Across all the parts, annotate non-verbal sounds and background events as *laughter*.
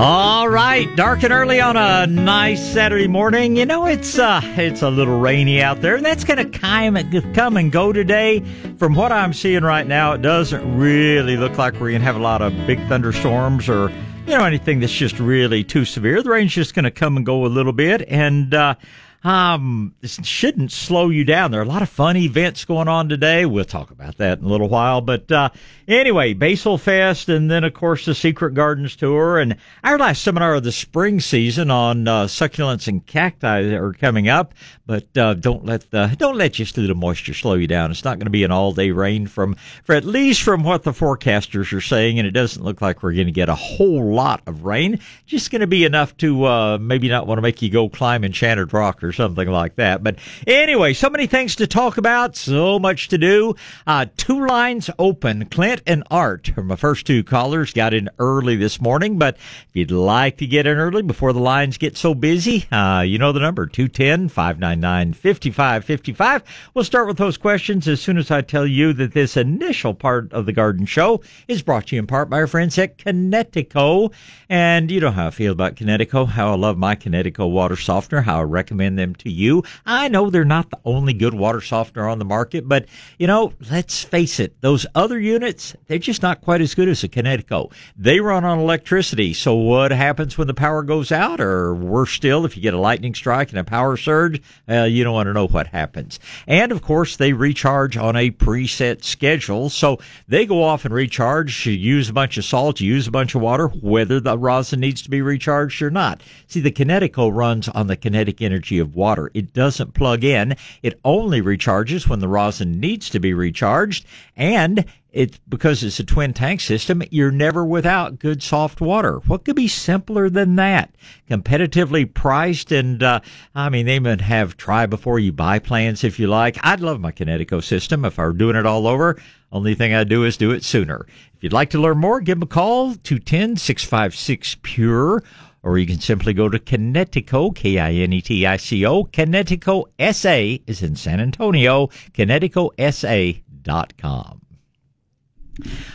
All right, dark and early on a nice Saturday morning. You know it's uh it's a little rainy out there, and that's going to come and go today. From what I'm seeing right now, it doesn't really look like we're going to have a lot of big thunderstorms or you know anything that's just really too severe. The rain's just going to come and go a little bit, and uh, um, shouldn't slow you down. There are a lot of fun events going on today. We'll talk about that in a little while. But uh, anyway, Basil Fest, and then of course the Secret Gardens tour, and our last seminar of the spring season on uh, succulents and cacti are coming up. But uh, don't let the don't let just a little moisture slow you down. It's not going to be an all day rain from for at least from what the forecasters are saying, and it doesn't look like we're going to get a whole lot of rain. Just going to be enough to uh, maybe not want to make you go climb Enchanted Rock or something like that. But anyway, so many things to talk about, so much to do. Uh, two lines open. Clint and Art are my first two callers. Got in early this morning, but if you'd like to get in early before the lines get so busy, uh, you know the number 210 599 5555. We'll start with those questions as soon as I tell you that this initial part of the garden show is brought to you in part by our friends at Kinetico. And you know how I feel about Kinetico, how I love my Kinetico water softener, how I recommend them to you. I know they're not the only good water softener on the market, but you know, let's face it, those other units, they're just not quite as good as a Kinetico. They run on electricity. So what happens when the power goes out? Or worse still, if you get a lightning strike and a power surge, uh, you don't want to know what happens. And of course, they recharge on a preset schedule. So they go off and recharge. Use a bunch of salt, use a bunch of water, whether the rosin needs to be recharged or not. See, the Kinetico runs on the kinetic energy of water. It doesn't plug in. It only recharges when the rosin needs to be recharged. And it's because it's a twin tank system, you're never without good soft water. What could be simpler than that? Competitively priced, and uh, I mean, they even have try before you buy plans if you like. I'd love my Kinetico system if I were doing it all over. Only thing I'd do is do it sooner. If you'd like to learn more, give them a call, 210 656 PURE or you can simply go to Kinetico, K-I-N-E-T-I-C-O. Kinetico SA is in San Antonio, KineticoSA.com.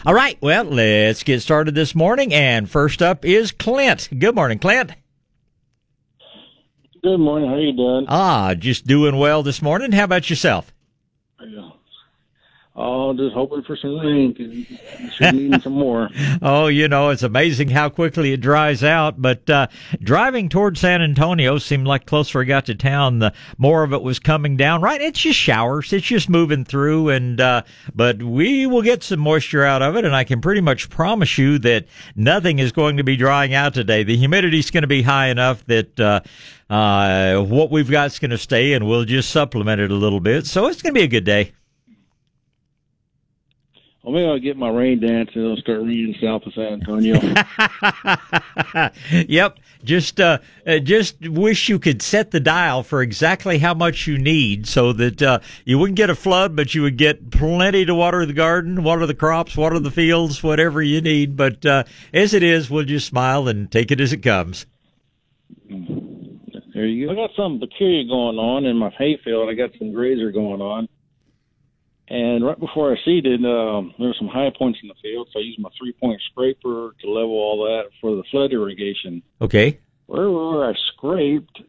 All right, well, let's get started this morning. And first up is Clint. Good morning, Clint. Good morning. How you doing? Ah, just doing well this morning. How about yourself? Yeah. Oh, just hoping for some rain. Should need some more. *laughs* oh, you know, it's amazing how quickly it dries out. But uh, driving toward San Antonio seemed like closer I got to town, the more of it was coming down. Right? It's just showers. It's just moving through, and uh, but we will get some moisture out of it. And I can pretty much promise you that nothing is going to be drying out today. The humidity is going to be high enough that. Uh, uh, what we've got is going to stay, and we'll just supplement it a little bit. So it's going to be a good day. Well, maybe I'll get my rain dance and I'll start raining south of San Antonio. *laughs* yep. Just, uh, uh, just wish you could set the dial for exactly how much you need so that, uh, you wouldn't get a flood, but you would get plenty to water the garden, water the crops, water the fields, whatever you need. But, uh, as it is, we'll just smile and take it as it comes. There you go. I got something peculiar going on in my hayfield. I got some grazer going on. And right before I seeded, um, there were some high points in the field, so I used my three-point scraper to level all that for the flood irrigation. Okay. Where, I scraped,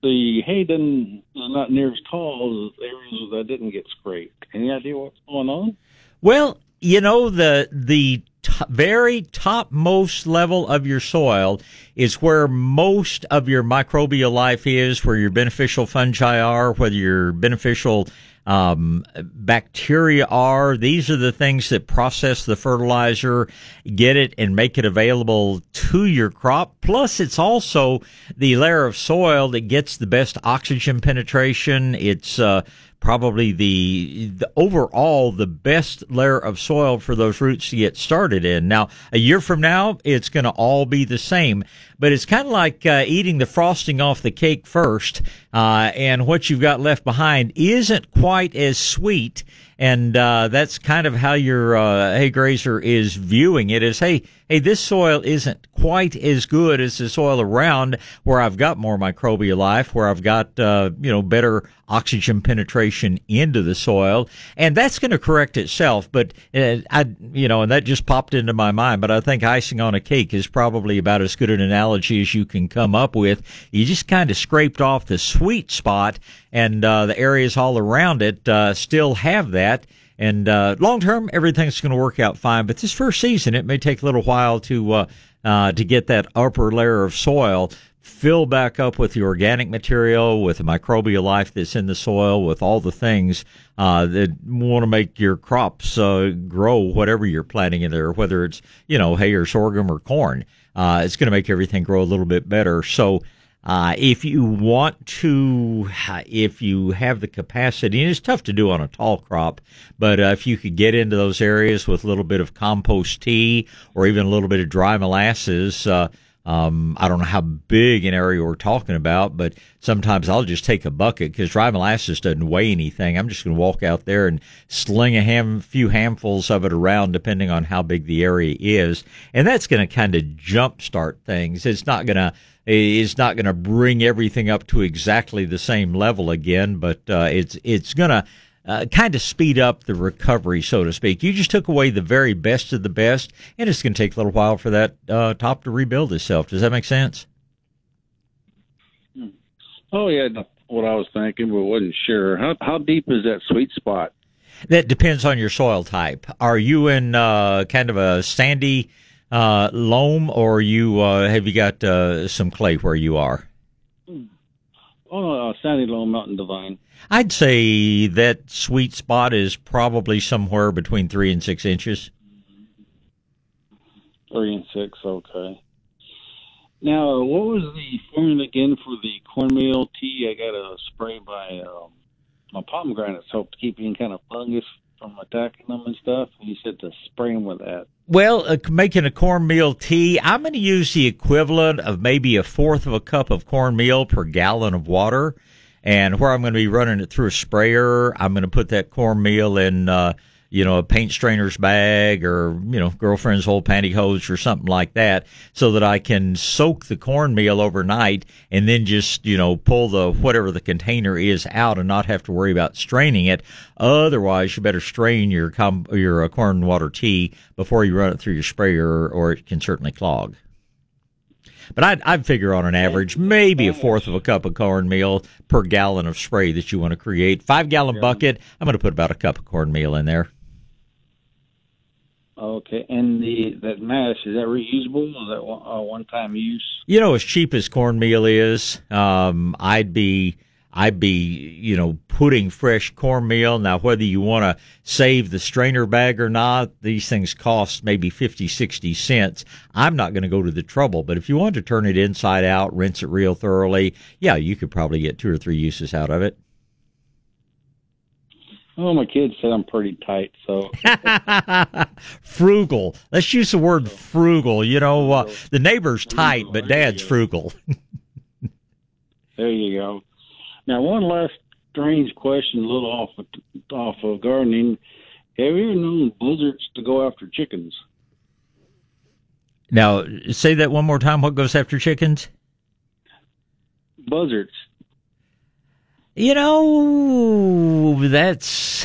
the hay didn't is not near as tall as areas that didn't get scraped. Any idea what's going on? Well, you know the the t- very topmost level of your soil is where most of your microbial life is, where your beneficial fungi are, whether your beneficial um, bacteria are. These are the things that process the fertilizer, get it, and make it available to your crop. Plus, it's also the layer of soil that gets the best oxygen penetration. It's uh, probably the, the overall the best layer of soil for those roots to get started in. Now, a year from now, it's going to all be the same, but it's kind of like uh, eating the frosting off the cake first, uh, and what you've got left behind isn't quite as sweet and uh, that's kind of how your uh, hay grazer is viewing it. Is hey, hey, this soil isn't quite as good as the soil around where I've got more microbial life, where I've got uh, you know better oxygen penetration into the soil, and that's going to correct itself. But uh, I, you know, and that just popped into my mind. But I think icing on a cake is probably about as good an analogy as you can come up with. You just kind of scraped off the sweet spot, and uh, the areas all around it uh, still have that. And uh, long term, everything's going to work out fine. But this first season, it may take a little while to uh, uh, to get that upper layer of soil fill back up with the organic material, with the microbial life that's in the soil, with all the things uh, that want to make your crops uh, grow, whatever you're planting in there, whether it's you know hay or sorghum or corn. Uh, it's going to make everything grow a little bit better. So uh, if you want to, if you have the capacity, and it's tough to do on a tall crop, but uh, if you could get into those areas with a little bit of compost tea or even a little bit of dry molasses, uh, um, I don't know how big an area we're talking about, but sometimes I'll just take a bucket because dry molasses doesn't weigh anything. I'm just going to walk out there and sling a ham, few handfuls of it around, depending on how big the area is, and that's going to kind of jumpstart things. It's not going to it's not going to bring everything up to exactly the same level again, but uh, it's it's going to uh, kind of speed up the recovery, so to speak. You just took away the very best of the best, and it's going to take a little while for that uh, top to rebuild itself. Does that make sense? Hmm. Oh yeah, what I was thinking, but wasn't sure. How how deep is that sweet spot? That depends on your soil type. Are you in uh, kind of a sandy uh, loam, or you uh, have you got uh, some clay where you are? Oh, uh, sandy loam, mountain divine. I'd say that sweet spot is probably somewhere between three and six inches. Three and six, okay. Now, what was the formula again for the cornmeal tea? I got a spray by um, my pomegranates, to keep any kind of fungus from attacking them and stuff. And you said to spray them with that. Well, uh, making a cornmeal tea, I'm going to use the equivalent of maybe a fourth of a cup of cornmeal per gallon of water. And where I'm going to be running it through a sprayer, I'm going to put that cornmeal in uh, you know, a paint strainer's bag or, you know, girlfriend's old pantyhose or something like that so that I can soak the cornmeal overnight and then just, you know, pull the whatever the container is out and not have to worry about straining it. Otherwise, you better strain your com- your uh, corn water tea before you run it through your sprayer or it can certainly clog. But I'd, I'd figure on an average, maybe a fourth of a cup of cornmeal per gallon of spray that you want to create. Five gallon bucket, I'm going to put about a cup of cornmeal in there. Okay, and the that mash is that reusable? Is that one, uh, one time use? You know, as cheap as cornmeal is, um, I'd be I'd be you know putting fresh cornmeal. Now, whether you want to save the strainer bag or not, these things cost maybe 50, 60 cents. I'm not going to go to the trouble, but if you want to turn it inside out, rinse it real thoroughly, yeah, you could probably get two or three uses out of it. Oh, my kids said I'm pretty tight, so *laughs* frugal. Let's use the word frugal. You know, uh, the neighbor's tight, but dad's frugal. there you go. Now, one last strange question, a little off of, off of gardening. Have you ever known buzzards to go after chickens? Now, say that one more time. What goes after chickens? Buzzards. You know, that's.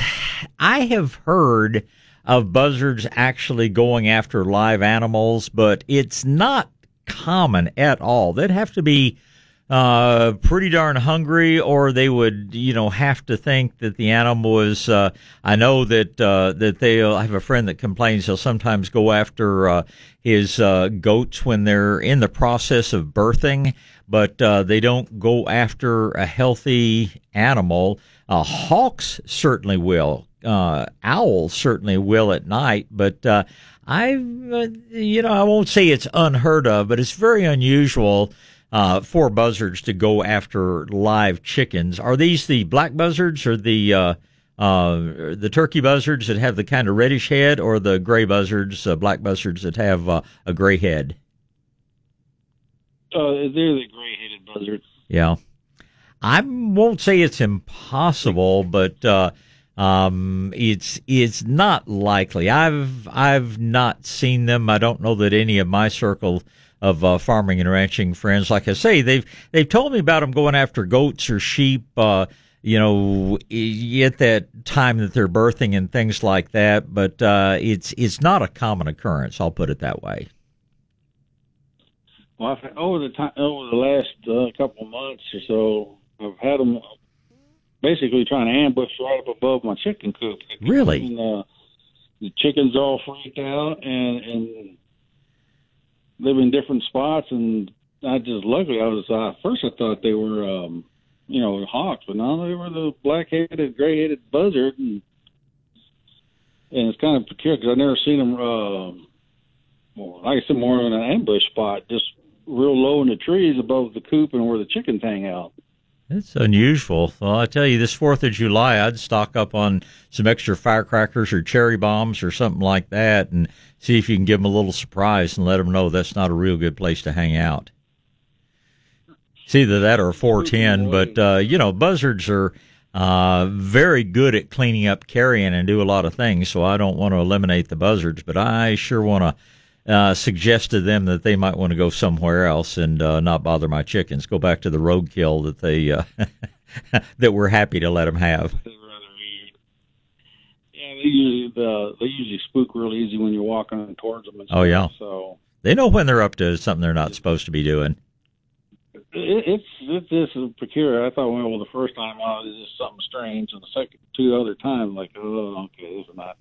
I have heard of buzzards actually going after live animals, but it's not common at all. They'd have to be uh, pretty darn hungry, or they would, you know, have to think that the animal was. Uh, I know that uh, that they. I have a friend that complains he'll sometimes go after uh, his uh, goats when they're in the process of birthing, but uh, they don't go after a healthy animal. Uh, hawks certainly will. Uh, owls certainly will at night, but uh, I, uh, you know, I won't say it's unheard of, but it's very unusual uh, for buzzards to go after live chickens. Are these the black buzzards or the uh, uh, the turkey buzzards that have the kind of reddish head, or the gray buzzards, uh, black buzzards that have uh, a gray head? Uh, they're the gray-headed buzzards. Yeah, I won't say it's impossible, but uh, Um, it's it's not likely. I've I've not seen them. I don't know that any of my circle of uh, farming and ranching friends, like I say, they've they've told me about them going after goats or sheep. Uh, you know, at that time that they're birthing and things like that. But uh, it's it's not a common occurrence. I'll put it that way. Well, I've, over the time over the last uh, couple of months or so, I've had them basically trying to ambush right up above my chicken coop. Really? And, uh, the chickens all freaked out and and live in different spots. And I just luckily I was uh, first I thought they were um, you know hawks, but no, they were the black-headed, gray-headed buzzard. And and it's kind of peculiar because I've never seen them. Uh, well, like I said, more in an ambush spot, just real low in the trees above the coop and where the chickens hang out. It's unusual. Well, I tell you, this Fourth of July, I'd stock up on some extra firecrackers or cherry bombs or something like that, and see if you can give them a little surprise and let them know that's not a real good place to hang out. It's either that or 410, but uh, you know, buzzards are uh, very good at cleaning up carrion and do a lot of things. So I don't want to eliminate the buzzards, but I sure want to uh, suggest to them that they might want to go somewhere else and uh, not bother my chickens. Go back to the roadkill that they uh, *laughs* that we're happy to let them have. Yeah, they usually uh, they usually spook real easy when you're walking towards them. And stuff, oh yeah, so they know when they're up to something they're not supposed to be doing. It, it's it's just peculiar. I thought, well, the first time, oh, this is something strange, and the second two other times, like, oh, okay, this is not.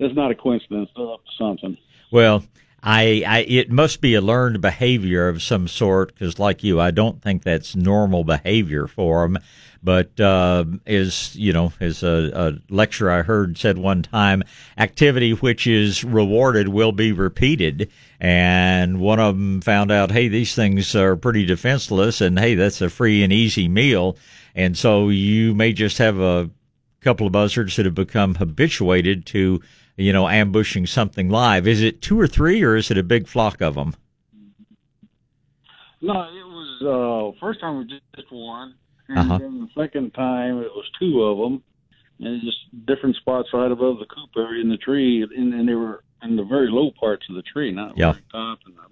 It's not a coincidence. They're up to something. Well, I, I it must be a learned behavior of some sort because, like you, I don't think that's normal behavior for them. But uh, is you know, as a, a lecture I heard said one time, activity which is rewarded will be repeated. And one of them found out, hey, these things are pretty defenseless, and hey, that's a free and easy meal. And so you may just have a couple of buzzards that have become habituated to you know, ambushing something live. Is it two or three, or is it a big flock of them? No, it was uh, first time it was just one, and uh-huh. then the second time it was two of them, and just different spots right above the coop area in the tree, and, and they were in the very low parts of the tree, not yeah. the top. And I,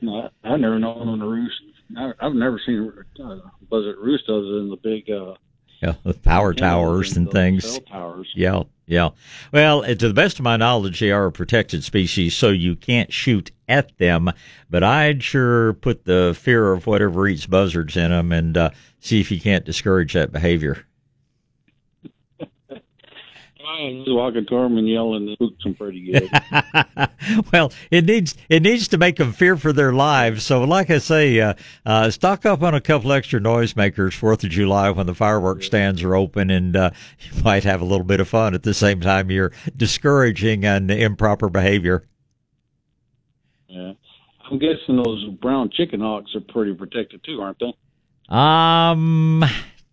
you know, I, I've never known on the roost. I, I've never seen a uh, buzzard roost other than the big. uh yeah, with power towers and, things. Towers. Yeah, yeah. Well, to the best of my knowledge, they are a protected species, so you can't shoot at them. But I'd sure put the fear of whatever eats buzzards in them and uh, see if you can't discourage that behavior. Just walking toward them and yelling spooks them pretty good. *laughs* well, it needs it needs to make them fear for their lives. So, like I say, uh, uh, stock up on a couple extra noisemakers Fourth of July when the fireworks stands are open, and uh, *laughs* you might have a little bit of fun at the same time you're discouraging an improper behavior. Yeah, I'm guessing those brown chicken hawks are pretty protected too, aren't they? Um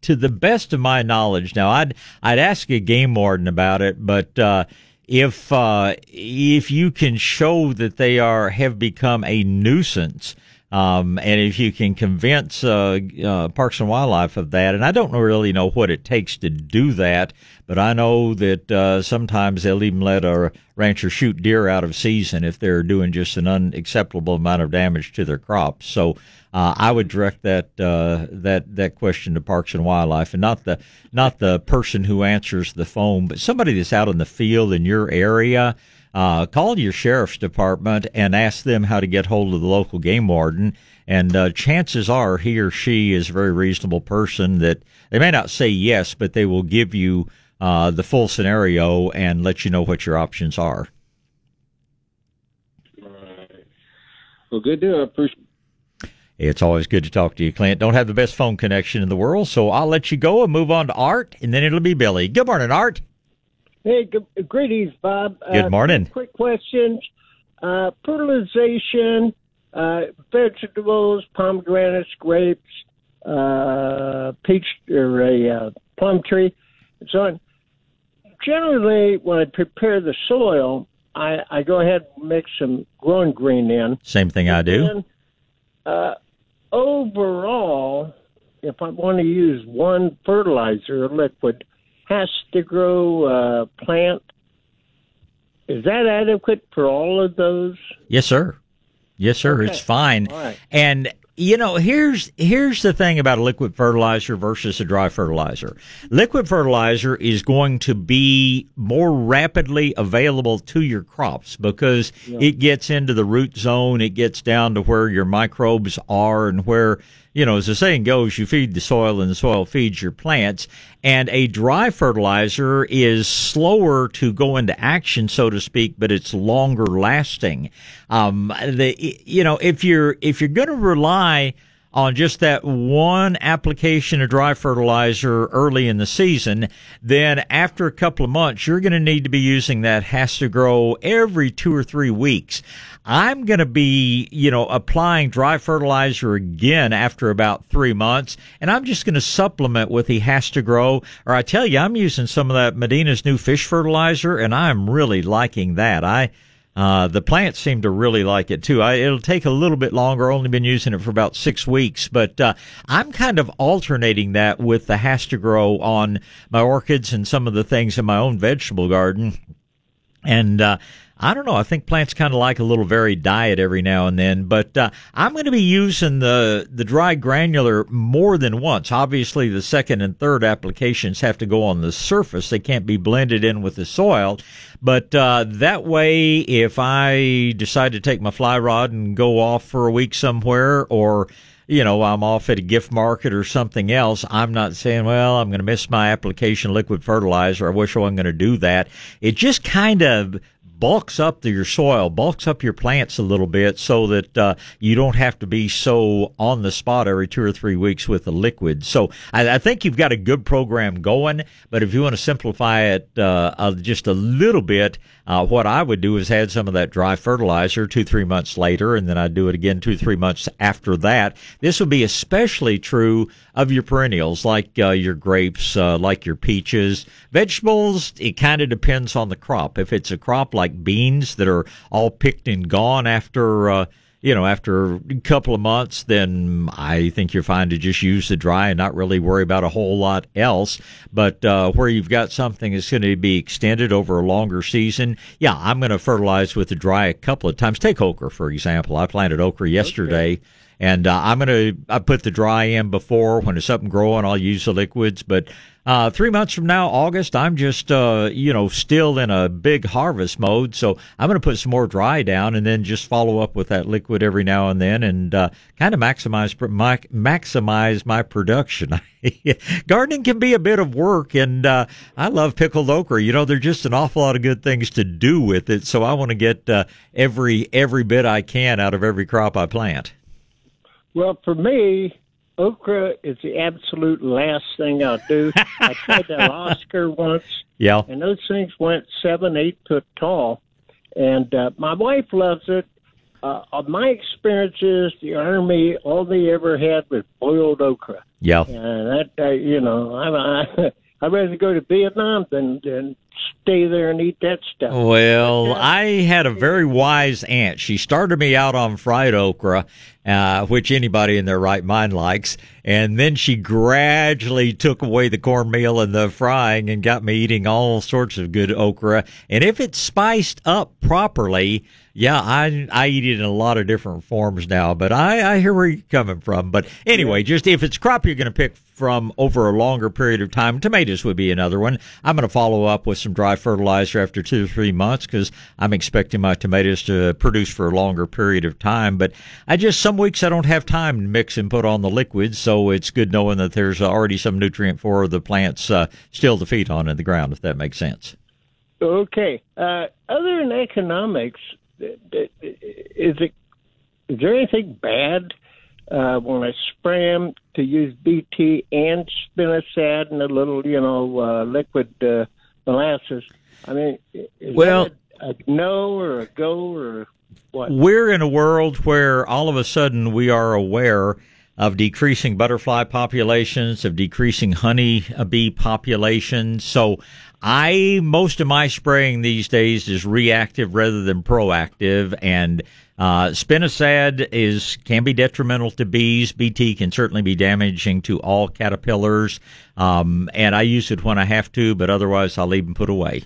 to the best of my knowledge, now I'd I'd ask a game warden about it, but uh, if uh, if you can show that they are have become a nuisance, um, and if you can convince uh, uh, Parks and Wildlife of that, and I don't really know what it takes to do that, but I know that uh, sometimes they'll even let a rancher shoot deer out of season if they're doing just an unacceptable amount of damage to their crops. So uh, I would direct that uh, that that question to Parks and Wildlife, and not the not the person who answers the phone, but somebody that's out in the field in your area uh, call your sheriff's department and ask them how to get hold of the local game warden. And uh, chances are he or she is a very reasonable person that they may not say yes, but they will give you uh, the full scenario and let you know what your options are. Well, good deal. I appreciate. It's always good to talk to you, Clint. Don't have the best phone connection in the world, so I'll let you go and move on to Art, and then it'll be Billy. Good morning, Art. Hey, good, greetings, Bob. Good uh, morning. Quick questions. Uh, fertilization, uh, vegetables, pomegranates, grapes, uh, peach or a uh, plum tree, and so on. Generally, when I prepare the soil, I, I go ahead and mix some growing green in. Same thing I do. And, uh, overall, if I want to use one fertilizer liquid, has to grow uh, plant. Is that adequate for all of those? Yes, sir. Yes, sir. Okay. It's fine. Right. And you know, here's here's the thing about a liquid fertilizer versus a dry fertilizer. Liquid fertilizer is going to be more rapidly available to your crops because it gets into the root zone, it gets down to where your microbes are and where you know, as the saying goes, you feed the soil and the soil feeds your plants. And a dry fertilizer is slower to go into action, so to speak, but it's longer lasting. Um, the, you know, if you're, if you're going to rely on just that one application of dry fertilizer early in the season, then after a couple of months, you're going to need to be using that HastaGro every two or three weeks. I'm going to be, you know, applying dry fertilizer again after about three months, and I'm just going to supplement with the HastaGro. Or I tell you, I'm using some of that Medina's new fish fertilizer, and I'm really liking that. I, uh, the plants seem to really like it too. I, it'll take a little bit longer. I've only been using it for about six weeks, but uh, I'm kind of alternating that with the HastaGro on my orchids and some of the things in my own vegetable garden. And uh, I don't know. I think plants kind of like a little varied diet every now and then. But uh, I'm going to be using the the dry granular more than once. Obviously, the second and third applications have to go on the surface. They can't be blended in with the soil. But uh, that way, if I decide to take my fly rod and go off for a week somewhere, or you know, I'm off at a gift market or something else, I'm not saying, well, I'm going to miss my application liquid fertilizer. I wish I wasn't going to do that. It just kind of bulks up your soil, bulks up your plants a little bit so that uh, you don't have to be so on the spot every two or three weeks with the liquid. So I, I think you've got a good program going, but if you want to simplify it uh, uh, just a little bit, uh, what I would do is add some of that dry fertilizer two, three months later, and then I'd do it again two, three months after that. This would be especially true of your perennials like uh, your grapes, uh, like your peaches. Vegetables, it kind of depends on the crop. If it's a crop like beans that are all picked and gone after, uh, you know, after a couple of months, then I think you're fine to just use the dry and not really worry about a whole lot else. But uh, where you've got something that's going to be extended over a longer season, yeah, I'm going to fertilize with the dry a couple of times. Take okra, for example. I planted okra yesterday. Okay. And uh, I'm gonna I put the dry in before when it's up and growing. I'll use the liquids, but uh, three months from now, August, I'm just uh, you know still in a big harvest mode. So I'm gonna put some more dry down and then just follow up with that liquid every now and then and uh, kind of maximize my maximize my production. *laughs* Gardening can be a bit of work, and uh, I love pickled okra. You know, there's just an awful lot of good things to do with it. So I want to get uh, every every bit I can out of every crop I plant. Well, for me, okra is the absolute last thing I'll do. I tried that *laughs* Oscar once. Yeah. And those things went seven, eight foot tall. And uh, my wife loves it. Uh, of my experiences, the Army, all they ever had was boiled okra. Yeah. And that, uh, you know, I, I, *laughs* I'd rather go to Vietnam than, than stay there and eat that stuff. Well, I had a very wise aunt. She started me out on fried okra, uh, which anybody in their right mind likes, and then she gradually took away the cornmeal and the frying and got me eating all sorts of good okra. And if it's spiced up properly, yeah, I I eat it in a lot of different forms now, but I, I hear where you're coming from. But anyway, just if it's crop you're going to pick from over a longer period of time, tomatoes would be another one. I'm going to follow up with some dry fertilizer after two or three months because I'm expecting my tomatoes to produce for a longer period of time. But I just some weeks I don't have time to mix and put on the liquids, so it's good knowing that there's already some nutrient for the plants uh, still to feed on in the ground, if that makes sense. Okay. Uh, other than economics, is it is there anything bad uh, when I spray them to use BT and spinosad and a little, you know, uh, liquid uh, molasses? I mean, is well, a, a no or a go or what? We're in a world where all of a sudden we are aware of decreasing butterfly populations, of decreasing honey bee populations. So I most of my spraying these days is reactive rather than proactive, and Uh, spinosad is can be detrimental to bees. BT can certainly be damaging to all caterpillars. Um, and I use it when I have to, but otherwise I'll leave them put away.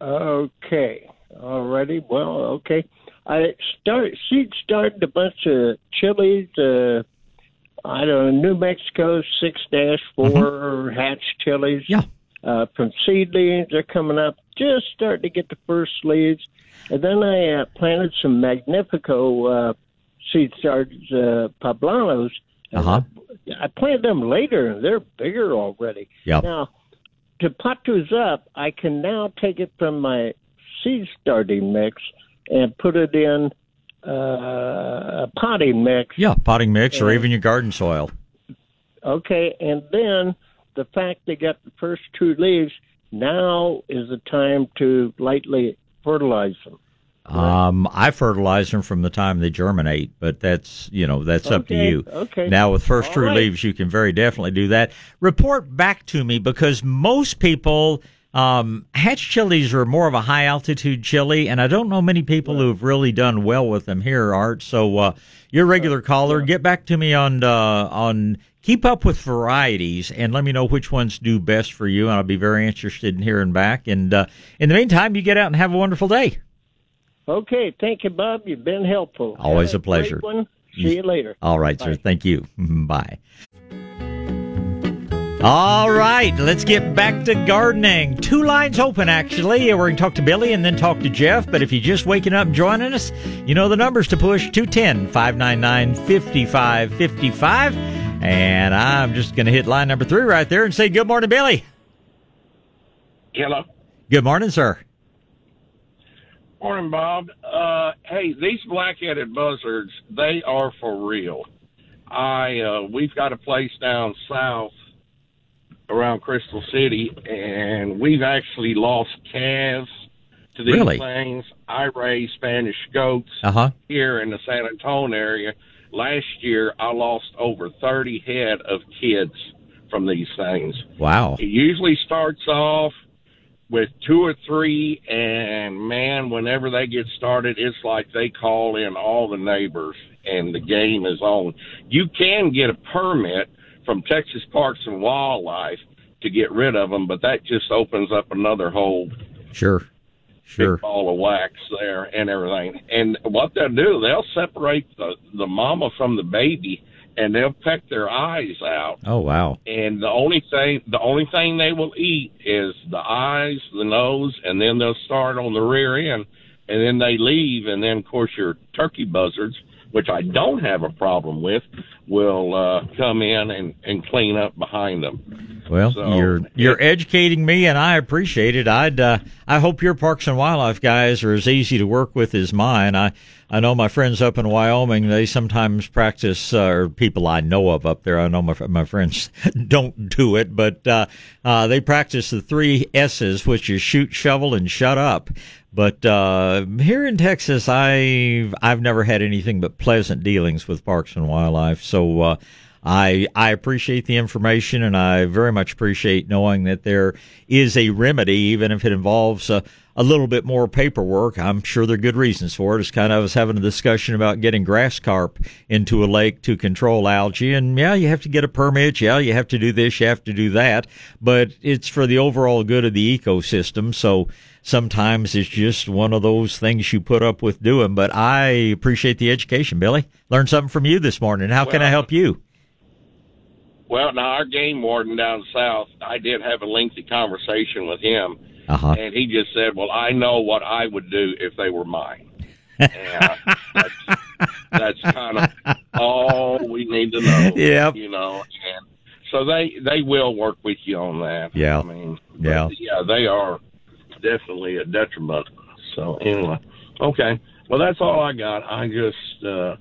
Okay. Alrighty. Well, okay. I start seed started a bunch of chilies. Uh, I don't know, New Mexico six dash 4 mm-hmm. hatch chilies. Yeah. Uh, from seedlings, they're coming up, just starting to get the first leaves. And then I uh, planted some Magnifico uh, seed starts, uh, poblanos. Uh-huh. I, I planted them later, and they're bigger already. Yeah. Now, to pot those up, I can now take it from my seed starting mix and put it in uh, a potting mix. Yeah, potting mix and, or even your garden soil. Okay, and then the fact they got the first two leaves, now is the time to lightly fertilize them. Um, I fertilize them from the time they germinate, but that's you know that's okay, up to you. Okay. Now with first All true right. leaves, you can very definitely do that. Report back to me because most people um, hatch chilies are more of a high altitude chili, and I don't know many people who've really done well with them here, Art. So uh, you're a regular caller. yeah. Get back to me on uh, on keep up with varieties and let me know which ones do best for you, and I'll be very interested in hearing back. And uh, in the meantime, you get out and have a wonderful day. Okay, thank you, Bob. You've been helpful. Always Have a pleasure. great one. See you later. All right, sir. Thank you. *laughs* Bye. All right, let's get back to gardening. Two lines open, actually. We're going to talk to Billy and then talk to Jeff. But if you're just waking up joining us, you know the numbers to push 210 599 5555. And I'm just going to hit line number three right there and say, Good morning, Billy. Hello. Good morning, sir. Morning, Bob. Uh, hey, these black-headed buzzards, they are for real. I uh, we've got a place down south around Crystal City, and we've actually lost calves to these Really? things. I raise Spanish goats Uh huh. here in the San Antonio area. Last year, I lost over 30 head of kids from these things. Wow. It usually starts off with two or three, and man, whenever they get started, it's like they call in all the neighbors, and the game is on. You can get a permit from Texas Parks and Wildlife to get rid of them, but that just opens up another whole Sure. Sure. big ball of wax there and everything. And what they'll do, they'll separate the the mama from the baby, and they'll peck their eyes out Oh, wow. and the only thing the only thing they will eat is the eyes, the nose, and then they'll start on the rear end, and then they leave, and then of course your turkey buzzards, which I don't have a problem with, will uh, come in and and clean up behind them. Well, So, you're you're it- educating me, and I appreciate it. I'd uh, I hope your parks and wildlife guys are as easy to work with as mine. I I know my friends up in Wyoming. They sometimes practice, uh, or people I know of up there. I know my my friends *laughs* don't do it, but uh, uh, they practice the three S's, which is shoot, shovel, and shut up. But uh, here in Texas, I've I've never had anything but pleasant dealings with parks and wildlife. So. Uh, I I appreciate the information, and I very much appreciate knowing that there is a remedy, even if it involves a, a little bit more paperwork. I'm sure there are good reasons for it. It's kind of was having a discussion about getting grass carp into a lake to control algae, and yeah, you have to get a permit. Yeah, you have to do this, you have to do that, but it's for the overall good of the ecosystem. So sometimes it's just one of those things you put up with doing. But I appreciate the education, Billy. Learned something from you this morning. How can I help you? Well, now our game warden down south, I did have a lengthy conversation with him, Uh huh. and he just said, "Well, I know what I would do if they were mine." And that's, *laughs* that's kind of all we need to know. Yep. You know, and so they they will work with you on that. Yeah. I mean, Yeah. yeah, they are definitely a detriment. So anyway, okay. Well, that's all I got. I just uh,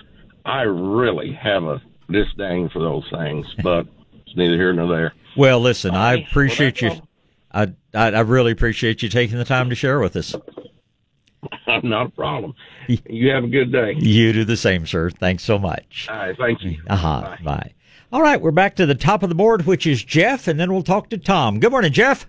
I really have a disdain for those things, *laughs* but it's neither here nor there. Well, listen, I appreciate Well, you. I, I I really appreciate you taking the time to share with us. *laughs* Not a problem. You have a good day. You do the same, sir. Thanks so much. All right. Thank you. Uh-huh. Bye. Bye. All right, we're back to the top of the board, which is Jeff, and then we'll talk to Tom. Good morning, Jeff.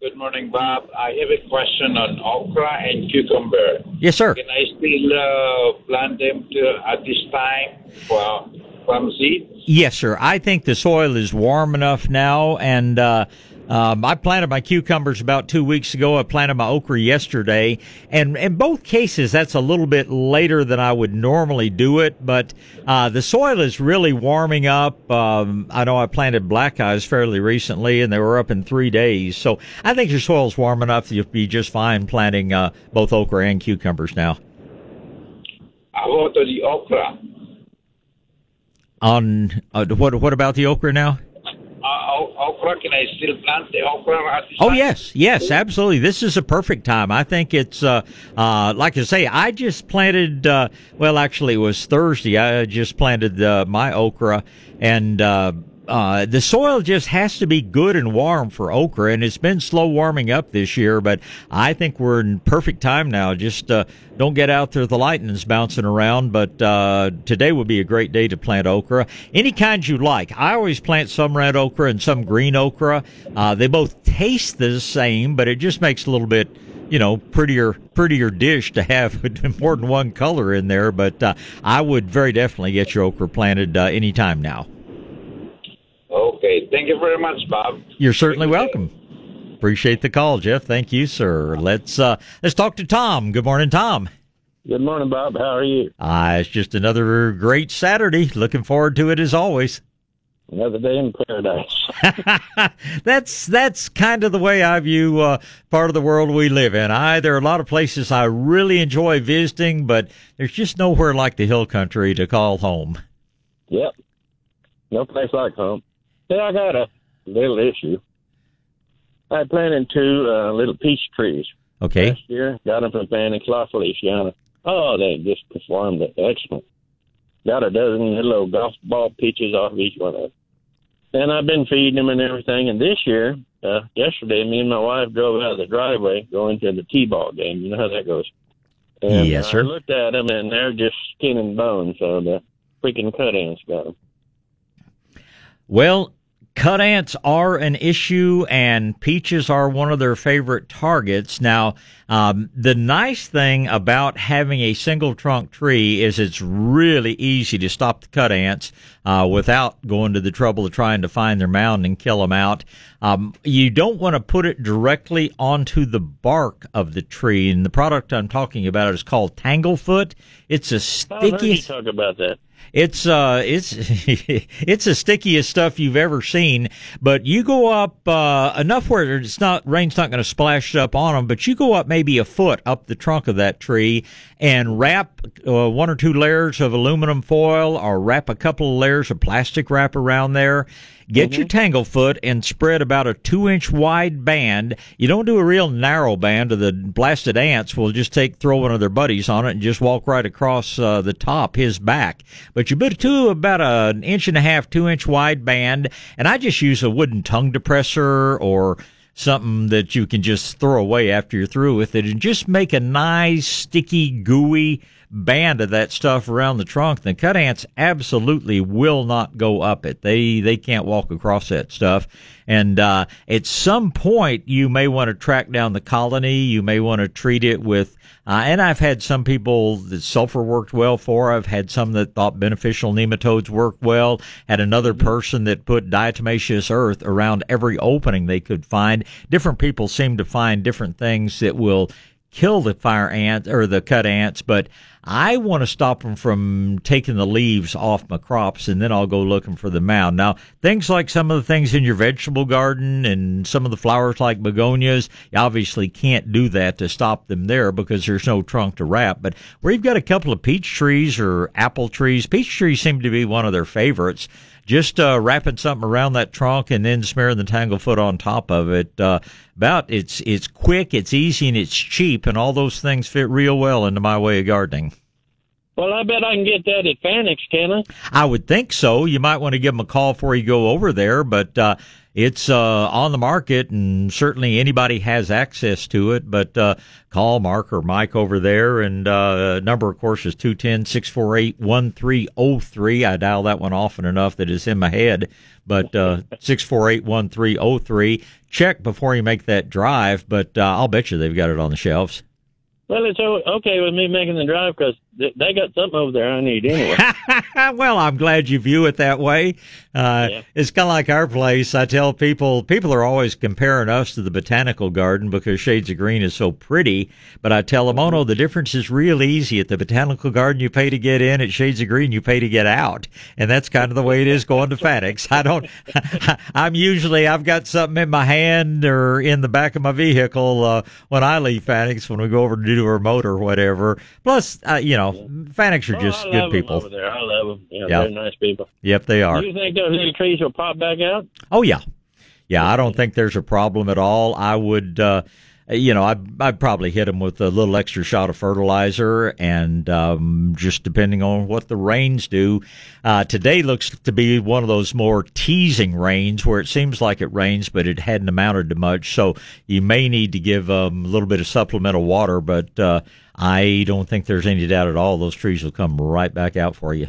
Good morning, Bob. I have a question on okra and cucumber. Yes, sir. Can I still uh, plant them to, at this time for from seed? Yes, sir. I think the soil is warm enough now, and uh, um, I planted my cucumbers about two weeks ago. I planted my okra yesterday, and in both cases, that's a little bit later than I would normally do it. But uh, the soil is really warming up. Um, I know I planted black eyes fairly recently, and they were up in three days. So I think your soil's warm enough; you'll be just fine planting uh, both okra and cucumbers now. How about the okra? On uh, what? What about the okra now? Uh, okra, can I still plant the okra Oh yes, yes, absolutely. This is a perfect time. I think it's uh, uh, like I say. I just planted. Uh, well, actually, it was Thursday. I just planted uh, my okra, and uh, the soil just has to be good and warm for okra, and it's been slow warming up this year. But I think we're in perfect time now. Just uh, don't get out there; the lightning's bouncing around. But uh, today would be a great day to plant okra, any kind you like. I always plant some red okra and some green okra. Uh, they both taste the same, but it just makes a little bit you know, prettier, prettier dish to have *laughs* more than one color in there. But uh, I would very definitely get your okra planted uh, anytime now. Okay. Thank you very much, Bob. You're certainly welcome. Appreciate the call, Jeff. Thank you, sir. Let's uh, let's talk to Tom. Good morning, Tom. Good morning, Bob. How are you? Uh, it's just another great Saturday. Looking forward to it as always. Another day in paradise. *laughs* *laughs* that's that's kind of the way I view uh, part of the world we live in. I there are a lot of places I really enjoy visiting, but there's just nowhere like the hill country to call home. Yep. No place like home. Yeah, I got a little issue. I planted two uh, little peach trees Okay. last year. Got them from Fanny Claw Feliciana. Oh, they just performed excellent. Got a dozen little golf ball peaches off each one of them. And I've been feeding them and everything. And this year, uh, yesterday, me and my wife drove out of the driveway going to the T-ball game. You know how that goes. And Yes, sir. I looked at them, and they're just skin and bone. So the freaking cut ants got them. Well, cut ants are an issue, and peaches are one of their favorite targets. Now, um, the nice thing about having a single trunk tree is it's really easy to stop the cut ants uh, without going to the trouble of trying to find their mound and kill them out. Um, you don't want to put it directly onto the bark of the tree, and the product I'm talking about is called Tanglefoot. It's a I heard you talk about that. It's uh, it's *laughs* it's the stickiest stuff you've ever seen. But you go up uh, enough where it's not rain's not going to splash up on them. But you go up maybe a foot up the trunk of that tree and wrap uh, one or two layers of aluminum foil, or wrap a couple of layers of plastic wrap around there. Get your tanglefoot and spread about a two inch wide band. You don't do a real narrow band, or the blasted ants will just take throw one of their buddies on it and just walk right across uh, the top, his back. But you put two about an inch and a half, two inch wide band, and I just use a wooden tongue depressor or something that you can just throw away after you're through with it, and just make a nice sticky, gooey band of that stuff around the trunk. The cut ants absolutely will not go up it. They they can't walk across that stuff. And uh, at some point, you may want to track down the colony. You may want to treat it with. Uh, and I've had some people that sulfur worked well for. I've had some that thought beneficial nematodes worked well. Had another person that put diatomaceous earth around every opening they could find. Different people seem to find different things that will kill the fire ants or the cut ants, but I want to stop them from taking the leaves off my crops and then I'll go looking for the mound. Now, things like some of the things in your vegetable garden and some of the flowers like begonias, you obviously can't do that to stop them there because there's no trunk to wrap. But where you've got a couple of peach trees or apple trees, peach trees seem to be one of their favorites just uh, wrapping something around that trunk and then smearing the tanglefoot on top of it. Uh, about it's it's quick, it's easy, and it's cheap, and all those things fit real well into my way of gardening. Well, I bet I can get that at Fanick's, can I? I would think so. You might want to give them a call before you go over there, but uh, it's uh, on the market, and certainly anybody has access to it. But uh, call Mark or Mike over there, and uh, number, of course, is two ten six four eight one three zero three. I dial that one often enough that it's in my head. But uh, six four eight one three zero three. Check before you make that drive, but uh, I'll bet you they've got it on the shelves. Well, it's okay with me making the drive because they got something over there I need anyway. *laughs* well, I'm glad you view it that way. Uh, yeah. It's kind of like our place. I tell people, people are always comparing us to the botanical garden because Shades of Green is so pretty. But I tell them, oh no, the difference is real easy. At the botanical garden, you pay to get in. At Shades of Green, you pay to get out. And that's kind of the way it is going to Fanick's. I don't, *laughs* I'm usually, I've got something in my hand or in the back of my vehicle, uh, when I leave Fanick's, when we go over to do a remote or whatever. Plus, uh, you know, Fanick's are just oh, good people. over there. I love them. Yeah, yep. they're nice people. Yep, they are. Do you think those little trees will pop back out? Oh yeah, yeah. I don't think there's a problem at all. I would. Uh, you know, I'd, I'd probably hit them with a little extra shot of fertilizer, and um, just depending on what the rains do. Uh, today looks to be one of those more teasing rains where it seems like it rains, but it hadn't amounted to much. So you may need to give um, a little bit of supplemental water, but uh, I don't think there's any doubt at all those trees will come right back out for you.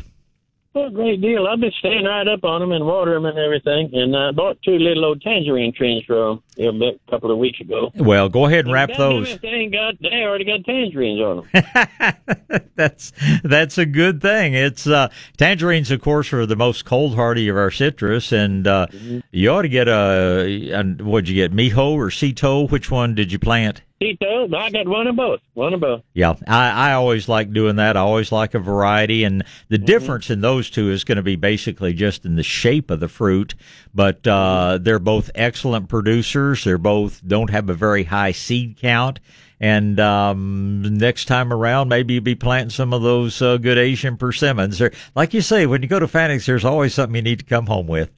Well, great deal. I've been staying right up on them and water them and everything. And I bought two little old tangerine trees from them a couple of weeks ago. Well, go ahead and, and wrap those. They ain't got. They already got tangerines on them. *laughs* that's that's a good thing. It's uh, tangerines, of course, are the most cold hardy of our citrus, and uh, mm-hmm. you ought to get a. a what'd you get? Miho or Cito? Which one did you plant? Tito, I got one of both. One of both. Yeah, I, I always like doing that. I always like a variety, and the mm-hmm. difference in those two is going to be basically just in the shape of the fruit. But uh, they're both excellent producers. They're both don't have a very high seed count. And um, next time around, maybe you'll be planting some of those uh, good Asian persimmons. They're, like you say, when you go to Fanick's, there's always something you need to come home with.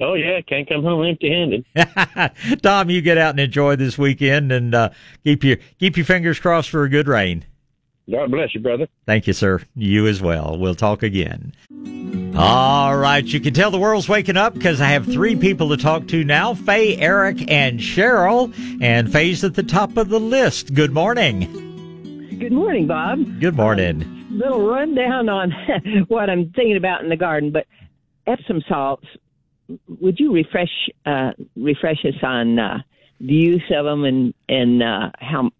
Oh yeah, can't come home empty-handed. *laughs* Tom, you get out and enjoy this weekend, and uh, keep your keep your fingers crossed for a good rain. God bless you, brother. Thank you, sir. You as well. We'll talk again. All right, you can tell the world's waking up because I have three people to talk to now: Faye, Eric, and Cheryl. And Faye's at the top of the list. Good morning. Good morning, Bob. Good morning. Um, little rundown on *laughs* what I'm thinking about in the garden, but Epsom salts would you refresh uh, refresh us on uh, the use of them and and uh, how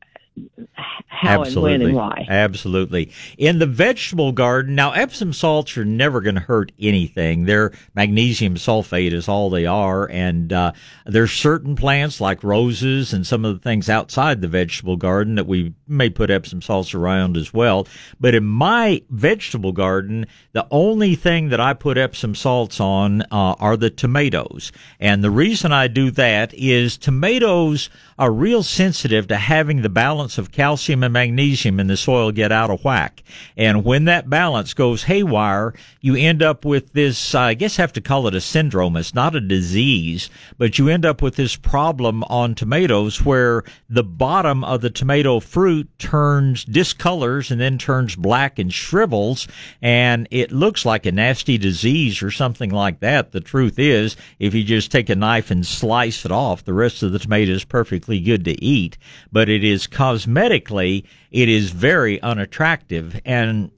how Absolutely. and when and why. Absolutely. In the vegetable garden, now Epsom salts are never going to hurt anything. They're magnesium sulfate is all they are, and uh, there's certain plants like roses and some of the things outside the vegetable garden that we may put Epsom salts around as well. But in my vegetable garden, the only thing that I put Epsom salts on uh, are the tomatoes, and the reason I do that is tomatoes are real sensitive to having the balance of calcium and magnesium in the soil get out of whack. And when that balance goes haywire, you end up with this, I guess I have to call it a syndrome. It's not a disease, but you end up with this problem on tomatoes where the bottom of the tomato fruit turns, discolors and then turns black and shrivels. And it looks like a nasty disease or something like that. The truth is, if you just take a knife and slice it off, the rest of the tomato is perfectly good to eat, but it is cosmetically, it is very unattractive. And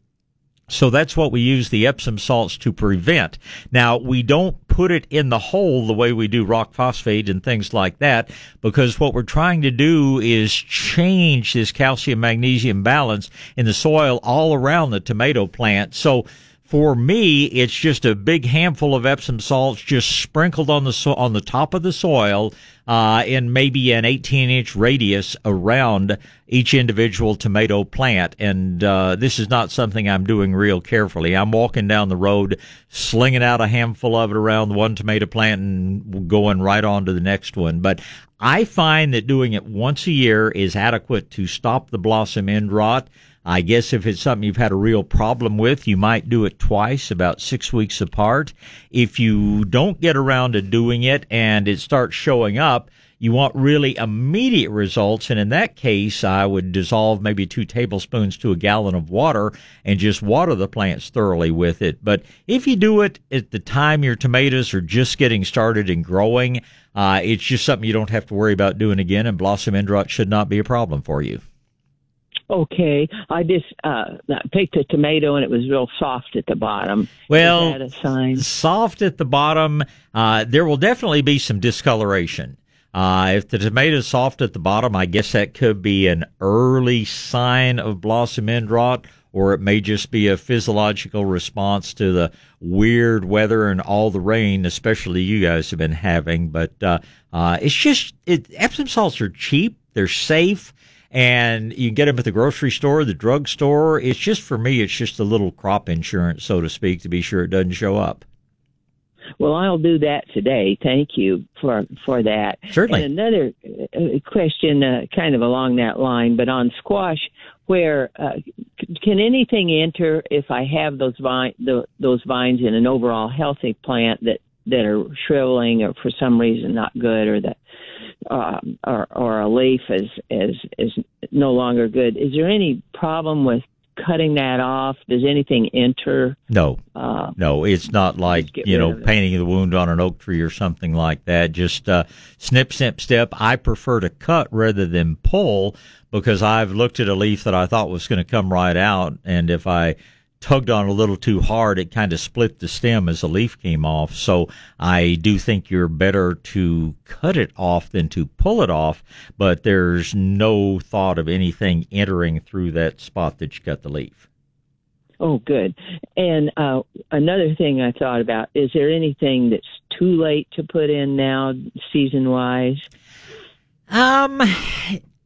so that's what we use the Epsom salts to prevent. Now, we don't put it in the hole the way we do rock phosphate and things like that because what we're trying to do is change this calcium magnesium balance in the soil all around the tomato plant. So for me, it's just a big handful of Epsom salts just sprinkled on the so- on the top of the soil uh, in maybe an 18 inch radius around each individual tomato plant. And uh, this is not something I'm doing real carefully. I'm walking down the road, slinging out a handful of it around one tomato plant and going right on to the next one. But I find that doing it once a year is adequate to stop the blossom end rot. I guess if it's something you've had a real problem with, you might do it twice, about six weeks apart. If you don't get around to doing it and it starts showing up, you want really immediate results. And in that case, I would dissolve maybe two tablespoons to a gallon of water and just water the plants thoroughly with it. But if you do it at the time your tomatoes are just getting started and growing, uh, it's just something you don't have to worry about doing again, and blossom end rot should not be a problem for you. Okay, I just uh, picked a tomato and it was real soft at the bottom. Well, a sign? soft at the bottom. Uh, there will definitely be some discoloration. Uh, if the tomato is soft at the bottom, I guess that could be an early sign of blossom end rot, or it may just be a physiological response to the weird weather and all the rain, especially you guys have been having. But uh, uh, it's just it, Epsom salts are cheap, they're safe, and you can get them at the grocery store, the drugstore. It's just for me, it's just a little crop insurance, so to speak, to be sure it doesn't show up. Well, I'll do that today. Thank you for for that. Certainly. And another uh, question, uh, kind of along that line, but on squash, where uh, can anything enter if I have those vine the, those vines in an overall healthy plant that that are shriveling or for some reason not good or that uh, or or a leaf is is is no longer good? Is there any problem with cutting that off? Does anything enter? No, Uh, no, it's not like you know painting the wound on an oak tree or something like that. Just uh, snip, snip, step. I prefer to cut rather than pull because I've looked at a leaf that I thought was going to come right out, and if I tugged on a little too hard, it kind of split the stem as the leaf came off. So I do think you're better to cut it off than to pull it off, but there's no thought of anything entering through that spot that you cut the leaf. Oh, good. And uh, another thing I thought about is there anything that's too late to put in now, season wise? Um,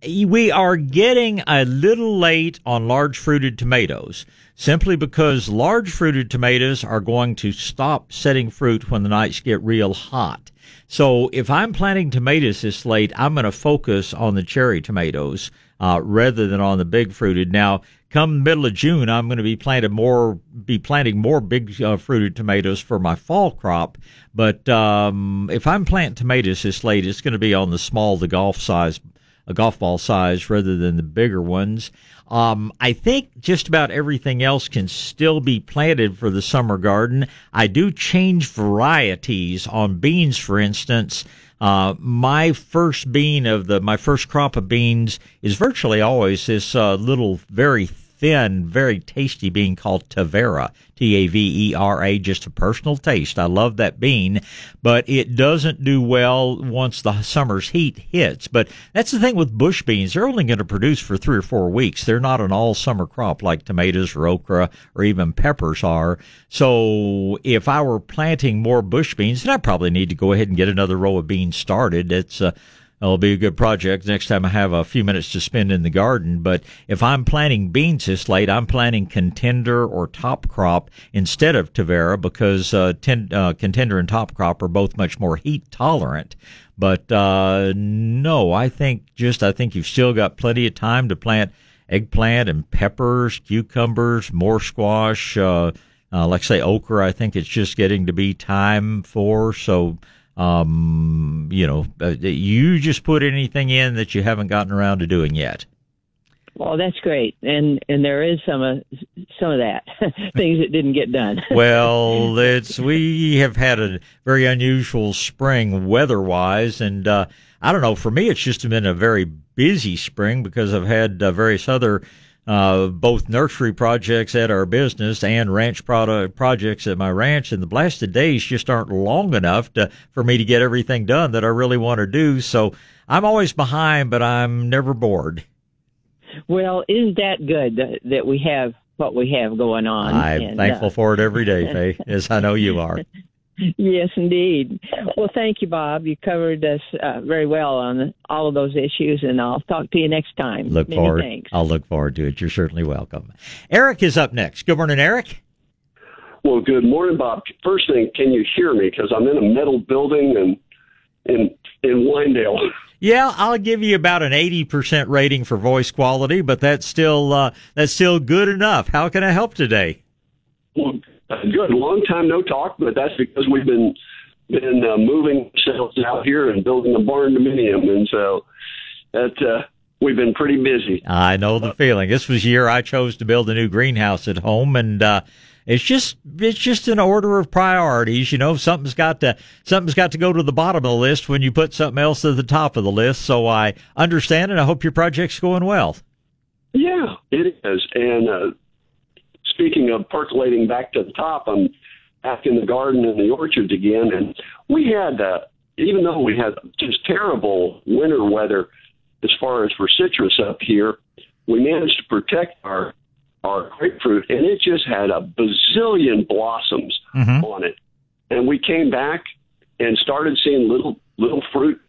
we are getting a little late on large fruited tomatoes simply because large fruited tomatoes are going to stop setting fruit when the nights get real hot. So if I'm planting tomatoes this late, I'm going to focus on the cherry tomatoes uh, rather than on the big fruited. Now, come middle of June, I'm going to be planting more, be planting more big uh, fruited tomatoes for my fall crop. But um, if I'm planting tomatoes this late, it's going to be on the small, the golf size, a golf ball size, rather than the bigger ones. Um, I think just about everything else can still be planted for the summer garden. I do change varieties on beans, for instance. Uh, my first bean of the my first crop of beans is virtually always this uh, little very thin, very tasty bean called Tavera, T A V E R A, just a personal taste. I love that bean, but it doesn't do well once the summer's heat hits. But that's the thing with bush beans. They're only going to produce for three or four weeks. They're not an all summer crop like tomatoes or okra or even peppers are. So if I were planting more bush beans, then I probably need to go ahead and get another row of beans started. It's, uh, It'll be a good project next time I have a few minutes to spend in the garden. But if I'm planting beans this late, I'm planting contender or top crop instead of Tavera because uh, ten, uh, contender and top crop are both much more heat tolerant. But uh, no, I think just I think you've still got plenty of time to plant eggplant and peppers, cucumbers, more squash. Uh, uh, like say okra, I think it's just getting to be time for. So um, you know, uh, you just put anything in that you haven't gotten around to doing yet. Well, that's great, and and there is some of some of that *laughs* things that didn't get done. *laughs* well, it's we have had a very unusual spring weather-wise, and uh, I don't know. For me, it's just been a very busy spring because I've had uh, various other uh, both nursery projects at our business and ranch product projects at my ranch, and the blasted days just aren't long enough to, for me to get everything done that I really want to do. So I'm always behind, but I'm never bored. Well, isn't that good that, that we have what we have going on? I'm And, thankful uh, for it every day, *laughs* Faye, as I know you are. Yes, indeed. Well, thank you, Bob. You covered us uh, very well on all of those issues, and I'll talk to you next time. Look Many forward. thanks. I'll look forward to it. You're certainly welcome. Eric is up next. Good morning, Eric. Well, good morning, Bob. First thing, can you hear me? Because I'm in a metal building and in in Winedale. Yeah, I'll give you about an 80% rating for voice quality, but that's still uh, that's still good enough. How can I help today? Well, good. Long time no talk, but that's because we've been been uh, moving ourselves out here and building a barn dominium, and so that uh, we've been pretty busy. I know the feeling. This was year I chose to build a new greenhouse at home, and uh, it's just it's just an order of priorities. You know, something's got to something's got to go to the bottom of the list when you put something else at the top of the list. So I understand, and I hope your project's going well. Yeah, it is. And uh, speaking of percolating back to the top, I'm back in the garden and the orchards again, and we had uh, even though we had just terrible winter weather as far as for citrus up here, we managed to protect our our grapefruit, and it just had a bazillion blossoms Mhm. on it. And we came back and started seeing little little fruit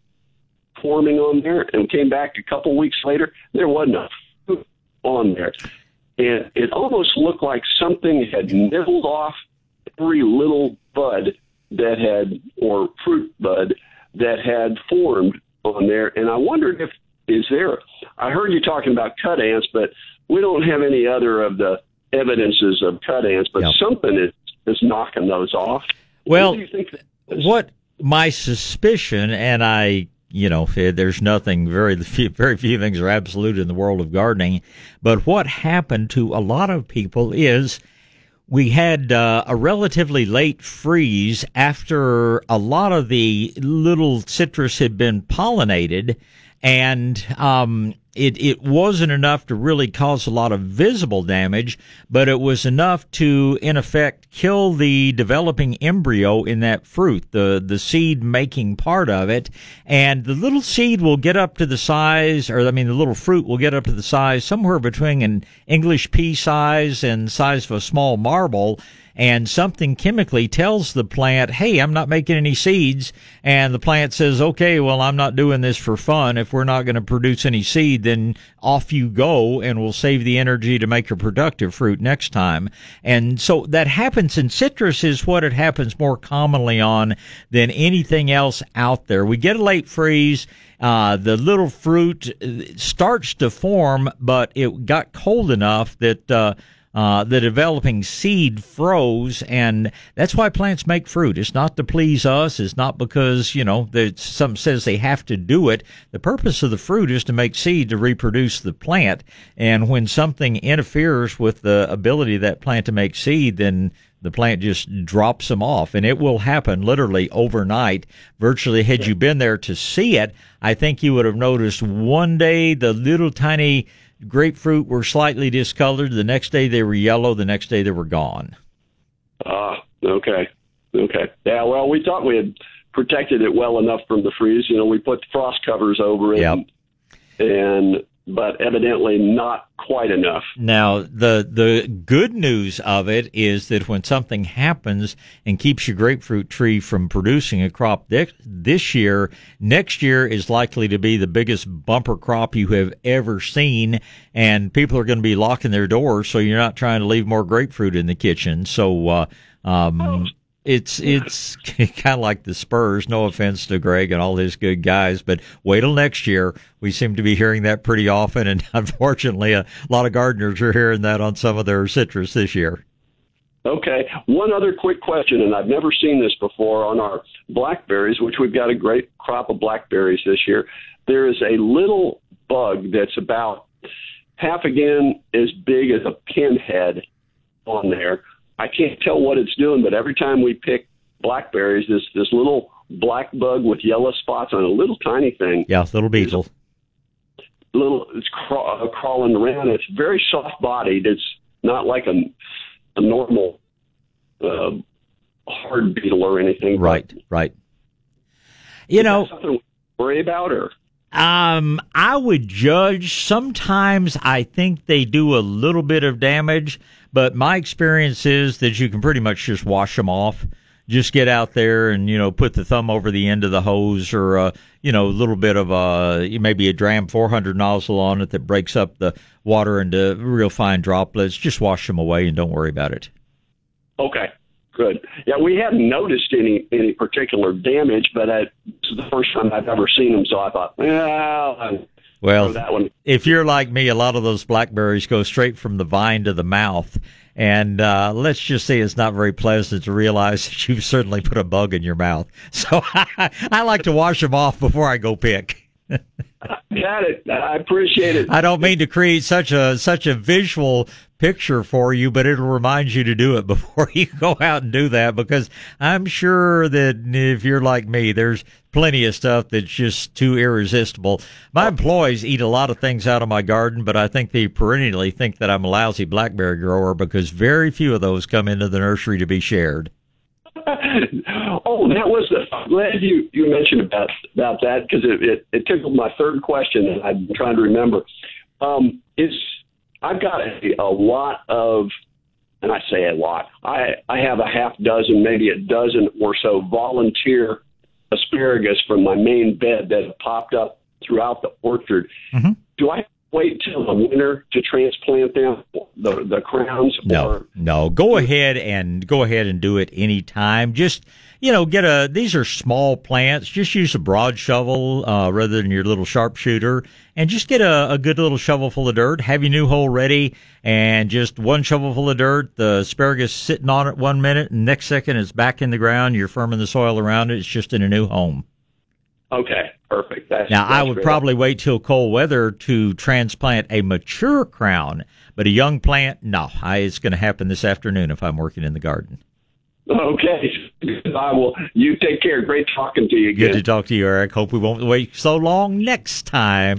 forming on there, and came back a couple weeks later. There wasn't a fruit on there, and it almost looked like something had nibbled off every little bud that had or fruit bud that had formed on there. And I wondered if is there. I heard you talking about cut ants, but we don't have any other of the evidences of cut ants. But Yep. something is is knocking those off. Well, what do you think? That is? what my suspicion, and I, you know, eh, there's nothing very *laughs* few, very few things are absolute in the world of gardening, but what happened to a lot of people is we had uh, a relatively late freeze after a lot of the little citrus had been pollinated, and um, it it wasn't enough to really cause a lot of visible damage, but it was enough to, in effect, kill the developing embryo in that fruit, the the seed making part of it, and the little seed will get up to the size, or I mean, the little fruit will get up to the size somewhere between an English pea size and size of a small marble and something chemically tells the plant, "Hey, I'm not making any seeds," and the plant says, "Okay, well, I'm not doing this for fun. If we're not going to produce any seed, then off you go, and we'll save the energy to make a productive fruit next time." And so that happens in citrus is what it happens more commonly on than anything else out there. We get a late freeze. Uh, the little fruit uh, starts to form, but it got cold enough that uh, uh, the developing seed froze, and that's why plants make fruit. It's not to please us. It's not because you know some says they have to do it. The purpose of the fruit is to make seed to reproduce the plant, and when something interferes with the ability of that plant to make seed, then the plant just drops them off and it will happen literally overnight virtually had you been there to see it i think you would have noticed one day the little tiny grapefruit were slightly discolored the next day they were yellow the next day they were gone Ah, okay, okay. Yeah, well, we thought we had protected it well enough from the freeze. You know, we put frost covers over it, Yep. and but evidently not quite enough. Now, the the good news of it is that when something happens and keeps your grapefruit tree from producing a crop this, this year, next year is likely to be the biggest bumper crop you have ever seen, and people are going to be locking their doors, so you're not trying to leave more grapefruit in the kitchen. So, uh, um, it's it's *laughs* kind of like the Spurs. No offense to Greg and all his good guys, but wait till next year. We seem to be hearing that pretty often, and *laughs* unfortunately, a lot of gardeners are hearing that on some of their citrus this year. Okay, one other quick question, and I've never seen this before on our blackberries, which we've got a great crop of blackberries this year. There is a little bug that's about half again as big as a pinhead on there. I can't tell what it's doing, but every time we pick blackberries, this this little black bug with yellow spots on a little tiny thing, Yeah, little beetle. little it's craw- uh, crawling around. It's very soft bodied. It's not like a a normal uh, hard beetle or anything. Right, right. You is that know, something we worry about or Um, I would judge. Sometimes I think they do a little bit of damage, but my experience is that you can pretty much just wash them off. Just get out there and you know put the thumb over the end of the hose, or uh, you know a little bit of a maybe a Dramm 400 nozzle on it that breaks up the water into real fine droplets. Just wash them away and don't worry about it. okay. Good. Yeah, we hadn't noticed any any particular damage, but I, this is the first time I've ever seen them. So I thought, well, Well, that one. if you're like me, a lot of those blackberries go straight from the vine to the mouth. And uh, let's just say it's not very pleasant to realize *laughs* that you've certainly put a bug in your mouth. So *laughs* I like to wash them off before I go pick. *laughs* Got it. I appreciate it. I don't mean to create such a such a visual picture for you, but it'll remind you to do it *laughs* before you go out and do that because I'm sure that if you're like me, there's plenty of stuff that's just too irresistible. My employees eat a lot of things out of my garden, but I think they perennially think that I'm a lousy blackberry grower because very few of those come into the nursery to be shared. *laughs* oh, that was the. I'm glad you you mentioned about about that because it, it it tickled my third question and I've been trying to remember. Um, is I've got a, a lot of, and I say a lot. I I have a half dozen, maybe a dozen or so volunteer asparagus from my main bed that have popped up throughout the orchard. Mhm. Do I wait till the winter to transplant them, the the crowns? No, Or, no. Go ahead and go ahead and do it anytime. Just you know, get a. These are small plants. Just use a broad shovel uh, rather than your little sharpshooter, and just get a, a good little shovel full of dirt. Have your new hole ready, and just one shovel full of dirt. The asparagus sitting on it one minute, and next second it's back in the ground. You're firming the soil around it. It's just in a new home. Okay, perfect. That's, Now, I would great. probably wait till cold weather to transplant a mature crown, but a young plant, no. I, it's going to happen this afternoon if I'm working in the garden. Okay. I will. You take care. Great talking to you again. Good to talk to you, Eric. Hope we won't wait so long next time.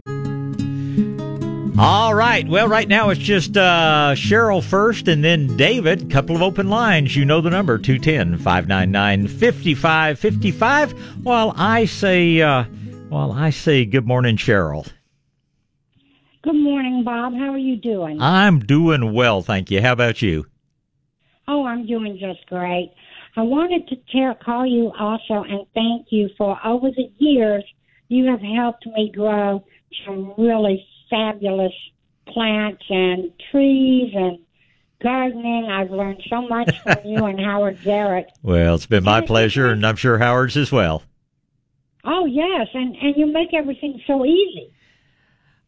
All right. Well, right now it's just uh, Cheryl first and then David. Couple of open lines. You know the number 210 599 5555. While I say, uh, while I say good morning, Cheryl. Good morning, Bob. How are you doing? I'm doing well, thank you. How about you? oh, I'm doing just great. I wanted to tell, call you also and thank you for over the years you have helped me grow some really fabulous plants and trees and gardening. I've learned so much from *laughs* you and Howard Garrett. Well, it's been my pleasure, and I'm sure Howard's as well. Oh yes, and and you make everything so easy.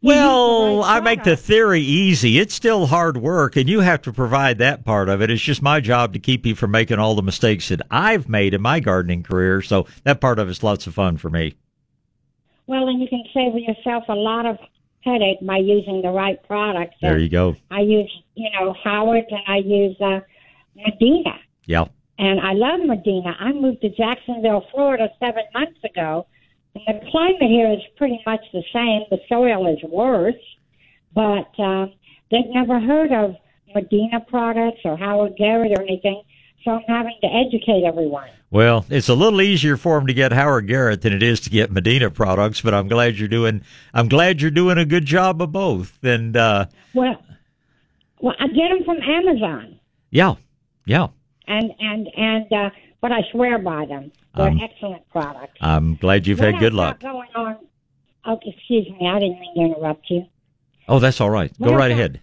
You Well, right I make the theory easy. It's still hard work, and you have to provide that part of it. It's just my job to keep you from making all the mistakes that I've made in my gardening career. So that part of it's lots of fun for me. Well, and you can save yourself a lot of headache by using the right products. There you go. I use, you know, Howard and I use uh, Medina. Yeah. And I love Medina. I moved to Jacksonville, Florida seven months ago. And the climate here is pretty much the same. The soil is worse, but um, they've never heard of Medina products or Howard Garrett or anything. So I'm having to educate everyone. Well, it's a little easier for them to get Howard Garrett than it is to get Medina products, but I'm glad you're doing. I'm glad you're doing a good job of both. And uh, Well, well, I get them from Amazon. yeah, yeah. and and and uh, but I swear by them. They're Um, excellent products. I'm glad you've What had good luck. Going on. Oh, excuse me, I didn't mean to interrupt you. Oh, that's all right. Go right ahead.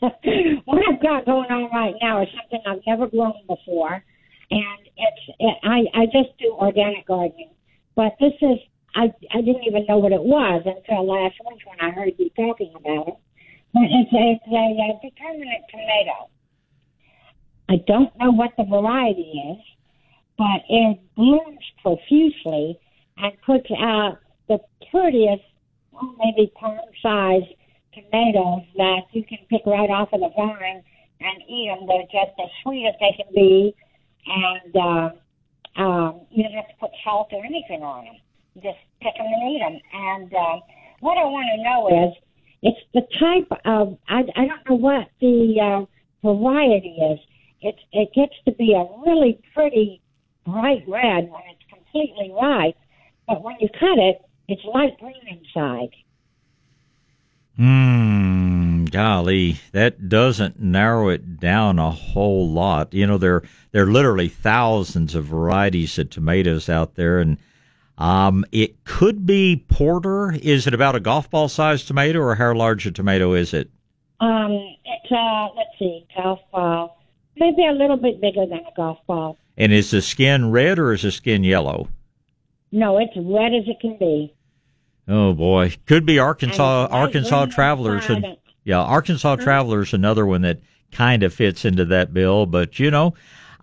*laughs* what I've got going on right now is something I've never grown before, and it's it, I I just do organic gardening, but this is I I didn't even know what it was until last week when I heard you talking about it. But it's a, it's a, a determinate tomato. I don't know what the variety is, but it blooms profusely and puts out the prettiest, well, maybe palm size tomatoes that you can pick right off of the vine and eat them. They're just as sweet as they can be, and uh, um, you don't have to put salt or anything on them. Just pick them and eat them. And uh, what I want to know is, it's the type of I, I don't know what the uh, variety is. It's it gets to be a really pretty bright red when it's completely ripe, but when you cut it, it's light green inside. Hmm, golly, that doesn't narrow it down a whole lot. You know, there there are literally thousands of varieties of tomatoes out there, and um, it could be porter. Is it about a golf ball sized tomato, or how large a tomato is it? Um, it's uh, let's see, golf ball, maybe a little bit bigger than a golf ball. And is the skin red or is the skin yellow? No, it's red as it can be. Oh boy, could be Arkansas Arkansas Travelers and yeah, Arkansas Travelers another one that kind of fits into that bill, but you know,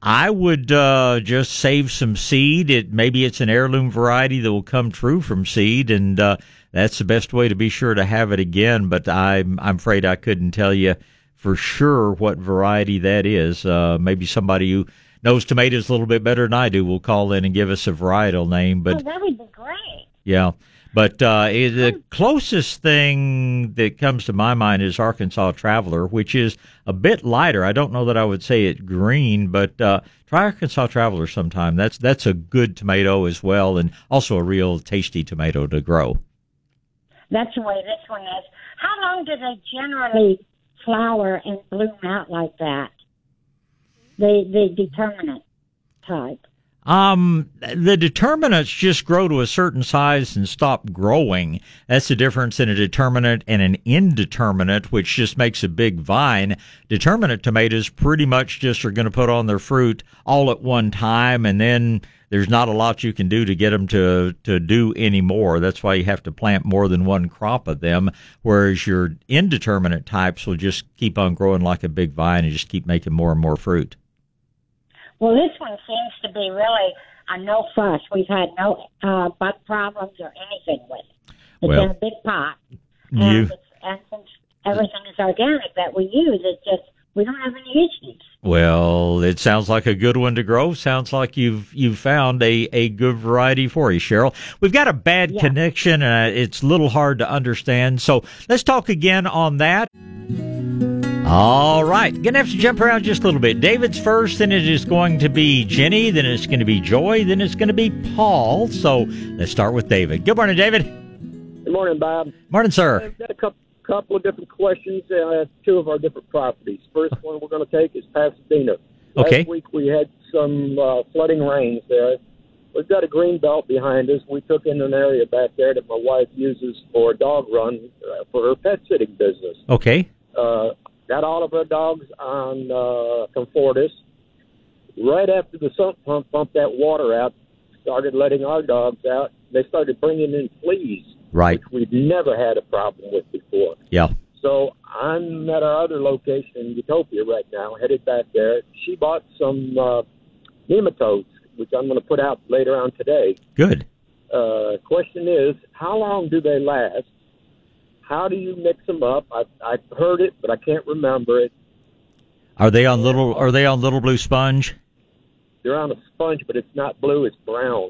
I would uh, just save some seed. It maybe it's an heirloom variety that will come true from seed, and uh, that's the best way to be sure to have it again. But I'm I'm afraid I couldn't tell you for sure what variety that is. Uh, maybe somebody who knows tomatoes a little bit better than I do will call in and give us a varietal name. But oh, that would be great. yeah. But uh, eh, the closest thing that comes to my mind is Arkansas Traveler, which is a bit lighter. I don't know that I would say it green, but uh, try Arkansas Traveler sometime. That's that's a good tomato as well, and also a real tasty tomato to grow. That's the way this one is. How long do they generally flower and bloom out like that? The the determinate type. Um, the determinants just grow to a certain size and stop growing. That's the difference in a determinate and an indeterminate, which just makes a big vine. Determinate tomatoes pretty much just are going to put on their fruit all at one time, and then there's not a lot you can do to get them to to do any more. That's why you have to plant more than one crop of them. Whereas your indeterminate types will just keep on growing like a big vine and just keep making more and more fruit. Well, this one seems to be really a no fuss. We've had no uh, bug problems or anything with it. It's Well, in a big pot, and, it's, and since everything is organic that we use, it just we don't have any issues. Well, it sounds like a good one to grow. Sounds like you've you've found a, a good variety for you, Cheryl. We've got a bad Yeah. connection, and it's a little hard to understand. So let's talk again on that. All right, gonna have to jump around just a little bit. David's first, then it is going to be Jenny, then it's going to be Joy, then it's going to be Paul. So let's start with David. Good morning, David. Good morning, Bob. Morning, sir. I've got a couple, couple of different questions, uh, two of our different properties. First one we're going to take is Pasadena. Okay. Last week we had some uh, flooding rains there. We've got a green belt behind us. We took in an area back there that my wife uses for a dog run uh, for her pet sitting business. Okay. Uh, got all of our dogs on uh, Comfortis. Right after the sump pump pumped that water out, started letting our dogs out. They started bringing in fleas Right. we've never had a problem with before. Yeah. So I'm at our other location in Utopia right now, headed back there. She bought some uh, nematodes, which I'm going to put out later on today. Good. Uh, question is, how long do they last? How do you mix them up? I've, I've heard it, but I can't remember it. Are they on little? Are they on little blue sponge? They're on a sponge, but it's not blue; it's brown.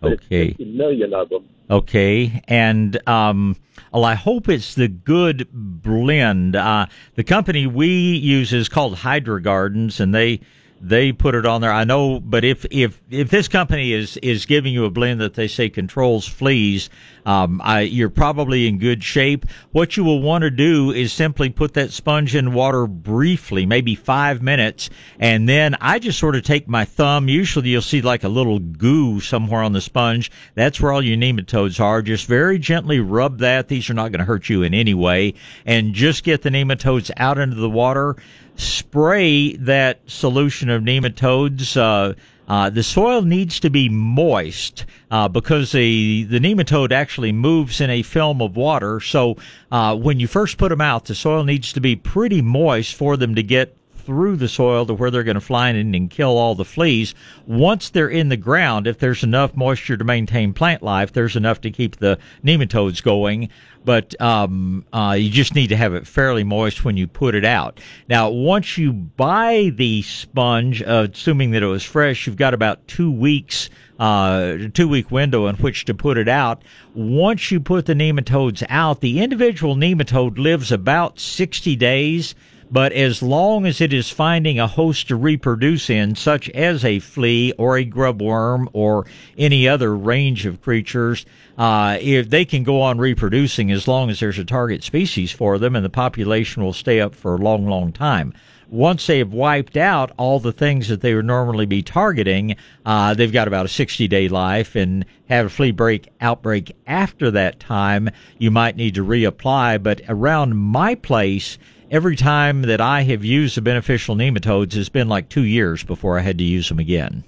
But Okay. it's 50 million of them. Okay, and um, well, I hope it's the good blend. Uh, the company we use is called Hydra Gardens, and they they put it on there. I know, but if if if this company is is giving you a blend that they say controls fleas, um, I, you're probably in good shape. What you will want to do is simply put that sponge in water briefly, maybe five minutes, and then I just sort of take my thumb. Usually, you'll see like a little goo somewhere on the sponge. That's where all your nematodes are. Just very gently rub that. These are not going to hurt you in any way, and just get the nematodes out into the water spray that solution of nematodes. Uh, uh, the soil needs to be moist uh, because the the nematode actually moves in a film of water. So uh, when you first put them out, the soil needs to be pretty moist for them to get through the soil to where they're going to fly in and kill all the fleas. Once they're in the ground, if there's enough moisture to maintain plant life, there's enough to keep the nematodes going. But um, uh, you just need to have it fairly moist when you put it out. Now, once you buy the sponge, uh, assuming that it was fresh, you've got about two weeks uh, two week window in which to put it out. Once you put the nematodes out, the individual nematode lives about 60 days. But as long as it is finding a host to reproduce in, such as a flea or a grub worm or any other range of creatures, uh, if they can go on reproducing as long as there's a target species for them, and the population will stay up for a long, long time once they have wiped out all the things that they would normally be targeting, uh, they've got about a 60 day life and have a flea break outbreak after that time, you might need to reapply. But around my place, every time that I have used the beneficial nematodes it's been like two years before I had to use them again.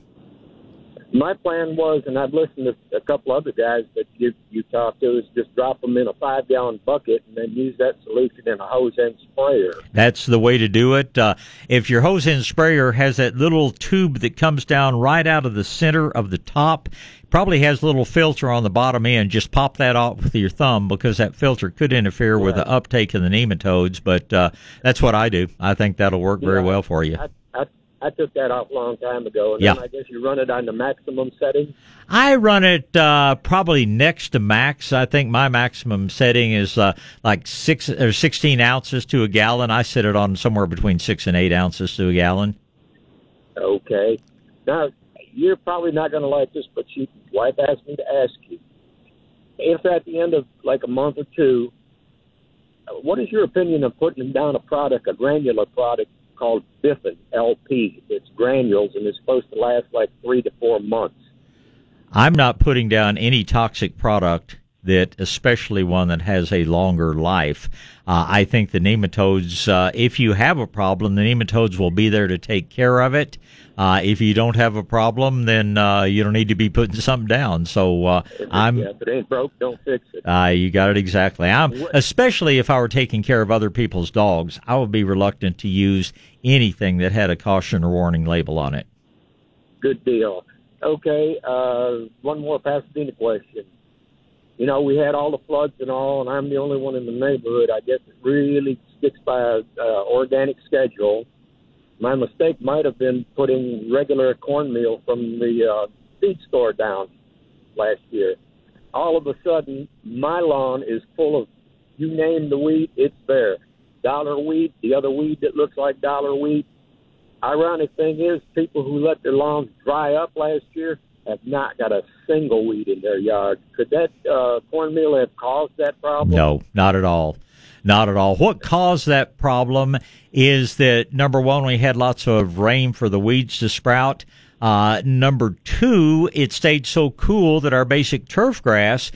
My plan was, and I've listened to a couple other guys that you you talked to, is just drop them in a five gallon bucket and then use that solution in a hose end sprayer. That's the way to do it. Uh, if your hose end sprayer has that little tube that comes down right out of the center of the top, probably has a little filter on the bottom end. Just pop that off with your thumb because that filter could interfere with the uptake of the nematodes. But uh, that's what I do. I think that'll work very well for you. I, I took that off a long time ago, and Yeah. I guess you run it on the maximum setting. I run it uh, probably next to max. I think my maximum setting is uh, like six or sixteen ounces to a gallon. I set it on somewhere between six and eight ounces to a gallon. Okay. Now, you're probably not going to like this, but your wife asked me to ask you if at the end of like a month or two, what is your opinion of putting down a product, a granular product called Bifen LP? It's granules and it's supposed to last like three to four months. I'm not putting down any toxic product that, especially one that has a longer life. Uh, I think the nematodes, uh, if you have a problem, the nematodes will be there to take care of it. Uh, if you don't have a problem, then uh, you don't need to be putting something down. So uh, I'm yeah, if it ain't broke, don't fix it. Uh, you got it exactly. I'm especially if I were taking care of other people's dogs, I would be reluctant to use anything that had a caution or warning label on it. Good deal. Okay, uh, one more Pasadena question. You know, we had all the floods and all, and I'm the only one in the neighborhood. I guess it really sticks by a uh, organic schedule. My mistake might have been putting regular cornmeal from the uh, feed store down last year. All of a sudden, my lawn is full of you name the weed, it's there. Dollar weed, the other weed that looks like dollar weed, ironic thing is, people who let their lawns dry up last year have not got a single weed in their yard. Could that uh, cornmeal have caused that problem? No, not at all. Not at all. What caused that problem is that number one, we had lots of rain for the weeds to sprout. Uh, number two, it stayed so cool that our basic turf grass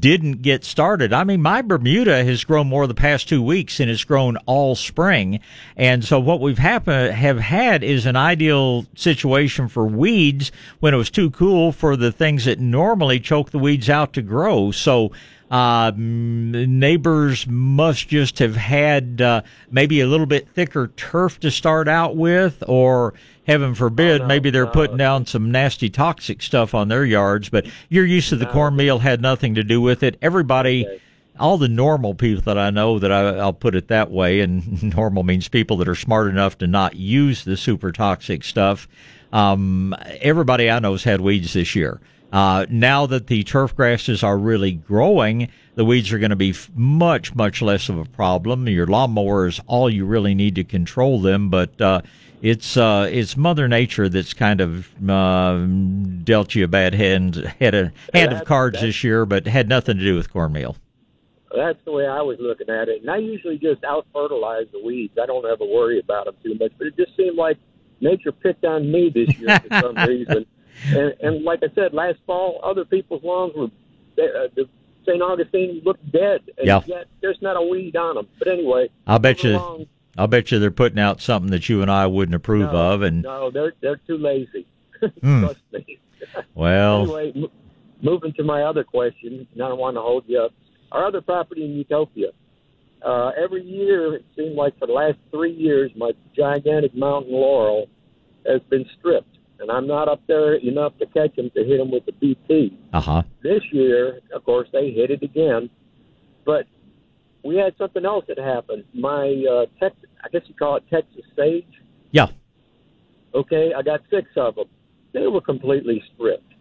didn't get started. I mean, my Bermuda has grown more the past two weeks and it's grown all spring. And so what we've happen, have had is an ideal situation for weeds when it was too cool for the things that normally choke the weeds out to grow. So, uh, neighbors must just have had uh, maybe a little bit thicker turf to start out with, or heaven forbid, maybe they're putting down some nasty toxic stuff on their yards. But your use of the cornmeal had nothing to do with it. Everybody. All the normal people that I know that I, I'll put it that way, and *laughs* normal means people that are smart enough to not use the super toxic stuff. Um, everybody I know's had weeds this year. Uh, now that the turf grasses are really growing, the weeds are going to be f- much, much less of a problem. Your lawnmower is all you really need to control them, but uh, it's uh, it's Mother Nature that's kind of uh, dealt you a bad hand head of, hand of cards this year, but had nothing to do with cornmeal. That's the way I was looking at it. And I usually just out fertilize the weeds. I don't ever worry about them too much. But it just seemed like nature picked on me this year for some *laughs* reason. And, and like I said, last fall, other people's lawns were, uh, the St. Augustine looked dead. And Yeah. yet there's not a weed on them. But anyway, I'll bet you. along. I'll bet you they're putting out something that you and I wouldn't approve No, of, and no, they're they're too lazy. *laughs* Hmm. Trust me. *laughs* well, anyway, m- moving to my other question, and I don't want to hold you up. Our other property in Utopia. Uh, every year, it seemed like for the last three years, my gigantic mountain laurel has been stripped, and I'm not up there enough to catch them to hit them with the BT. uh huh. This year, of course, they hit it again, but we had something else that happened. My uh, Texas, I guess you call it Texas sage. Yeah. Okay, I got six of them. They were completely stripped.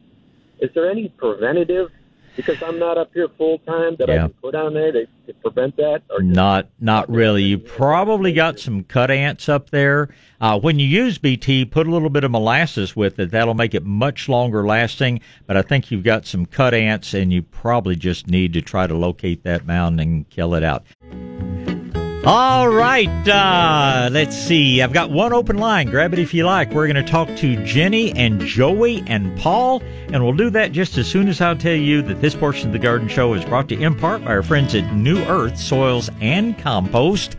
Is there any preventative? Because I'm not up here full time that I can put on there to, to prevent that. Or Not, not really. You probably got some cut ants up there. Uh, when you use BT, put a little bit of molasses with it. That'll make it much longer lasting. But I think you've got some cut ants, and you probably just need to try to locate that mound and kill it out. All right, uh, let's see. I've got one open line. Grab it if you like. We're going to talk to Jenny and Joey and Paul, and we'll do that just as soon as I'll tell you that this portion of the Garden Show is brought to you in part by our friends at New Earth Soils and Compost.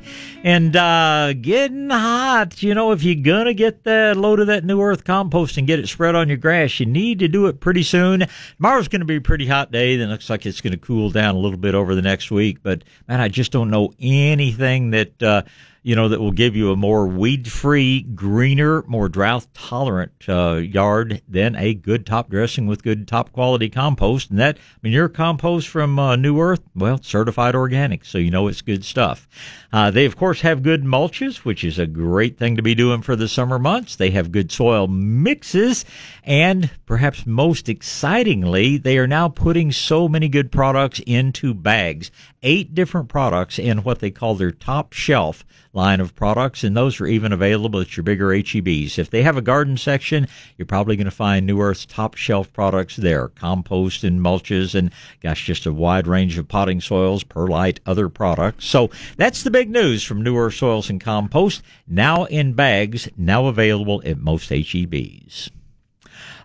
And uh, getting hot. You know, if you're gonna get that load of that new earth compost and get it spread on your grass, you need to do it pretty soon. Tomorrow's gonna be a pretty hot day. Then looks like it's gonna cool down a little bit over the next week. But man, I just don't know anything that. Uh, you know, that will give you a more weed free, greener, more drought tolerant uh, yard than a good top dressing with good top quality compost. And that, your compost from uh, New Earth, well, certified organic, so you know it's good stuff. Uh, they, of course, have good mulches, which is a great thing to be doing for the summer months. They have good soil mixes, and perhaps most excitingly, they are now putting so many good products into bags. Eight different products in what they call their top shelf line of products, and those are even available at your bigger HEBs. If they have a garden section, you're probably going to find New Earth's top shelf products there compost and mulches, and gosh, just a wide range of potting soils, perlite, other products. So that's the big news from New Earth Soils and Compost, now in bags, now available at most HEBs.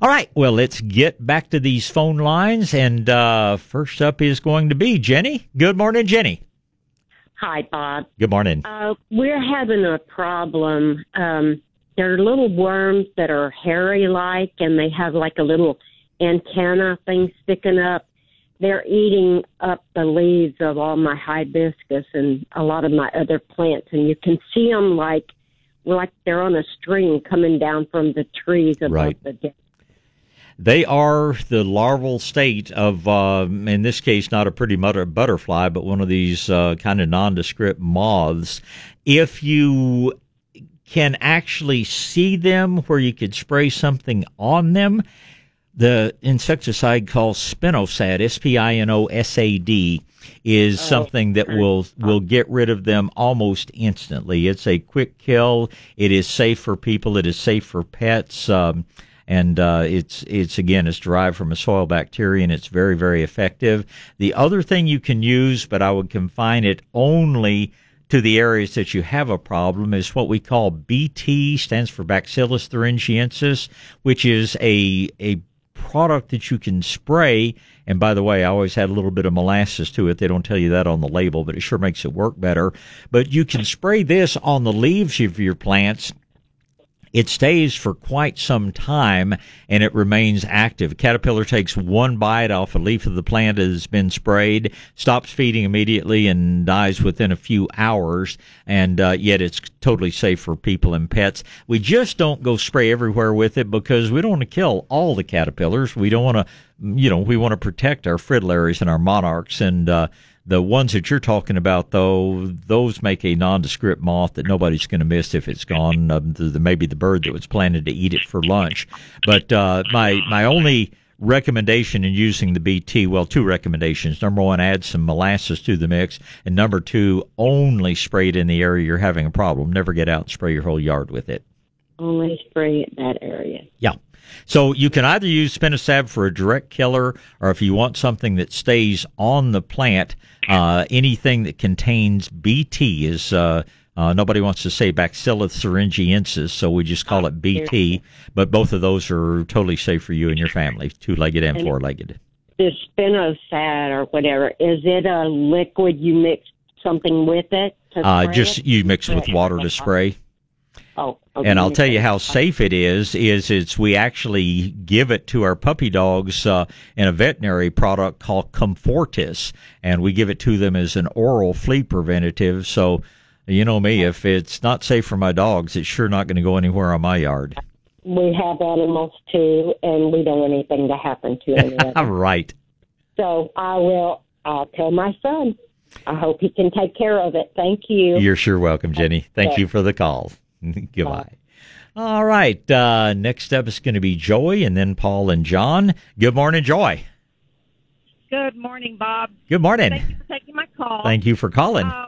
All right, well, let's get back to these phone lines, and uh, first up is going to be Jenny. Good morning, Jenny. Hi, Bob. Good morning. Uh, we're having a problem. Um, there are little worms that are hairy like, and they have like a little antenna thing sticking up. They're eating up the leaves of all my hibiscus and a lot of my other plants, and you can see them like like they're on a string coming down from the trees above Right. the They are the larval state of, uh, in this case, not a pretty butterfly, but one of these uh, kind of nondescript moths. If you can actually see them where you could spray something on them, the insecticide called spinosad, S-P-I-N-O-S-A-D, is something that will will get rid of them almost instantly. It's a quick kill. It is safe for people. It is safe for pets. Um, and uh, it's it's again it's derived from a soil bacteria and it's very very effective. The other thing you can use, but I would confine it only to the areas that you have a problem, is what we call BT stands for Bacillus thuringiensis, which is a a product that you can spray. And by the way, I always had a little bit of molasses to it. They don't tell you that on the label, but it sure makes it work better. But you can spray this on the leaves of your plants it stays for quite some time and it remains active. Caterpillar takes one bite off a leaf of the plant that has been sprayed, stops feeding immediately, and dies within a few hours. And uh, yet it's totally safe for people and pets. We just don't go spray everywhere with it because we don't want to kill all the caterpillars. We don't want to, you know, we want to protect our fritillaries and our monarchs and. Uh, the ones that you're talking about, though, those make a nondescript moth that nobody's going to miss if it's gone. Um, the, maybe the bird that was planning to eat it for lunch. But uh, my my only recommendation in using the BT, well, two recommendations. Number one, add some molasses to the mix, and number two, only spray it in the area you're having a problem. Never get out and spray your whole yard with it. only spray at that area. Yeah. So you can either use spinosad for a direct killer, or if you want something that stays on the plant, uh, anything that contains BT is. Uh, uh, nobody wants to say Bacillus thuringiensis, so we just call it BT. But both of those are totally safe for you and your family, two-legged and And- four-legged. The spinosad or whatever, is it a liquid you mix something with it? To Uh, just you mix it with water to spray. Oh, okay. And I'll tell you how safe it is. Is it's we actually give it to our puppy dogs uh, in a veterinary product called Comfortis, and we give it to them as an oral flea preventative. So, you know me, if it's not safe for my dogs, it's sure not going to go anywhere on my yard. We have animals too, and we don't want anything to happen to any of *laughs* them. right. So I will. I'll tell my son. I hope he can take care of it. Thank you. You're sure welcome, Jenny. Thank you for the call. *laughs* Goodbye. All right. Uh, next up is going to be Joy, and then Paul and John. Good morning, Joy. Good morning, Bob. Good morning. Thank you for taking my call. Thank you for calling. Uh,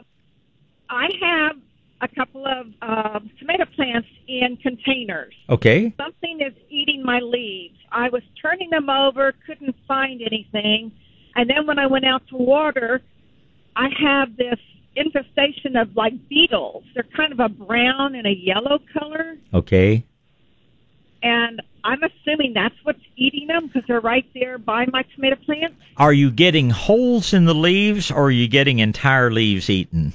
I have a couple of uh, tomato plants in containers. Okay. Something is eating my leaves. I was turning them over, couldn't find anything, and then when I went out to water, I have this infestation of like beetles. They're kind of a brown and a yellow color, Okay. and I'm assuming that's what's eating them because they're right there by my tomato plants. Are you getting holes in the leaves or are you getting entire leaves eaten?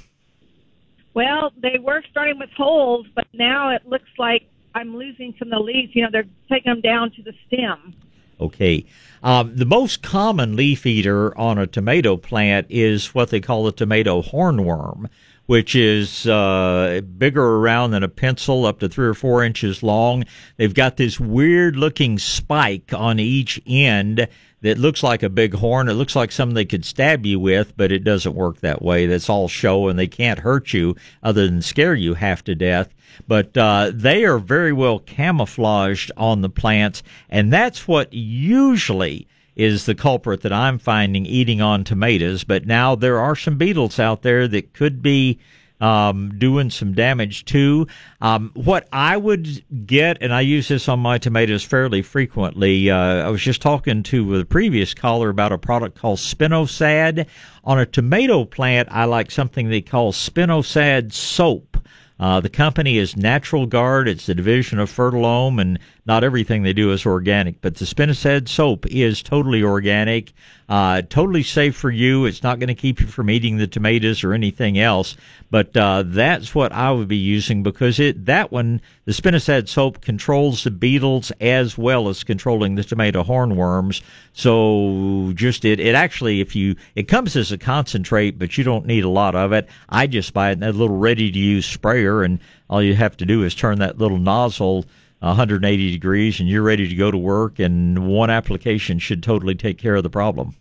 Well, they were starting with holes, but now it looks like I'm losing some of the leaves. You know, they're taking them down to the stem. Okay. Um, the most common leaf eater on a tomato plant is what they call a tomato hornworm, which is uh, bigger around than a pencil, up to three or four inches long. They've got this weird looking spike on each end that looks like a big horn. It looks like something they could stab you with, but it doesn't work that way. That's all show, and they can't hurt you other than scare you half to death. But uh, they are very well camouflaged on the plants, and that's what usually is the culprit that I'm finding eating on tomatoes. But now there are some beetles out there that could be um, doing some damage too. Um, what I would get, and I use this on my tomatoes fairly frequently. Uh, I was just talking to the previous caller about a product called Spinosad. On a tomato plant, I like something they call Spinosad soap. Uh, the company is Natural Guard. It's a division of Fertilome, and not everything they do is organic. But the Spinosad soap is totally organic, uh, totally safe for you. It's not going to keep you from eating the tomatoes or anything else. But uh, that's what I would be using because it that one, the Spinosad soap, controls the beetles as well as controlling the tomato hornworms. So just it, it actually, if you, it comes as a concentrate, but you don't need a lot of it. I just buy it in that little ready to use sprayer, and all you have to do is turn that little nozzle 180 degrees, and you're ready to go to work. And one application should totally take care of the problem.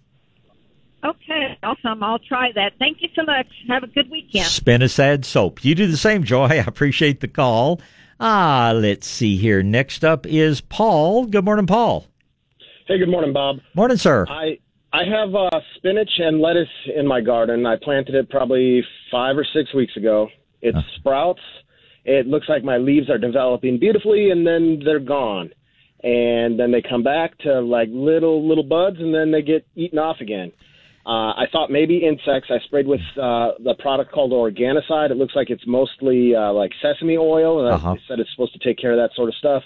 Okay, awesome. I'll try that. Thank you so much. Have a good weekend. Spinosad soap. You do the same, Joy. *laughs* I appreciate the call. Ah, let's see here. Next up is Paul. Good morning, Paul. Hey, good morning, Bob. Morning, sir. I I have uh, spinach and lettuce in my garden. I planted it probably five or six weeks ago. It Huh. sprouts. It looks like my leaves are developing beautifully, and then they're gone. And then they come back to like little little buds, and then they get eaten off again. Uh, I thought maybe insects. I sprayed with uh, the product called Organicide. It looks like it's mostly uh, like sesame oil, and Uh-huh. they said it's supposed to take care of that sort of stuff.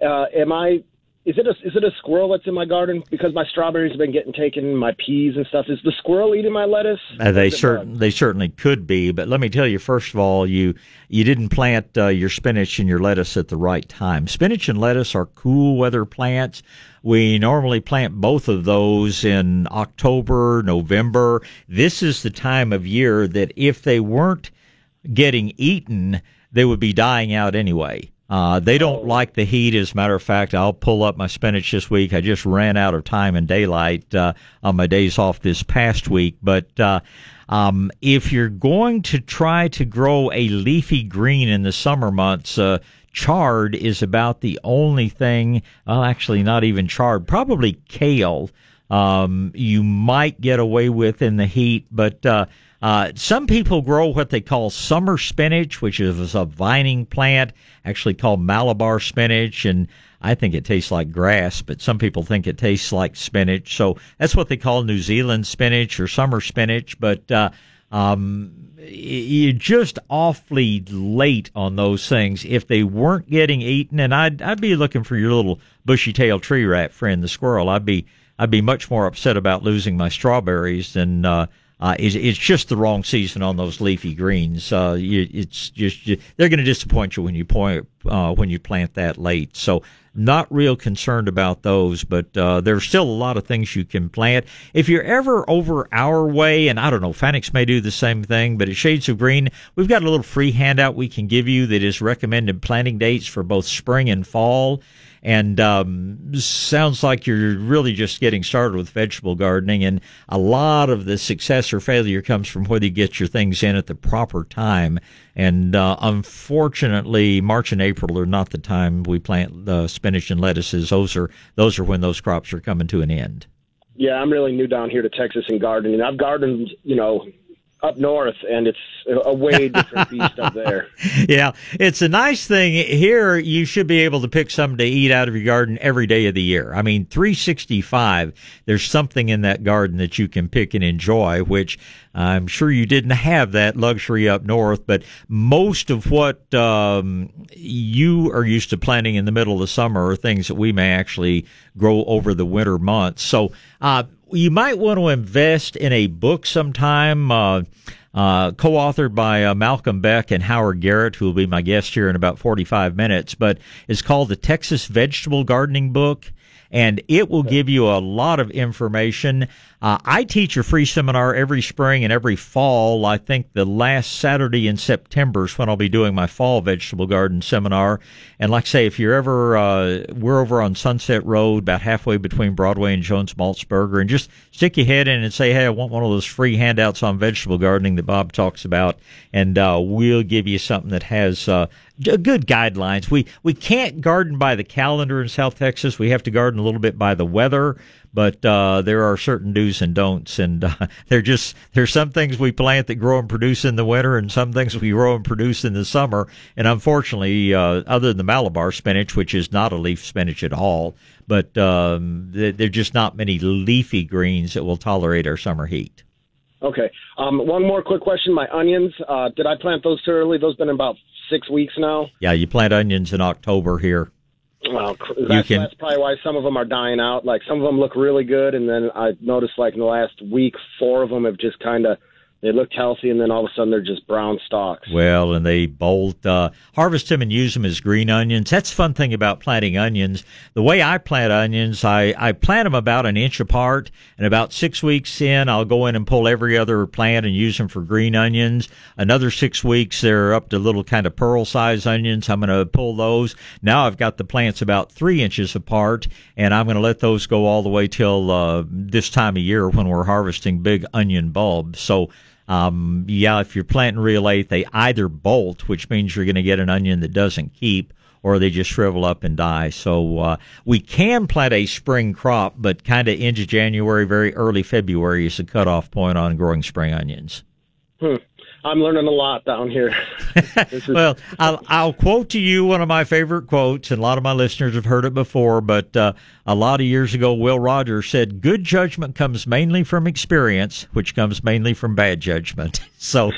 Uh, am I? Is it a is it a squirrel that's in my garden? Because my strawberries have been getting taken, my peas and stuff. Is the squirrel eating my lettuce? Uh, they certain they certainly could be, but let me tell you first of all, you you didn't plant uh, your spinach and your lettuce at the right time. Spinach and lettuce are cool weather plants. We normally plant both of those in October, November. This is the time of year that if they weren't getting eaten, they would be dying out anyway. Uh, they don't like the heat. As a matter of fact, I'll pull up my spinach this week. I just ran out of time and daylight uh, on my days off this past week. But uh, um, if you're going to try to grow a leafy green in the summer months, uh, chard is about the only thing. Well, actually, not even chard. Probably kale. Um, you might get away with in the heat, but uh, some people grow what they call summer spinach, which is a vining plant, actually called Malabar spinach, and I think it tastes like grass, but some people think it tastes like spinach. So that's what they call New Zealand spinach or summer spinach. But uh, um, you're just awfully late on those things. If they weren't getting eaten, and I'd I'd be looking for your little bushy tailed tree rat friend, the squirrel. I'd be I'd be much more upset about losing my strawberries than uh, uh, it's, it's just the wrong season on those leafy greens. Uh, you, it's just you, they're going to disappoint you when you point uh, when you plant that late. So not real concerned about those, but uh, there's still a lot of things you can plant. If you're ever over our way, and I don't know, Fanick's may do the same thing, but at Shades of Green, we've got a little free handout we can give you that is recommended planting dates for both spring and fall and um, sounds like you're really just getting started with vegetable gardening. And a lot of the success or failure comes from whether you get your things in at the proper time. And uh, unfortunately, March and April are not the time we plant uh, spinach and lettuces. Those are those are when those crops are coming to an end. Yeah, I'm really new down here to Texas and gardening. I've gardened, you know, up north, and it's a way *laughs* different beast up there. yeah, it's a nice thing here. You should be able to pick something to eat out of your garden every day of the year. I mean, 365. There's something in that garden that you can pick and enjoy, which I'm sure you didn't have that luxury up north. But most of what um, you are used to planting in the middle of the summer are things that we may actually grow over the winter months. So. Uh, you might want to invest in a book sometime. Uh, uh, co-authored by uh, Malcolm Beck and Howard Garrett, who will be my guest here in about 45 minutes. But it's called the Texas Vegetable Gardening Book and it will give you a lot of information. Uh, I teach a free seminar every spring and every fall. I think the last Saturday in September is when I'll be doing my fall vegetable garden seminar. And like I say, if you're ever, uh, we're over on Sunset Road, about halfway between Broadway and Jones Maltsberger, and just stick your head in and say, hey, I want one of those free handouts on vegetable gardening that Bob talks about, and uh, we'll give you something that has uh, good guidelines. We we can't garden by the calendar in South Texas. We have to garden a little bit by the weather, but uh, there are certain do's and don'ts, and uh, *laughs* they're just there's some things we plant that grow and produce in the winter, and some things we grow and produce in the summer. And unfortunately, uh, other than the Malabar spinach, which is not a leaf spinach at all, but um, there're just not many leafy greens that will tolerate our summer heat. Okay. Um, one more quick question. My onions, uh, did I plant those too early? Those been about six weeks now. Yeah, you plant onions in October here. Well, that's, can, that's probably why some of them are dying out. Like some of them look really good, and then I noticed like in the last week, four of them have just kind of they looked healthy, and then all of a sudden they're just brown stalks. Well, and they bolt, uh, harvest them and use them as green onions. That's the fun thing about planting onions. The way I plant onions, I, I plant them about an inch apart, and about six weeks in, I'll go in and pull every other plant and use them for green onions. Another six weeks, they're up to little kind of pearl size onions. I'm going to pull those. Now I've got the plants about three inches apart, and I'm going to let those go all the way till uh, this time of year when we're harvesting big onion bulbs. So um, yeah, if you're planting real late, they either bolt, which means you're going to get an onion that doesn't keep, or they just shrivel up and die. So uh, we can plant a spring crop, but kind of into January, very early February is the cutoff point on growing spring onions. Hmm. I'm learning a lot down here. *laughs* is- well, I'll, I'll, quote to you one of my favorite quotes, and a lot of my listeners have heard it before, but uh, a lot of years ago, Will Rogers said, Good judgment comes mainly from experience, which comes mainly from bad judgment. *laughs* So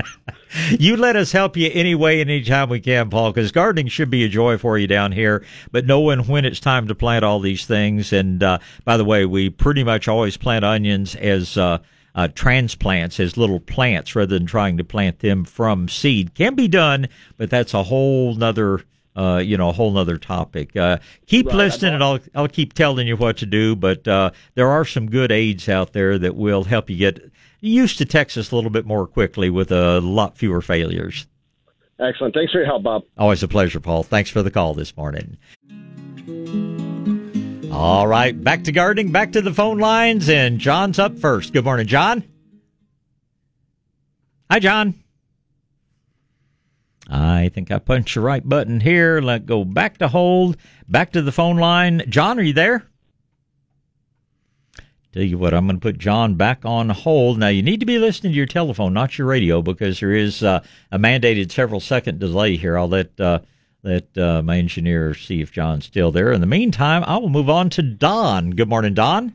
*laughs* you let us help you any way and anytime we can, Paul, because gardening should be a joy for you down here, but knowing when it's time to plant all these things. And uh, by the way, we pretty much always plant onions as. Uh, uh, transplants as little plants rather than trying to plant them from seed can be done, but that's a whole nother. Uh, you know, a whole nother topic. Uh, keep right, listening, and I'll I'll keep telling you what to do. But uh, there are some good aids out there that will help you get used to Texas a little bit more quickly with a lot fewer failures. Excellent. Thanks for your help, Bob. Always a pleasure, Paul. Thanks for the call this morning. All right, back to gardening, back to the phone lines, and John's up first. Good morning, John. Hi, John. I think I punched the right button here. Let go back to hold, back to the phone line. John, are you there? Tell you what, I'm going to put John back on hold. Now, you need to be listening to your telephone, not your radio, because there is uh, a mandated several second delay here. I'll let. Uh, let uh, my engineer see if John's still there. In the meantime, I will move on to Don. Good morning, Don.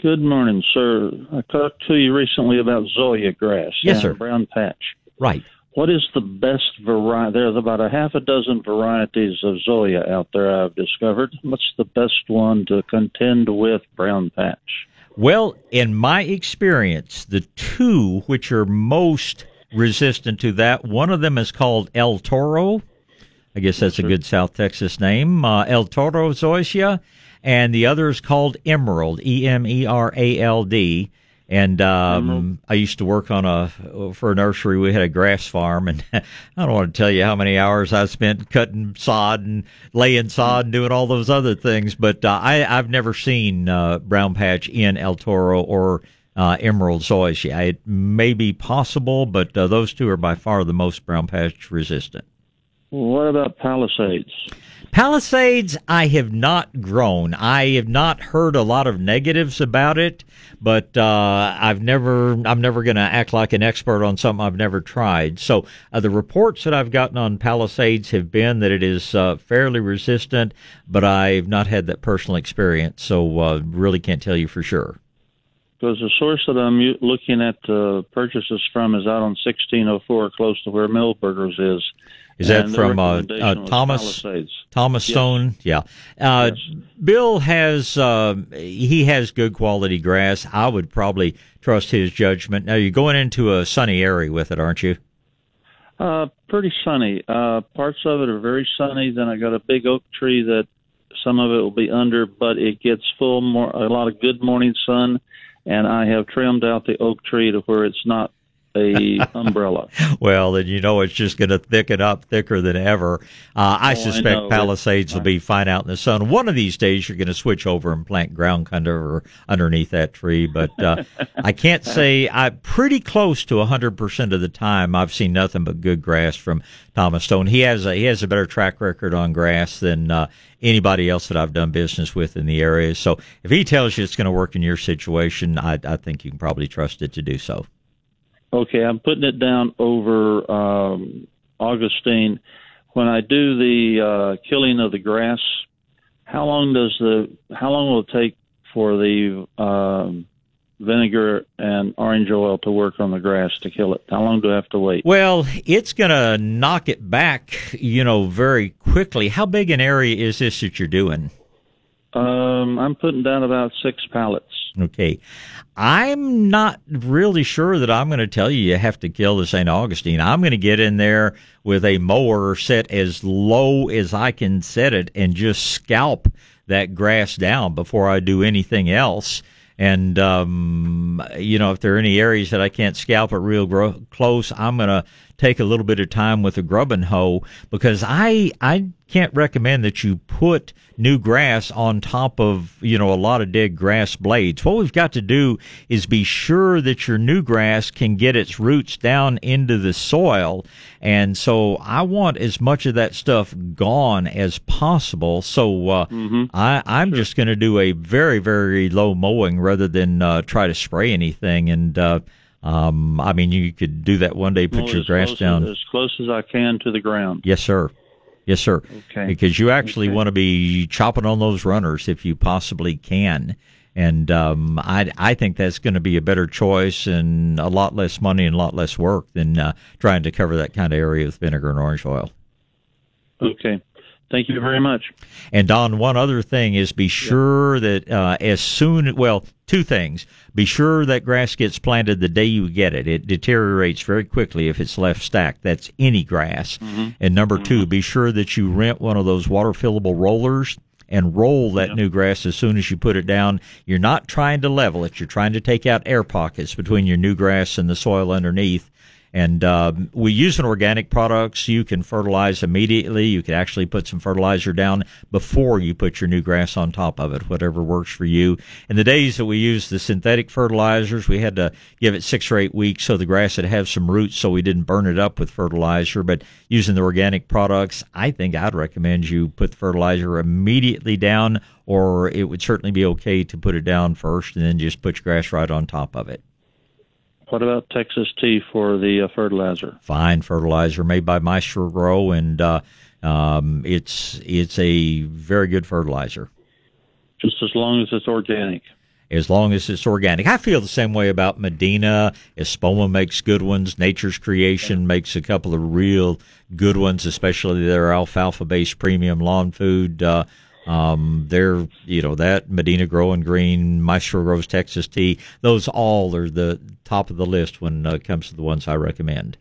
Good morning, sir. I talked to you recently about zoysia grass. Yes, sir. Brown patch. Right. What is the best variety? There's about a half a dozen varieties of zoysia out there I've discovered. What's the best one to contend with brown patch? Well, in my experience, the two which are most resistant to that, one of them is called El Toro, I guess that's a good South Texas name. Uh, El Toro Zoysia, and the other is called Emerald, E M E R A L D. And um, I used to work on a for a nursery. We had a grass farm, and *laughs* I don't want to tell you how many hours I spent cutting sod and laying sod and doing all those other things. But uh, I, I've never seen uh, brown patch in El Toro or uh, emerald zoysia. It may be possible, but uh, those two are by far the most brown patch resistant. What about Palisades? Palisades, I have not grown. I have not heard a lot of negatives about it, but uh, I've never. I'm never going to act like an expert on something I've never tried. So uh, the reports that I've gotten on Palisades have been that it is uh, fairly resistant, but I've not had that personal experience, so uh, really can't tell you for sure. Because the source that I'm looking at uh, purchases from is out on 1604, close to where Milberger's is Is that from uh, uh, Thomas. Thomas Yes. Stone? Yeah. Uh, Bill has uh, he has good quality grass. I would probably trust his judgment. Now you're going into a sunny area with it, aren't you? Uh, pretty sunny. Uh, parts of it are very sunny. Then I got a big oak tree that some of it will be under, but it gets full more a lot of good morning sun, and I have trimmed out the oak tree to where it's not a umbrella. *laughs* Well, then you know it's just going to thicken up thicker than ever. Uh, I Oh, suspect know. Palisades will be fine out in the sun. One of these days, you're going to switch over and plant ground cover underneath that tree. But uh, *laughs* I can't say I'm pretty close to 100% of the time I've seen nothing but good grass from Thomas Stone. He has a, he has a better track record on grass than uh, anybody else that I've done business with in the area. So if he tells you it's going to work in your situation, I, I think you can probably trust it to do so. Okay, I'm putting it down over um, Augustine. When I do the uh, killing of the grass, how long does the how long will it take for the um, vinegar and orange oil to work on the grass to kill it? How long do I have to wait? Well, it's going to knock it back, you know, very quickly. How big an area is this that you're doing? Um, I'm putting down about six pallets. Okay. I'm not really sure that I'm going to tell you you have to kill the St. Augustine. I'm going to get in there with a mower set as low as I can set it and just scalp that grass down before I do anything else. And, um, you know, if there are any areas that I can't scalp it real gro- close, I'm going to take a little bit of time with a grubbing hoe because I, I can't recommend that you put new grass on top of, you know, a lot of dead grass blades. What we've got to do is be sure that your new grass can get its roots down into the soil. And so I want as much of that stuff gone as possible. So, uh, I, I'm just going to do a very, very low mowing rather than, uh, try to spray anything. And, uh, um, I mean, you could do that one day, put your grass down. as close as I can to the ground. Yes, sir. Yes, sir. Okay. Because you actually want to be chopping on those runners if you possibly can. And um, I, I think that's going to be a better choice and a lot less money and a lot less work than uh, trying to cover that kind of area with vinegar and orange oil. Okay. Thank you very much. And Don, one other thing is be sure that uh, as soon, well, two things. Be sure that grass gets planted the day you get it. It deteriorates very quickly if it's left stacked. That's any grass. And number two, be sure that you rent one of those water fillable rollers and roll that new grass as soon as you put it down. You're not trying to level it. You're trying to take out air pockets between your new grass and the soil underneath. And um, we use an organic products. You can fertilize immediately. You can actually put some fertilizer down before you put your new grass on top of it, whatever works for you. In the days that we used the synthetic fertilizers, we had to give it six or eight weeks so the grass would have some roots so we didn't burn it up with fertilizer. But using the organic products, I think I'd recommend you put the fertilizer immediately down, or it would certainly be okay to put it down first and then just put your grass right on top of it. What about Texas tea for the uh, fertilizer? fine fertilizer made by Maestro-Gro, and uh, um, it's it's a very good fertilizer Just as long as it's organic. as long as it's organic. I feel the same way about Medina. Espoma makes good ones. Nature's Creation makes a couple of real good ones, especially their alfalfa-based premium lawn food. Uh, um, they're you know that Medina Grow and Green, Maestro-Gro's Texas Tea. Those all are the top of the list when uh, it comes to the ones I recommend.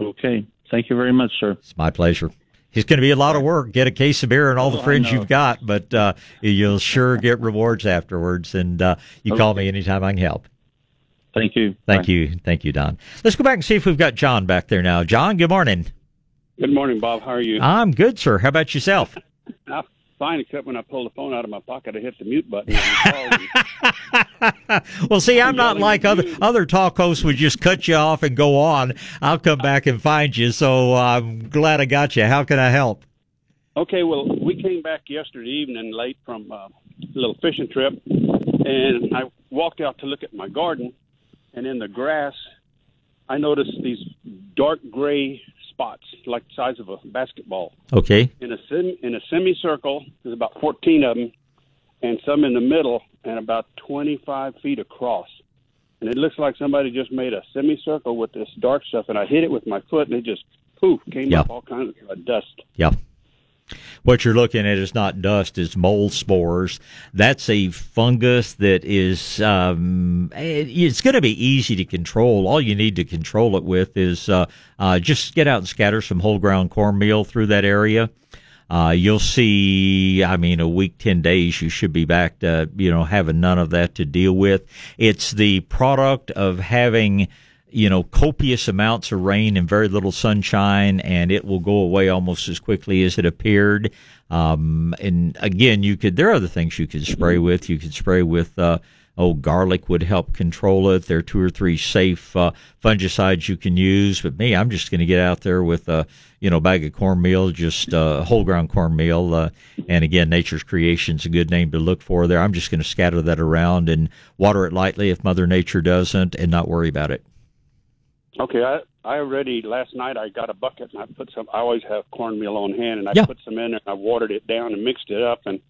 Okay. Thank you very much, sir. It's my pleasure. It's going to be a lot of work. Get a case of beer and all the Oh, I friends you've got, but uh, you'll sure get rewards afterwards. And uh, you call me anytime I can help. Thank you. Thank you. Thank you, Don. Let's go back and see if we've got John back there now. John, good morning. Good morning, Bob. How are you? I'm good, sir. How about yourself? I'm fine, except when I pulled the phone out of my pocket, I hit the mute button. *laughs* Well, see, I'm not like other other talk hosts would just cut you off and go on. I'll come back and find you. So uh, I'm glad I got you. How can I help? okay, well, we came back yesterday evening late from a little fishing trip, and I walked out to look at my garden, and in the grass, I noticed these dark gray spots, like the size of a basketball. Okay. in a sem- in a semicircle. There's about 14 of them, and some in the middle, and about 25 feet across. And it looks like somebody just made a semicircle with this dark stuff, and I hit it with my foot, and it just poof, came Yeah. up all kinds of dust. Yeah. What you're looking at is not dust; it's mold spores. That's a fungus that is. Um, it- it's going to be easy to control. All you need to control it with is uh, uh, just get out and scatter some whole ground cornmeal through that area. Uh, you'll see. I mean, a week, ten days, you should be back to you know having none of that to deal with. It's the product of having you know, copious amounts of rain and very little sunshine, and it will go away almost as quickly as it appeared. Um, and again, you could, there are other things you could spray with. You could spray with, uh, oh, garlic would help control it. There are two or three safe, uh, fungicides you can use. But me, I'm just going to get out there with a, you know, bag of cornmeal, just, uh, whole ground cornmeal. Uh, and again, Nature's Creation's a good name to look for there. I'm just going to scatter that around and water it lightly if Mother Nature doesn't and not worry about it. Okay, I I already last night I got a bucket and I put some. I always have cornmeal on hand and I Yeah. put some in and I watered it down and mixed it up and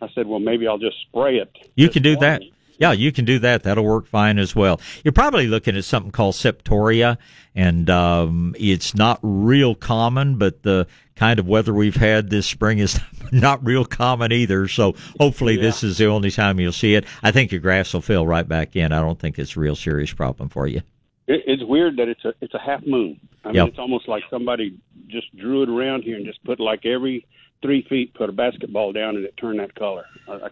I said, well, maybe I'll just spray it. You can do that. Yeah, you can do that. That'll work fine as well. You're probably looking at something called septoria, and um, it's not real common, but the kind of weather we've had this spring is *laughs* not real common either. So hopefully this is the only time you'll see it. I think your grass will fill right back in. I don't think it's a real serious problem for you. It, it's weird that it's a it's a half moon. I mean, Yep. it's almost like somebody just drew it around here and just put like every three feet, put a basketball down and it turned that color. I, I,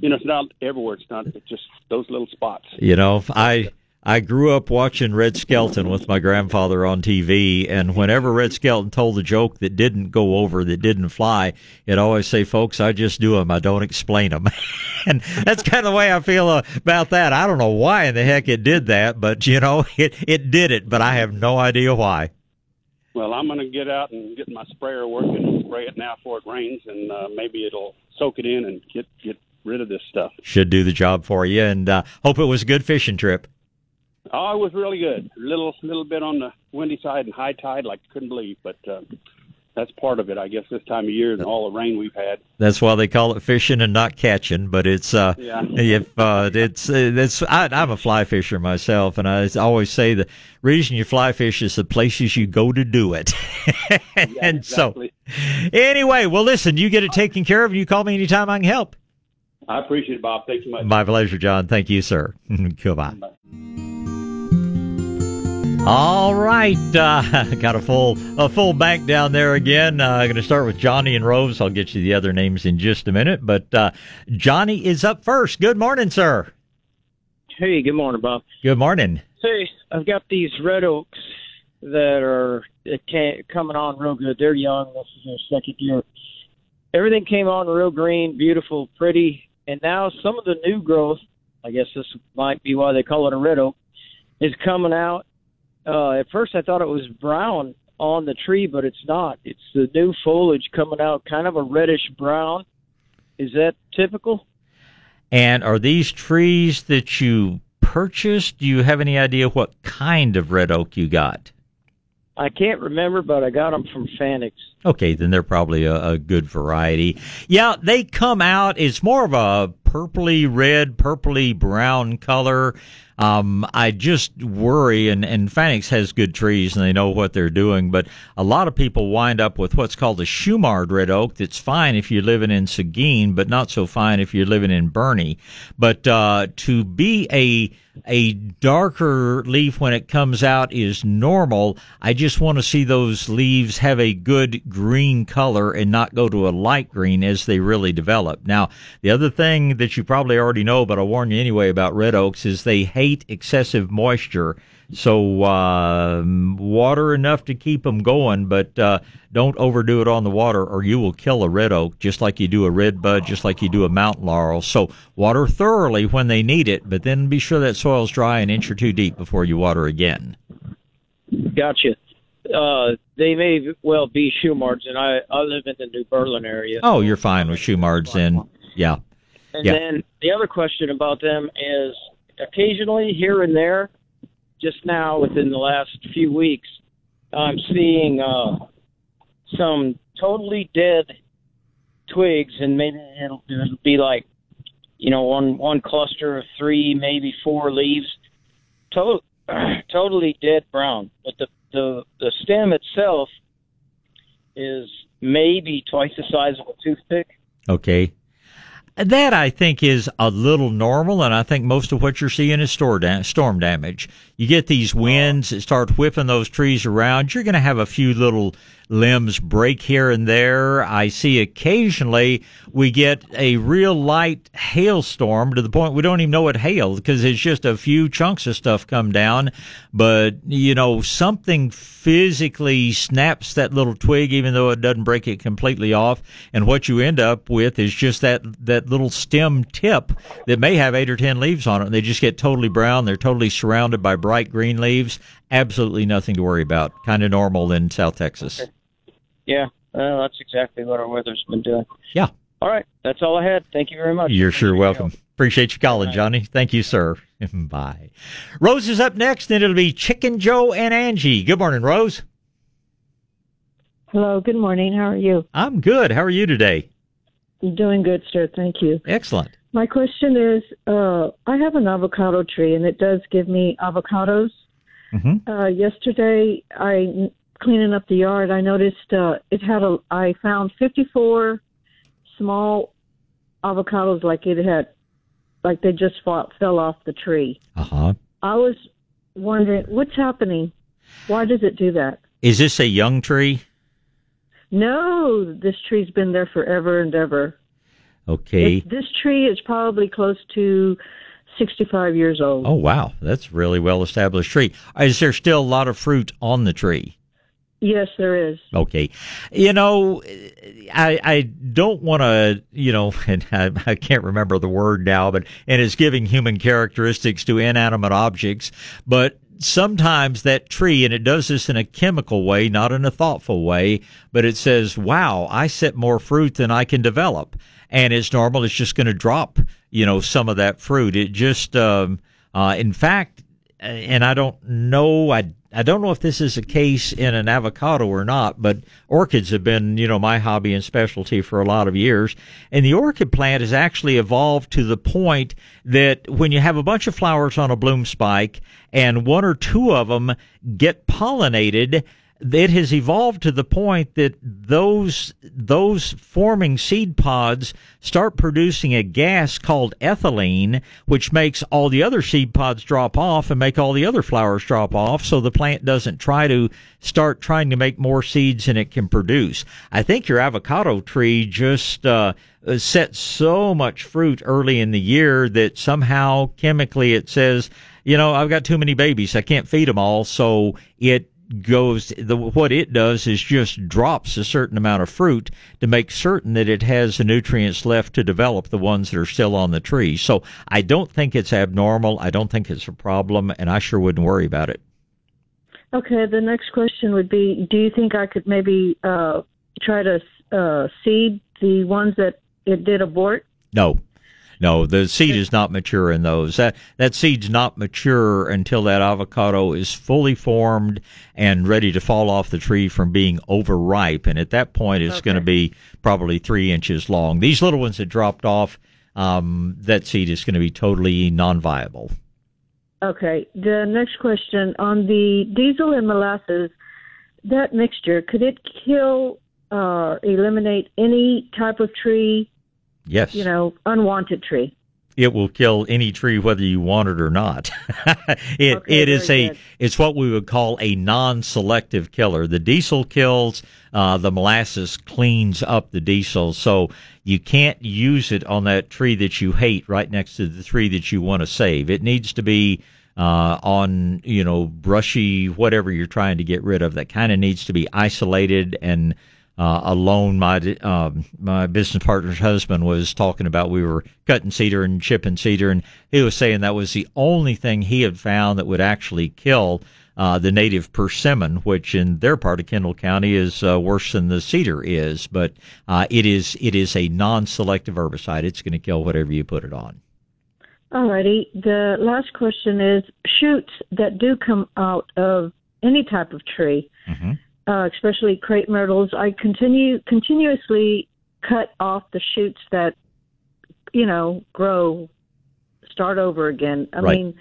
you know, it's not everywhere. It's not. It's just those little spots. You know, I I grew up watching Red Skelton with my grandfather on TV, and whenever Red Skelton told a joke that didn't go over, that didn't fly, it always say, "Folks, I just do them. I don't explain them." *laughs* and that's kind of the way I feel about that. I don't know why in the heck it did that, but you know, *laughs* it it did it, but I have no idea why. Well, I'm going to get out and get my sprayer working and spray it now before it rains, and uh, maybe it'll soak it in and get get rid of this stuff. Should do the job for you, and uh, hope it was a good fishing trip. Oh, it was really good. A little little bit on the windy side and high tide, like couldn't believe, but uh, that's part of it, I guess. This time of year and all the rain we've had. That's why they call it fishing and not catching. But it's uh, Yeah. if uh, it's uh, it's I, I'm a fly fisher myself, and I always say the reason you fly fish is the places you go to do it. *laughs* and so, anyway, well, listen, you get it taken care of, and you call me anytime I can help. I appreciate it, Bob. Thanks so much. My pleasure, John. Thank you, sir. *laughs* Goodbye. All right, uh, *laughs* got a full a full bank down there again. Uh, going to start with Johnny and Rose. I'll get you the other names in just a minute, but uh, Johnny is up first. Good morning, sir. Hey, good morning, Bob. Good morning. Hey, I've got these red oaks that are coming on real good. They're young. This is their second year. Everything came on real green, beautiful, pretty, and now some of the new growth. I guess this might be why they call it a red oak. Is coming out. Uh, at first, I thought it was brown on the tree, but it's not. It's the new foliage coming out, kind of a reddish brown. Is that typical? And are these trees that you purchased? Do you have any idea what kind of red oak you got? I can't remember, but I got them from Fanick's. Okay, then they're probably a, a good variety. Yeah, they come out. It's more of a purpley red, purpley brown color. Um, I just worry, and, and Fanick's has good trees and they know what they're doing, but a lot of people wind up with what's called a Shumard red oak that's fine if you're living in Seguin, but not so fine if you're living in Boerne. But, uh, to be a, a darker leaf when it comes out is normal. I just want to see those leaves have a good green color and not go to a light green as they really develop. Now, the other thing that you probably already know, but I'll warn you anyway about red oaks is they hate excessive moisture. So, uh, water enough to keep them going, but, uh, don't overdo it on the water or you will kill a red oak just like you do a red bud, just like you do a mountain laurel. So water thoroughly when they need it, but then be sure that soil's dry an inch or two deep before you water again. Gotcha. Uh, they may well be Shumards, and I, I live in the New Berlin area. Oh, you're fine with Shumards, then. Yeah. And yeah. then the other question about them is occasionally here and there, just now within the last few weeks, I'm seeing uh, some totally dead twigs, and maybe it'll, it'll be like, you know, one one cluster of three, maybe four leaves, to- *clears throat* totally dead brown. But the the the stem itself is maybe twice the size of a toothpick. Okay. That I think is a little normal, and I think most of what you're seeing is storm, da- storm damage. You get these winds that start whipping those trees around. You're going to have a few little limbs break here and there. I see occasionally we get a real light hailstorm to the point we don't even know it hailed because it's just a few chunks of stuff come down. But, you know, something physically snaps that little twig even though it doesn't break it completely off. And what you end up with is just that, that little stem tip that may have eight or ten leaves on it. And they just get totally brown. They're totally surrounded by bright green leaves. Absolutely nothing to worry about. Kind of normal in South Texas. Okay. Yeah, well, that's exactly what our weather's been doing. Yeah. All right, that's all I had. Thank you very much. You're sure welcome. Appreciate you calling, Johnny. Thank you, sir. *laughs* Bye. Rose is up next, and it'll be Chicken Joe and Angie. Good morning, Rose. Hello, good morning. How are you? I'm good. How are you today? I'm doing good, sir. Thank you. Excellent. My question is uh, I have an avocado tree, and it does give me avocados. Mm-hmm. Uh, yesterday, I cleaning up the yard, I noticed uh, it had a. I found 54 small avocados, like it had, like they just fought, fell off the tree. Uh huh. I was wondering what's happening. Why does it do that? Is this a young tree? No, this tree's been there forever and ever. Okay. This tree is probably close to 65 years old. Oh wow, that's a really well established tree. Is there still a lot of fruit on the tree? Yes, there is. Okay. You know, I I don't want to, you know, *laughs* and I, I can't remember the word now, but and it's giving human characteristics to inanimate objects, but sometimes that tree, and it does this in a chemical way, not in a thoughtful way, but it says, wow, I set more fruit than I can develop. And it's normal, it's just going to drop, you know, some of that fruit. It just, um, uh, in fact, and I don't know, I, I don't know if this is a case in an avocado or not, but orchids have been, you know, my hobby and specialty for a lot of years. And the orchid plant has actually evolved to the point that when you have a bunch of flowers on a bloom spike and one or two of them get pollinated, it has evolved to the point that those those forming seed pods start producing a gas called ethylene, which makes all the other seed pods drop off and make all the other flowers drop off. So the plant doesn't try to start trying to make more seeds than it can produce. I think your avocado tree just uh, set so much fruit early in the year that somehow chemically it says, you know, I've got too many babies, I can't feed them all, so it goes the what it does is just drops a certain amount of fruit to make certain that it has the nutrients left to develop the ones that are still on the tree. So I don't think it's abnormal. I don't think it's a problem, and I sure wouldn't worry about it. Okay, the next question would be: Do you think I could maybe uh, try to uh, seed the ones that it did abort? No, no, the seed is not mature in those. That that seed's not mature until that avocado is fully formed and ready to fall off the tree from being overripe. And at that point, it's okay. going to be probably three inches long. These little ones that dropped off, um, that seed is going to be totally non-viable. Okay. The next question on the diesel and molasses, that mixture could it kill or uh, eliminate any type of tree Yes. You know, unwanted tree. It will kill any tree whether you want it or not. *laughs* it okay, it is a good. it's what we would call a non-selective killer. The diesel kills, uh, the molasses cleans up the diesel, so you can't use it on that tree that you hate right next to the tree that you want to save. It needs to be uh, on you know brushy whatever you're trying to get rid of. That kind of needs to be isolated and uh, alone. My um, my business partner's husband was talking about we were cutting cedar and chipping cedar, and he was saying that was the only thing he had found that would actually kill uh, the native persimmon, which in their part of Kendall County is uh, worse than the cedar is. But uh, it is it is a non-selective herbicide. It's going to kill whatever you put it on. Alrighty. The last question is shoots that do come out of any type of tree. Mm-hmm uh, especially crepe myrtles, I continue continuously cut off the shoots that you know grow, start over again. I right. mean,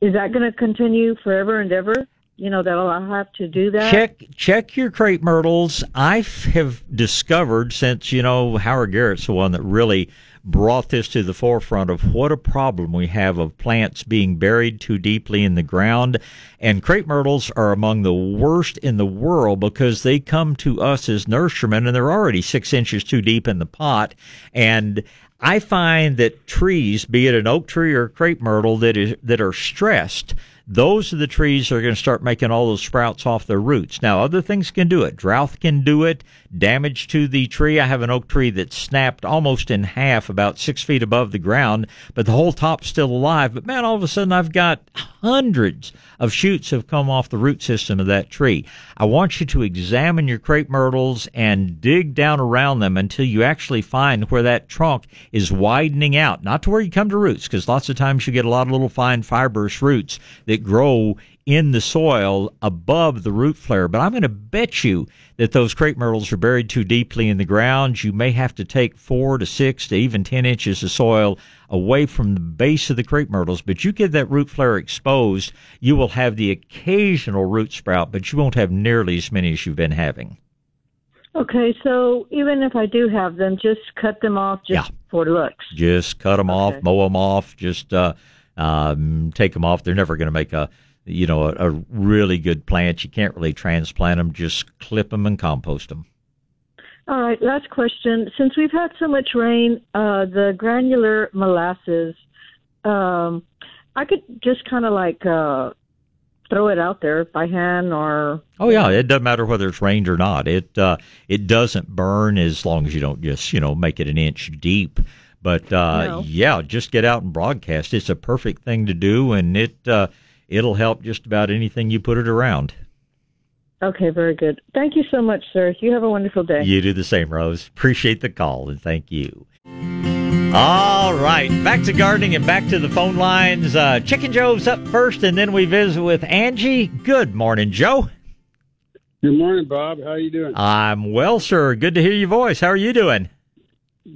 is that going to continue forever and ever? you know, that I'll have to do that? Check check your crepe myrtles. I have discovered since you know Howard Garrett's the one that really brought this to the forefront of what a problem we have of plants being buried too deeply in the ground. And crepe myrtles are among the worst in the world because they come to us as nurserymen and they're already six inches too deep in the pot. And I find that trees, be it an oak tree or a crepe myrtle, that is that are stressed those are the trees that are going to start making all those sprouts off their roots. Now, other things can do it. Drought can do it. Damage to the tree. I have an oak tree that snapped almost in half, about six feet above the ground, but the whole top's still alive. But man, all of a sudden I've got hundreds of shoots have come off the root system of that tree. I want you to examine your crepe myrtles and dig down around them until you actually find where that trunk is widening out, not to where you come to roots, because lots of times you get a lot of little fine fibrous roots that grow in the soil above the root flare. But I'm going to bet you that those crepe myrtles are buried too deeply in the ground. You may have to take four to six to even 10 inches of soil away from the base of the crepe myrtles. But you get that root flare exposed, you will have the occasional root sprout, but you won't have nearly as many as you've been having. Okay, so even if I do have them, just cut them off just for looks. Just cut them off, mow them off, just uh, um, take them off. They're never going to make a you know a, a really good plant. You can't really transplant them. Just clip them and compost them. All right, last question. Since we've had so much rain, uh, the granular molasses, um, I could just kind of like uh, throw it out there by hand or. Oh yeah, it doesn't matter whether it's rained or not. It uh, it doesn't burn as long as you don't just you know make it an inch deep. But uh, No. yeah, just get out and broadcast. It's a perfect thing to do, and it uh, it'll help just about anything you put it around. Okay, very good. Thank you so much, sir. You have a wonderful day. You do the same, Rose. Appreciate the call and thank you. All right, back to gardening and back to the phone lines. Uh, Chicken Joe's up first, and then we visit with Angie. Good morning, Joe. Good morning, Bob. How are you doing? I'm well, sir. Good to hear your voice. How are you doing?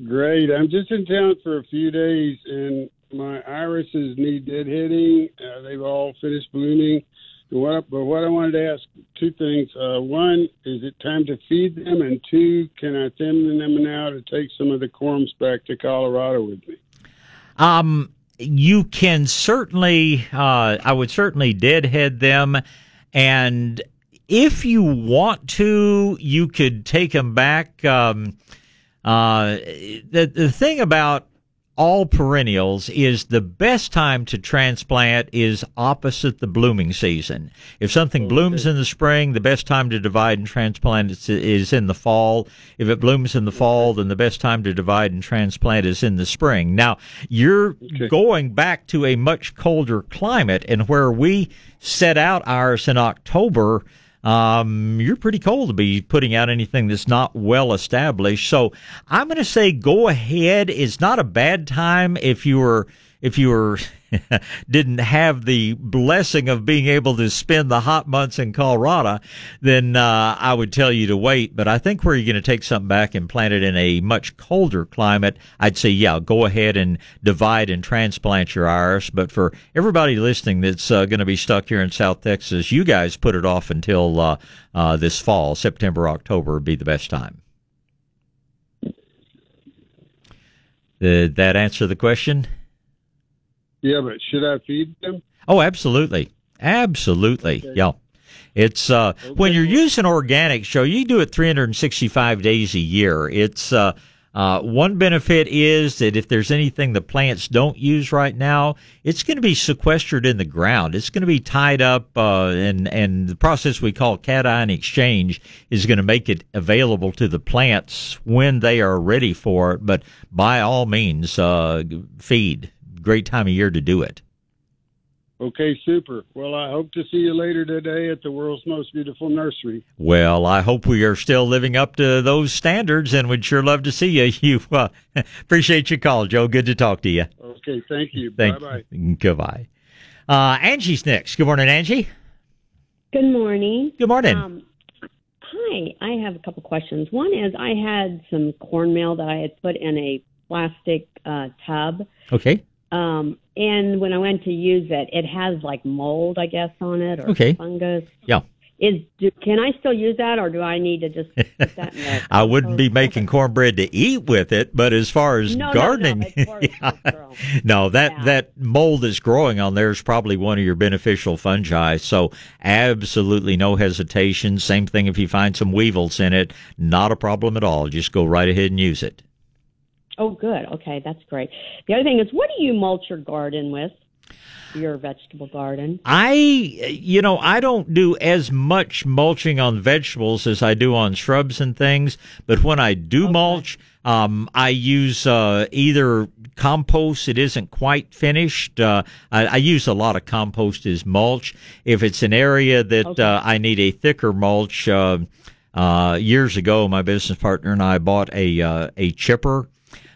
Great. I'm just in town for a few days, and my irises need deadheading. Uh, they've all finished blooming. What, but what I wanted to ask two things. Uh, one, is it time to feed them? And two, can I thin them now to take some of the corms back to Colorado with me? Um, you can certainly, uh, I would certainly deadhead them, and if you want to, you could take them back. Um, uh, the the thing about all perennials is the best time to transplant is opposite the blooming season. If something oh, blooms in the spring, the best time to divide and transplant is, is in the fall. If it blooms in the fall, then the best time to divide and transplant is in the spring. Now, you're going back to a much colder climate, and where we set out ours in October, um, you're pretty cold to be putting out anything that's not well established. So I'm going to say go ahead. It's not a bad time if you were if you were *laughs* didn't have the blessing of being able to spend the hot months in Colorado, then uh, I would tell you to wait. But I think where you're going to take something back and plant it in a much colder climate, I'd say yeah, go ahead and divide and transplant your iris. But for everybody listening that's uh, going to be stuck here in South Texas, you guys put it off until uh, uh, this fall, September, October would be the best time. Did that answer the question? Yeah, but should I feed them? Oh, absolutely. Absolutely. Yeah. It's uh when you're using organic show, you do it 365 days a year. It's uh uh, one benefit is that if there's anything the plants don't use right now, it's going to be sequestered in the ground. It's going to be tied up, uh, and and the process we call cation exchange is going to make it available to the plants when they are ready for it. But by all means, uh, feed. Great time of year to do it. Okay, super. Well, I hope to see you later today at the world's most beautiful nursery. Well, I hope we are still living up to those standards, and we'd sure love to see you. *laughs* You uh, *laughs* appreciate your call, Joe. Good to talk to you. Okay, thank you. Thank bye bye. Goodbye. Uh, Angie's next. Good morning, Angie. Good morning. Good morning. Um, hi, I have a couple questions. One is I had some cornmeal that I had put in a plastic uh, tub. Okay. Um, and when I went to use it, it has like mold, I guess, on it or Okay. fungus. Yeah. Is do, can I still use that, or do I need to just put that in *laughs* the I wouldn't be making cornbread to eat with it, but as far as No, no, no, gardening, *laughs* yeah. no, that that mold that's growing on there is probably one of your beneficial fungi. So absolutely no hesitation. Same thing if you find some weevils in it, not a problem at all. Just go right ahead and use it. Oh, good. Okay, that's great. The other thing is, what do you mulch your garden with? Your vegetable garden. I, you know, I don't do as much mulching on vegetables as I do on shrubs and things. But when I do mulch, um, I use uh, either compost. It isn't quite finished. Uh, I, I use a lot of compost as mulch. If it's an area that uh, I need a thicker mulch, uh, uh, years ago, my business partner and I bought a uh, a chipper.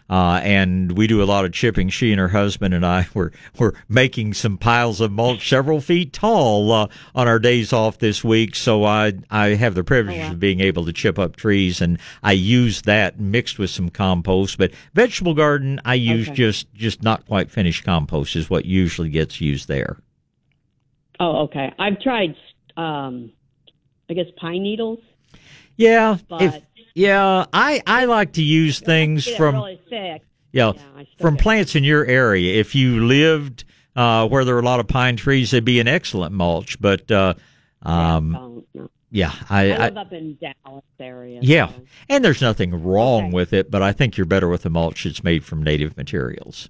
Uh, and we do a lot of chipping. She and her husband and I *laughs* were were making some piles of mulch several feet tall uh, on our days off this week. So I I have the privilege of being able to chip up trees, and I use that mixed with some compost. But vegetable garden, I use Okay. just just not quite finished compost is what usually gets used there. Oh, okay. I've tried, um, I guess pine needles, Yeah, but if, yeah, I I like to use things from really. Yeah, I from get- plants in your area. If you lived uh, where there are a lot of pine trees, it'd be an excellent mulch. But uh, um, yeah, I, I I live up in Dallas area. yeah, so- and there's nothing wrong with it. But I think you're better with a mulch that's made from native materials.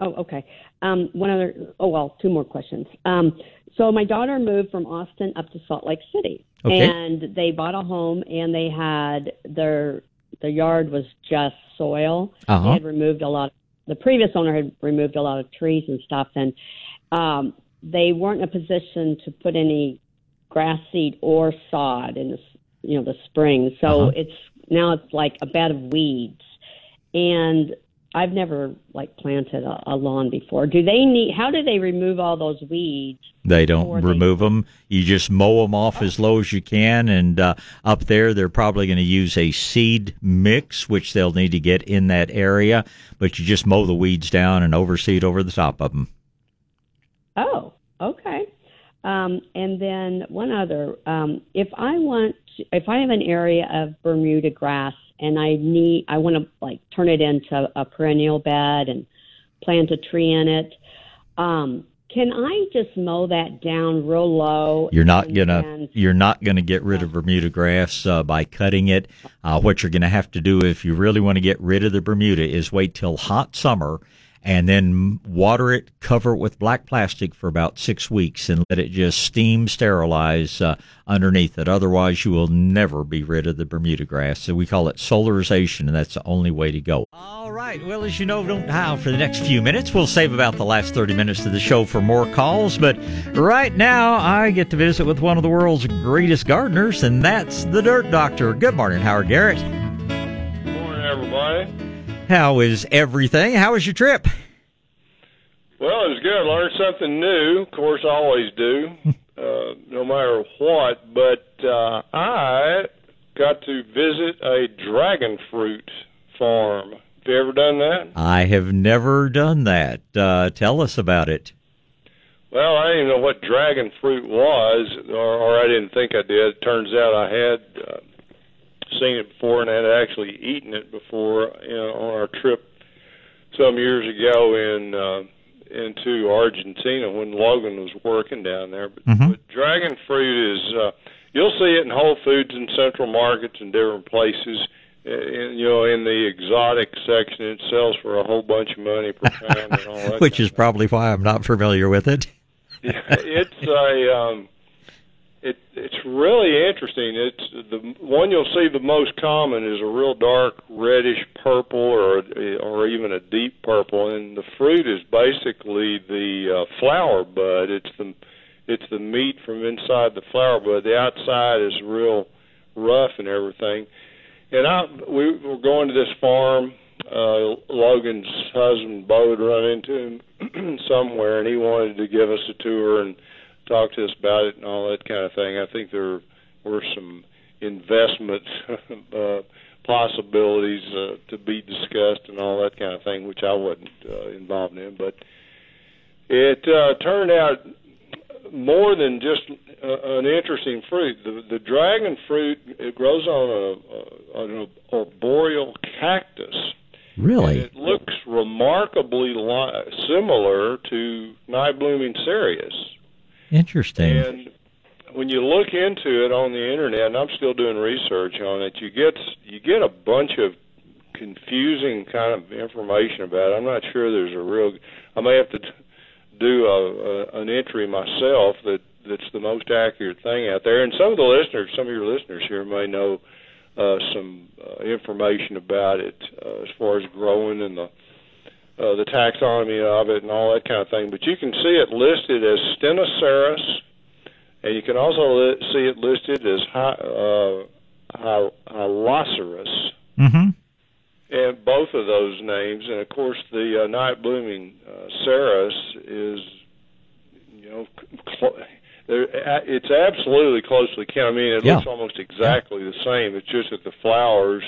Oh, okay. Um, one other. Oh, well, two more questions. Um, so my daughter moved from Austin up to Salt Lake City, Okay. and they bought a home, and they had their the yard was just soil. Uh-huh. They had removed a lot. The previous owner had removed a lot of trees and stuff, and um, they weren't in a position to put any grass seed or sod in the you know the spring. So Uh-huh. it's now it's like a bed of weeds, and I've never like planted a, a lawn before. Do they need? How do they remove all those weeds? They don't Or they- remove them. You just mow them off as low as you can. And uh, up there, they're probably going to use a seed mix, which they'll need to get in that area. But you just mow the weeds down and overseed over the top of them. Oh, okay. Um, and then one other, um, if I want, if I have an area of Bermuda grass and I need, I want to like turn it into a perennial bed and plant a tree in it. Um, can I just mow that down real low? You're not and gonna you're not gonna get rid of Bermuda grass uh, by cutting it. Uh, what you're gonna have to do if you really want to get rid of the Bermuda is wait till hot summer and then water it, cover it with black plastic for about six weeks, and let it just steam sterilize uh, underneath it. Otherwise, you will never be rid of the Bermuda grass. So we call it solarization, and that's the only way to go. All right. Well, as you know, don't how for the next few minutes. We'll save about the last 30 minutes of the show for more calls. But right now, I get to visit with one of the world's greatest gardeners, and that's the Dirt Doctor. Good morning, Howard Garrett. Good Morning, everybody. How is everything? How was your trip? Well, it was good. I learned something new. Of course, I always do, *laughs* uh, no matter what. But uh, I got to visit a dragon fruit farm. Have you ever done that? I have never done that. Uh, tell us about it. Well, I didn't even know what dragon fruit was, or, or I didn't think I did. Turns out I had uh, seen it before and had actually eaten it before you know, on our trip some years ago in uh, into Argentina when Logan was working down there. But, but dragon fruit is uh, you'll see it in Whole Foods and Central Markets and different places. uh, In, you know, in the exotic section, it sells for a whole bunch of money per pound and all *laughs* that. Which is probably why I'm not familiar with it. Yeah, it's a um it it's really interesting. It's the one you'll see the most common is a real dark reddish purple or or even a deep purple. And the fruit is basically the uh, flower bud. It's the it's the meat from inside the flower bud. The outside is real rough and everything. And I we were going to this farm uh Logan's husband Bo had run into him *clears throat* somewhere and he wanted to give us a tour and talk to us about it and all that kind of thing. I think there were some investments *laughs* uh possibilities uh, to be discussed and all that kind of thing, which I wasn't uh, involved in. But it uh, turned out more than just uh, an interesting fruit. The, the dragon fruit it grows on a, a, an arboreal cactus. Really? And it looks remarkably li- similar to night blooming cereus. Interesting. And when you look into it on the internet, and I'm still doing research on it, you get you get a bunch of confusing kind of information about it. I'm not sure there's a real. I may have to do a, a, an entry myself that that's the most accurate thing out there. And some of the listeners, some of your listeners here may know uh, some uh, information about it uh, as far as growing and the uh, the taxonomy of it and all that kind of thing. But you can see it listed as Stenocereus, and you can also li- see it listed as Hy- uh. Mm-hmm. And both of those names, and of course the uh, night blooming uh, cereus is, you know, cl- there, it's absolutely closely kin. I mean, it Yeah. looks almost exactly the same. It's just that the flowers,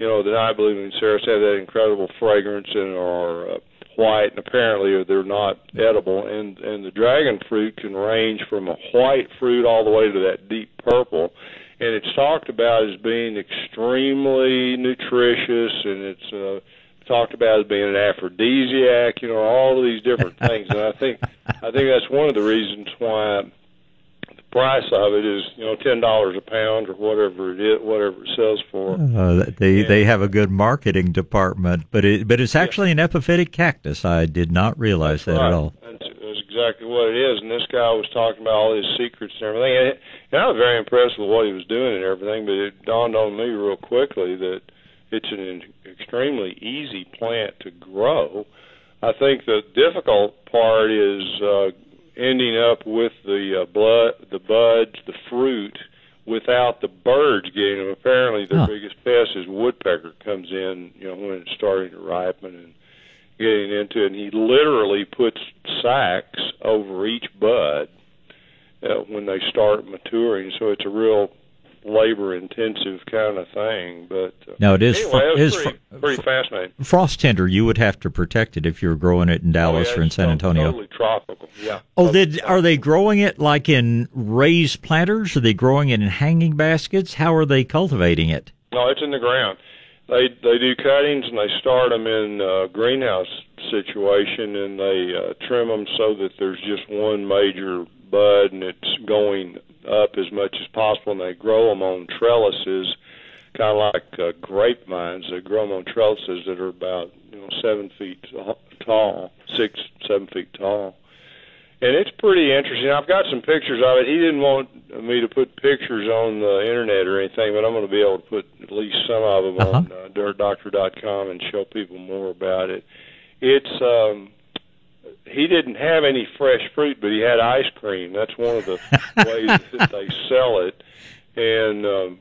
you know, the night blooming cereus have that incredible fragrance and are uh, white, and apparently they're not edible. And and the dragon fruit can range from a white fruit all the way to that deep purple and it's talked about as being extremely nutritious, and it's uh, talked about as being an aphrodisiac. You know, all of these different *laughs* things, and I think I think that's one of the reasons why price of it is you know ten dollars a pound or whatever it is, whatever it sells for. Uh, they they have a good marketing department, but it but it's actually an epiphytic cactus. I did not realize that right. at all. That's, that's exactly what it is. And this guy was talking about all his secrets and everything. And, it, and I was very impressed with what he was doing and everything. But it dawned on me real quickly that it's an extremely easy plant to grow. I think the difficult part is uh, ending up with the uh, blood, the buds, the fruit, without the birds getting them. Apparently, their Huh. biggest pest is woodpecker comes in, you know, when it's starting to ripen and getting into it. And he literally puts sacks over each bud uh, when they start maturing. So it's a real labor intensive kind of thing. But uh, No, it is Anyway, fr- it was is pretty, pretty fascinating. Frost tender, you would have to protect it if you were growing it in Dallas Oh, yeah, or in San Antonio. Totally tropical. Yeah. Oh, did are they growing it like in raised planters? Are they growing it in hanging baskets? How are they cultivating it? No, it's in the ground. They they do cuttings and they start them in uh, greenhouse situation and they uh, trim them so that there's just one major bud and it's going up as much as possible. And they grow them on trellises, kind of like uh, grapevines. They grow them on trellises that are about you know seven feet tall, six seven feet tall. And it's pretty interesting. I've got some pictures of it. He didn't want me to put pictures on the internet or anything, but I'm going to be able to put at least some of them Uh-huh. on uh, dirtdoctor.com and show people more about it. It's um he didn't have any fresh fruit, but he had ice cream. That's one of the *laughs* ways that they sell it, and um,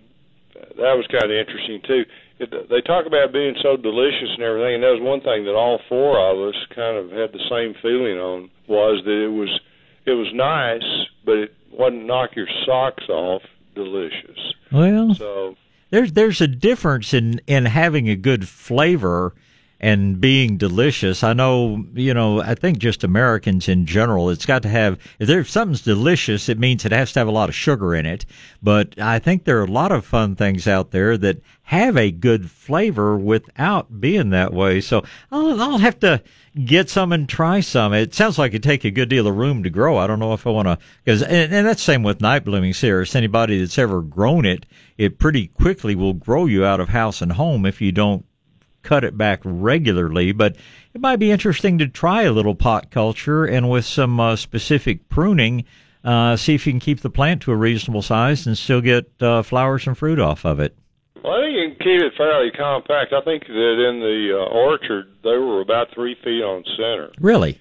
that was kind of interesting too. It, they talk about being so delicious and everything, and that was one thing that all four of us kind of had the same feeling on was that it was it was nice, but it wasn't knock your socks off delicious. Well, So there's there's a difference in in having a good flavor and being delicious. I know, you know, I think just Americans in general, it's got to have if there's something's delicious, it means it has to have a lot of sugar in it. But I think there are a lot of fun things out there that have a good flavor without being that way. So I'll I'll have to get some and try some. It sounds like it take a good deal of room to grow. I don't know if I want to because and, and that's same with night blooming cereus. Anybody that's ever grown it, it pretty quickly will grow you out of house and home if you don't cut it back regularly. But it might be interesting to try a little pot culture and with some uh, specific pruning, uh, see if you can keep the plant to a reasonable size and still get uh, flowers and fruit off of it. Well, I think you can keep it fairly compact. I think that in the uh, orchard they were about three feet on center. Really?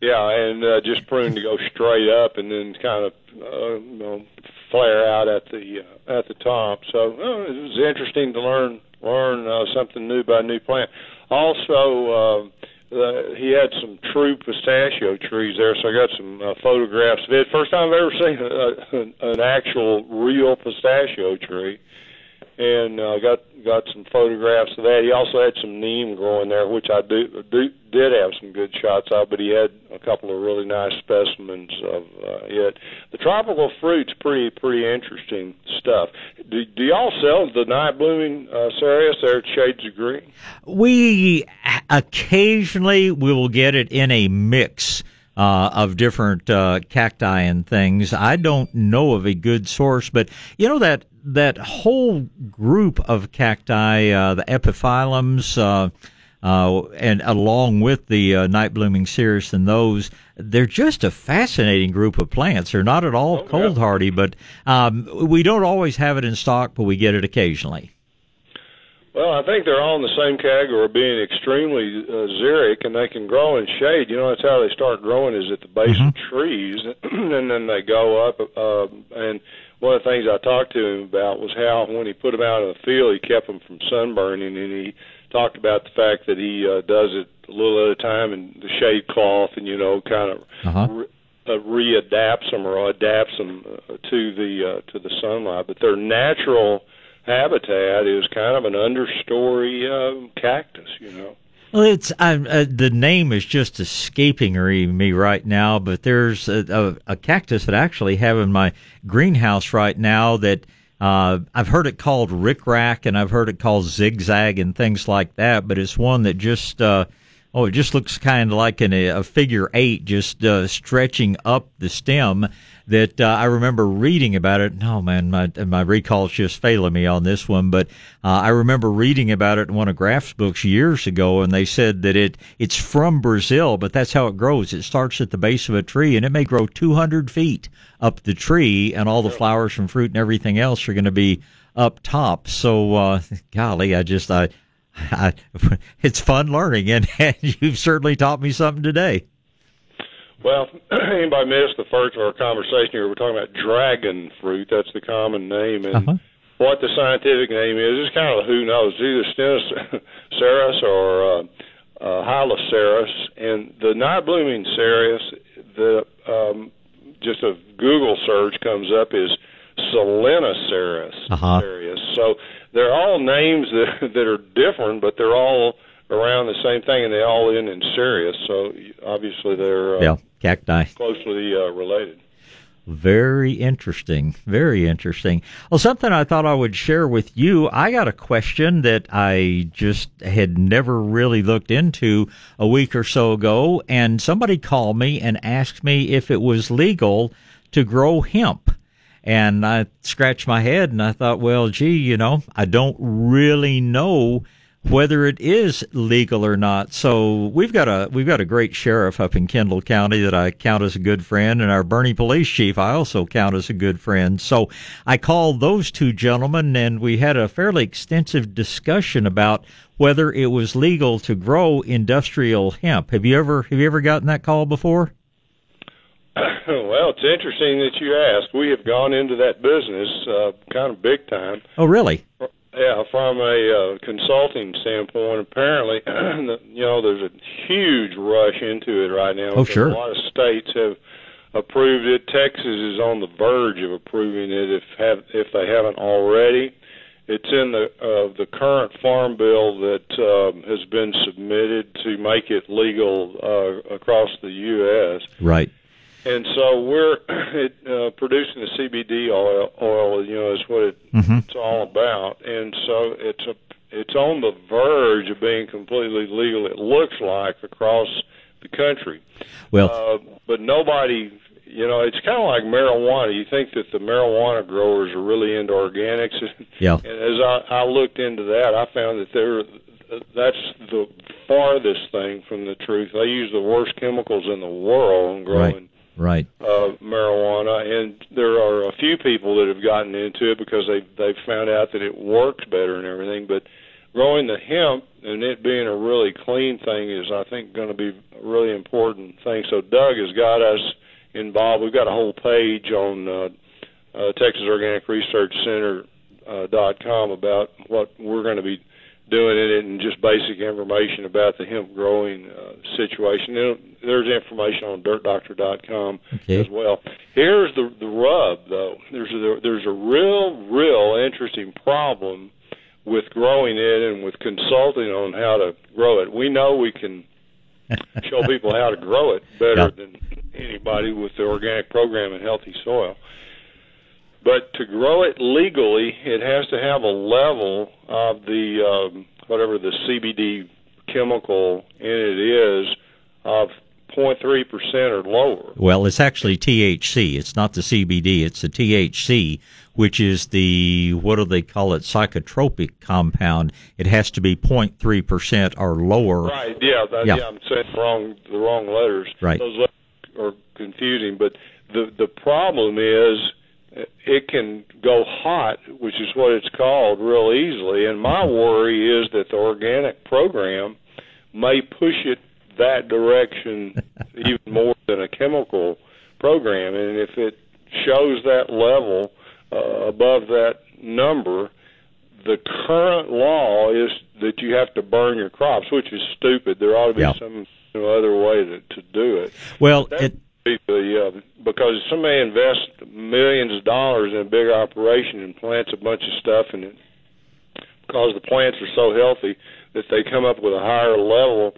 Yeah, and uh, just prune to go straight up, and then kind of uh, you know flare out at the uh, at the top. So uh, it was interesting to learn learn uh, something new about a new plant. Also, uh, the, he had some true pistachio trees there, so I got some uh, photographs of it. First time I've ever seen a, a, an actual real pistachio tree. And uh, got got some photographs of that. He also had some neem growing there, which I do, do did have some good shots of, but he had a couple of really nice specimens of uh, it. The tropical fruit's pretty pretty interesting stuff. Do, do y'all sell the night blooming uh, cereus there at Shades of Green? We occasionally we will get it in a mix. Uh, of different uh, cacti and things. I don't know of a good source, but you know that that whole group of cacti, uh, the epiphyllums, uh, uh, and along with the uh, night blooming cereus and those, they're just a fascinating group of plants. They're not at all Oh, cold hardy, but um, we don't always have it in stock, but we get it occasionally. Well, I think they're all in the same category of being extremely uh, xeric, and they can grow in shade. You know, that's how they start growing is at the base of trees, *clears throat* and then they go up. Uh, and one of the things I talked to him about was how when he put them out in the field, he kept them from sunburning, and he talked about the fact that he uh, does it a little at a time in the shade cloth, and you know, kind of Uh-huh. re- uh, readapts them or adapts them uh, to the uh, to the sunlight. But their natural habitat is kind of an understory uh, cactus, you know. Well, it's I, uh, the name is just escaping me right now, but there's a, a, a cactus that I actually have in my greenhouse right now that uh, I've heard it called rickrack and I've heard it called zigzag and things like that, but it's one that just uh, oh, it just looks kind of like an, a figure eight, just uh, stretching up the stem. That uh, I remember reading about it. No, man, my my recall's just failing me on this one, but uh, I remember reading about it in one of Graf's books years ago, and they said that it it's from Brazil, but that's how it grows. It starts at the base of a tree, and it may grow 200 feet up the tree, and all the flowers and fruit and everything else are going to be up top. So, uh, *laughs* golly, I just I, *laughs* I *laughs* it's fun learning, and, and you've certainly taught me something today. Well, *clears throat* anybody missed the first of our conversation here? We're talking about dragon fruit. That's the common name, and Uh-huh. what the scientific name is is kind of who knows. It's either Stenocereus or uh, uh, Hylocereus, and the night blooming cereus. The um, just a Google search comes up is Selenicereus. Uh-huh. cereus. So they're all names that that are different, but they're all around the same thing, and they all end in cereus. So obviously they're uh, Yeah, cacti. closely uh, related. Very interesting. Very interesting. Well, something I thought I would share with you. I got a question that I just had never really looked into a week or so ago, and somebody called me and asked me if it was legal to grow hemp. And I scratched my head and I thought, well, gee, you know, I don't really know whether it is legal or not. So we've got a we've got a great sheriff up in Kendall County that I count as a good friend, and our Boerne police chief I also count as a good friend. So I called those two gentlemen, and we had a fairly extensive discussion about whether it was legal to grow industrial hemp. Have you ever have you ever gotten that call before? *coughs* well, it's interesting that you asked. We have gone into that business uh, kind of big time. Oh, really? Yeah, from a uh, consulting standpoint, apparently, *clears throat* you know, there's a huge rush into it right now. Oh, sure. A lot of states have approved it. Texas is on the verge of approving it if have if they haven't already. It's in the uh, the current farm bill that um, has been submitted to make it legal uh, across the U.S. Right. And so we're *clears throat* it, uh, producing the CBD oil, oil, you know, is what it, Mhm. it's all about. And so it's a it's on the verge of being completely legal. It looks like across the country. Well, uh, but nobody, you know, it's kind of like marijuana. You think that the marijuana growers are really into organics, *laughs* Yeah. and as I, I looked into that, I found that they're that's the farthest thing from the truth. They use the worst chemicals in the world in growing Right. Uh, marijuana, and there are a few people that have gotten into it because they they've found out that it works better and everything. But growing the hemp and it being a really clean thing is, I think, going to be a really important thing. So Doug has got us involved. We've got a whole page on uh, uh, Texas Organic Research Center uh, dot com about what we're going to be doing it and just basic information about the hemp growing uh, situation. And there's information on dirtdoctor.com Okay. as well. Here's the the rub, though. There's a, there's a real, real interesting problem with growing it and with consulting on how to grow it. We know we can *laughs* show people how to grow it better than anybody with the organic program and healthy soil. But to grow it legally, it has to have a level of the um, whatever the CBD chemical in it is of 0.3 percent or lower. Well, it's actually THC. It's not the CBD. It's the THC, which is the what do they call it? Psychotropic compound. It has to be 0.3 percent or lower. Right? Yeah, that, Yeah. yeah. I'm saying the wrong the wrong letters. Right. Those letters are confusing, but the the problem is it can go hot, which is what it's called, real easily. And my worry is that the organic program may push it that direction *laughs* even more than a chemical program. And if it shows that level uh, above that number, the current law is that you have to burn your crops, which is stupid. There ought to be Yeah. some you know, other way to, to do it. Well, That it the, uh, because somebody invests millions of dollars in a big operation and plants a bunch of stuff, and it, because the plants are so healthy that they come up with a higher level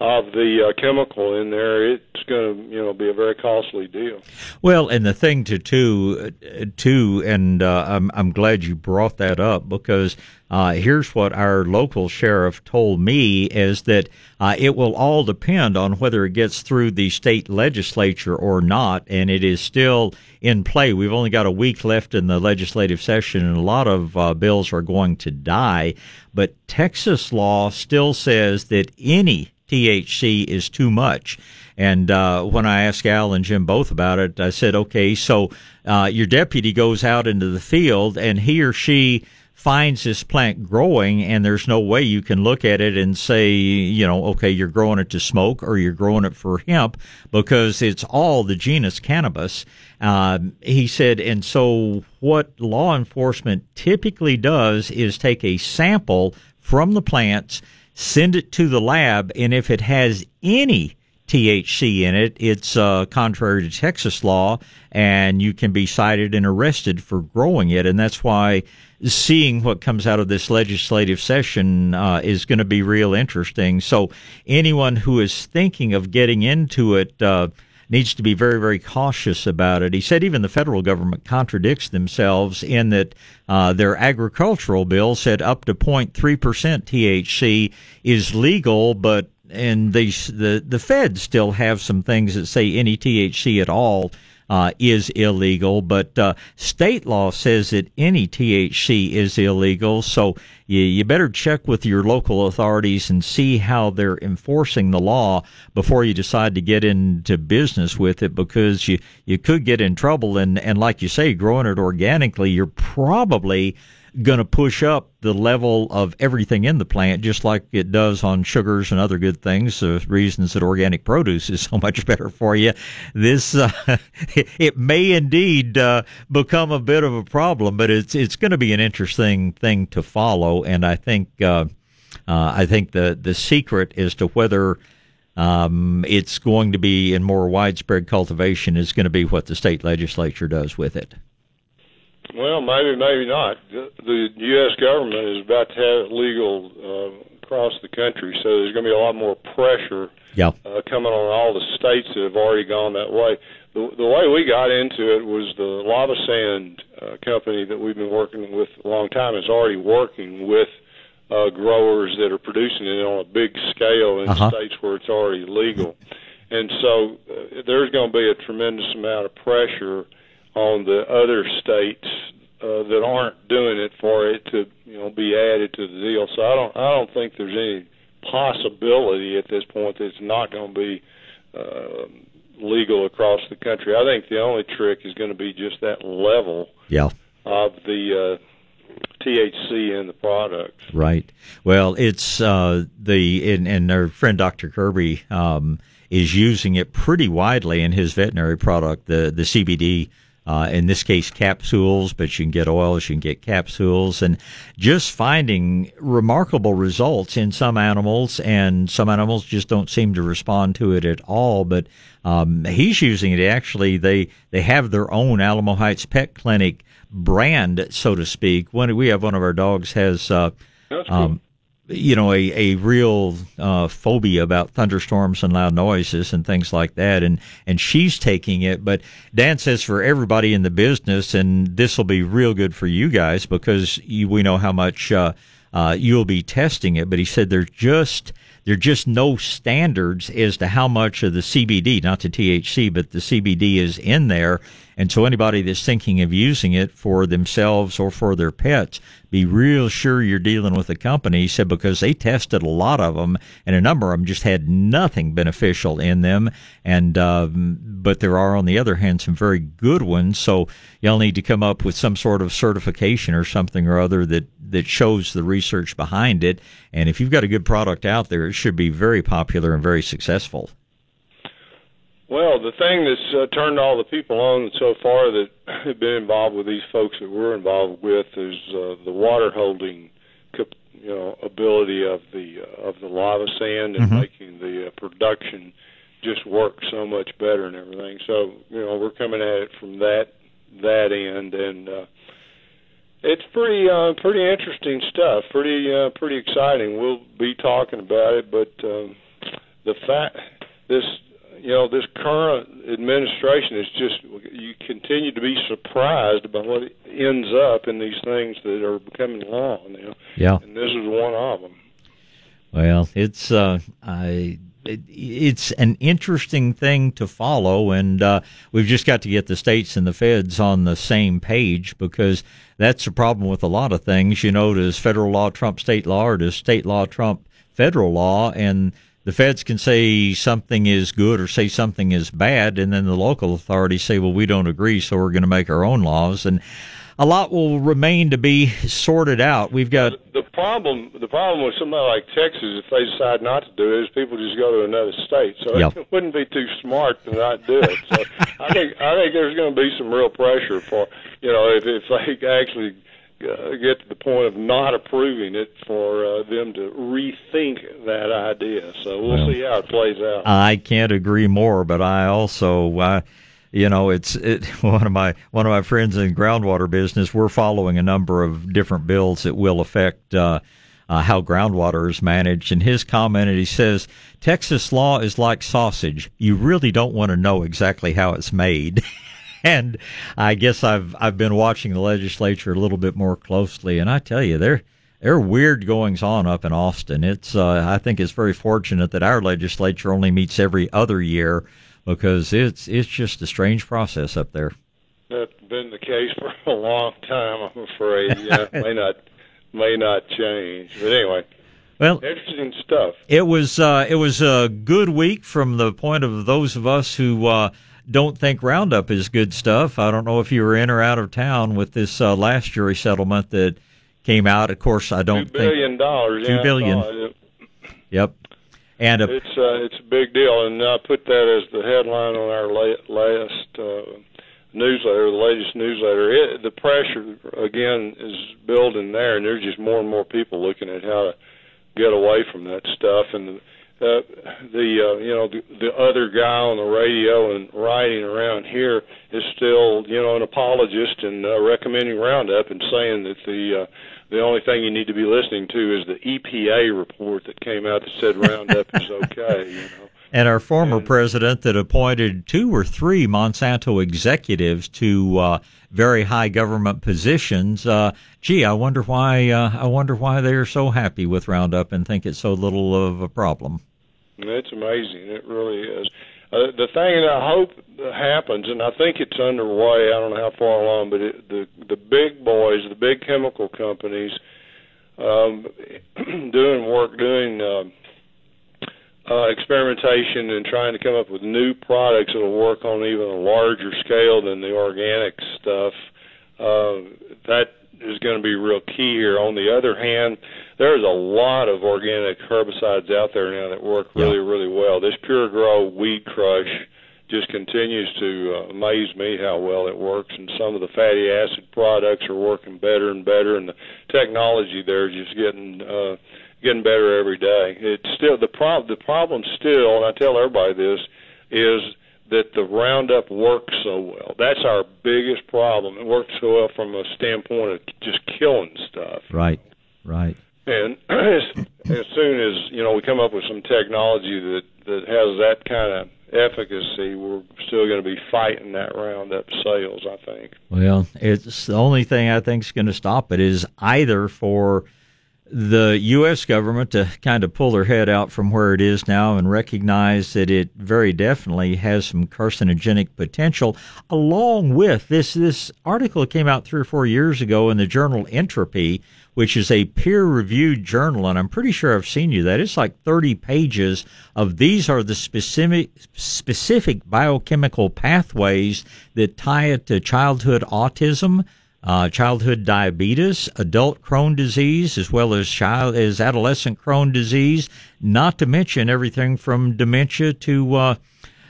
of the uh, chemical in there, it's going to you know be a very costly deal. Well, and the thing to too, too, and uh, I'm I'm glad you brought that up because uh, here's what our local sheriff told me is that uh, it will all depend on whether it gets through the state legislature or not, and it is still in play. We've only got a week left in the legislative session, and a lot of uh, bills are going to die. But Texas law still says that any THC is too much. And uh, when I asked Al and Jim both about it, I said, okay, so uh, your deputy goes out into the field and he or she finds this plant growing, and there's no way you can look at it and say, you know, okay, you're growing it to smoke or you're growing it for hemp because it's all the genus cannabis. Um, he said, and so what law enforcement typically does is take a sample from the plants send it to the lab, and if it has any THC in it, it's uh, contrary to Texas law, and you can be cited and arrested for growing it. And that's why seeing what comes out of this legislative session uh, is going to be real interesting. So anyone who is thinking of getting into it. Uh, needs to be very, very cautious about it. He said even the federal government contradicts themselves in that uh, their agricultural bill said up to 0.3% THC is legal, but and they, the the feds still have some things that say any THC at all uh, is illegal, but uh, state law says that any THC is illegal. So you, you better check with your local authorities and see how they're enforcing the law before you decide to get into business with it, because you you could get in trouble. And and like you say, growing it organically, you're probably going to push up the level of everything in the plant, just like it does on sugars and other good things. The reasons that organic produce is so *laughs* much better for you. This uh, *laughs* it may indeed uh, become a bit of a problem, but it's it's going to be an interesting thing to follow. And I think uh, uh, I think the the secret as to whether um, it's going to be in more widespread cultivation is going to be what the state legislature does with it. Well, maybe, maybe not. The U.S. government is about to have it legal uh, across the country, so there's going to be a lot more pressure Yeah. uh, coming on all the states that have already gone that way. The, the way we got into it was the Lava Sand uh, company that we've been working with a long time is already working with uh, growers that are producing it on a big scale in Uh-huh. states where it's already legal. And so uh, there's going to be a tremendous amount of pressure on the other states uh, that aren't doing it for it to you know be added to the deal. So I don't I don't think there's any possibility at this point that it's not going to be uh, legal across the country. I think the only trick is going to be just that level Yeah. of the uh, THC in the product. Right. Well, it's uh, the and, and our friend Dr. Kirby um, is using it pretty widely in his veterinary product, the the CBD uh, in this case capsules, but you can get oils, you can get capsules, and just finding remarkable results in some animals, and some animals just don't seem to respond to it at all. But um, he's using it actually. They they have their own Alamo Heights Pet Clinic brand, so to speak. When we have one of our dogs has. Uh, um, you know, a, a real uh, phobia about thunderstorms and loud noises and things like that. And, and she's taking it. But Dan says for everybody in the business, and this will be real good for you guys because you, we know how much uh, uh, you'll be testing it. But he said there's just there are just no standards as to how much of the CBD, not the THC, but the CBD is in there. And so anybody that's thinking of using it for themselves or for their pets, be real sure you're dealing with a company. He said because they tested a lot of them, and a number of them just had nothing beneficial in them. And um, but there are, on the other hand, some very good ones. So you'll need to come up with some sort of certification or something or other that that shows the research behind it. And if you've got a good product out there, it should be very popular and very successful. Well, the thing that's uh, turned all the people on so far that *laughs* have been involved with these folks that we're involved with is uh, the water holding, you know, ability of the uh, of the lava sand and Mm-hmm. making the uh, production just work so much better and everything. So you know, we're coming at it from that that end, and uh, it's pretty uh, pretty interesting stuff. Pretty uh, pretty exciting. We'll be talking about it, but um, the fact this you know this current administration is just you continue to be surprised by what ends up in these things that are becoming law now. Yeah. And this is one of them. Well, it's uh, I, it's an interesting thing to follow, and uh, we've just got to get the states and the feds on the same page because that's the problem with a lot of things. You know, does federal law trump state law, or does state law trump federal law? And the feds can say something is good or say something is bad, and then the local authorities say, "Well, we don't agree, so we're going to make our own laws." And a lot will remain to be sorted out. We've got The problem, the problem with somebody like Texas, if they decide not to do it, is people just go to another state. So Yep. *laughs* it wouldn't be too smart to not do it. So *laughs* I think I think there's going to be some real pressure for you know if if they *laughs* actually uh, get to the point of not approving it for uh, them to rethink that idea. So we'll Well, see how it plays out. I can't agree more, but I also, uh, you know, it's it, *laughs* one of my one of my friends in groundwater business. We're following a number of different bills that will affect uh, uh, how groundwater is managed. And his comment, he says, Texas law is like sausage. You really don't want to know exactly how it's made. *laughs* and I guess I've I've been watching the legislature a little bit more closely, and I tell you, there there are weird goings on up in Austin. It's uh, I think it's very fortunate that our legislature only meets every other year because it's it's just a strange process up there. That's been the case for a long time. I'm afraid. Yeah, may not may not change. But anyway, Well, interesting stuff. It was uh, it was a good week from the point of those of us who uh, don't think Roundup is good stuff. I don't know if you were in or out of town with this uh, last jury settlement that came out. Of course, I don't Two billion think dollars. Two yeah, billion. Yep, and uh, It's uh, it's a big deal, and I put that as the headline on our la- last uh, newsletter, the latest newsletter. It, the pressure again is building there, and there's just more and more people looking at how to get away from that stuff. And uh, the uh, you know the, the other guy on the radio and writing around here is still you know an apologist and uh, recommending Roundup and saying that the uh, the only thing you need to be listening to is the EPA report that came out that said Roundup is okay. You know. And our former president that appointed two or three Monsanto executives to uh, very high government positions. Uh, gee, I wonder why. Uh, I wonder why they are so happy with Roundup and think it's so little of a problem. It's amazing. It really is. Uh, the thing that I hope happens, and I think it's underway. I don't know how far along, but it, the the big boys, the big chemical companies, um, *clears throat* doing work, doing uh, experimentation, and trying to come up with new products that'll work on even a larger scale than the organic stuff. Uh, that is going to be real key here. On the other hand, there's a lot of organic herbicides out there now that work really, really well. This Pure Grow Weed Crush just continues to uh, amaze me how well it works, and some of the fatty acid products are working better and better, and the technology there is just getting uh, getting better every day. It's still the prob the problem still, and I tell everybody this is that the Roundup works so well. That's our biggest problem. It works so well from a standpoint of just killing stuff. Right, right. And *clears throat* as, as soon as you know we come up with some technology that that has that kind of efficacy, we're still going to be fighting that Roundup sales. I think. Well, it's the only thing I think is going to stop it is either for the U.S. government to kind of pull their head out from where it is now and recognize that it very definitely has some carcinogenic potential, along with this. This article came out three or four years ago in the journal Entropy, which is a peer reviewed journal, and I'm pretty sure I've seen you that. It's like 30 pages of these are the specific, specific biochemical pathways that tie it to childhood autism uh, childhood diabetes, adult Crohn disease, as well as child as adolescent Crohn disease. Not to mention everything from dementia to uh,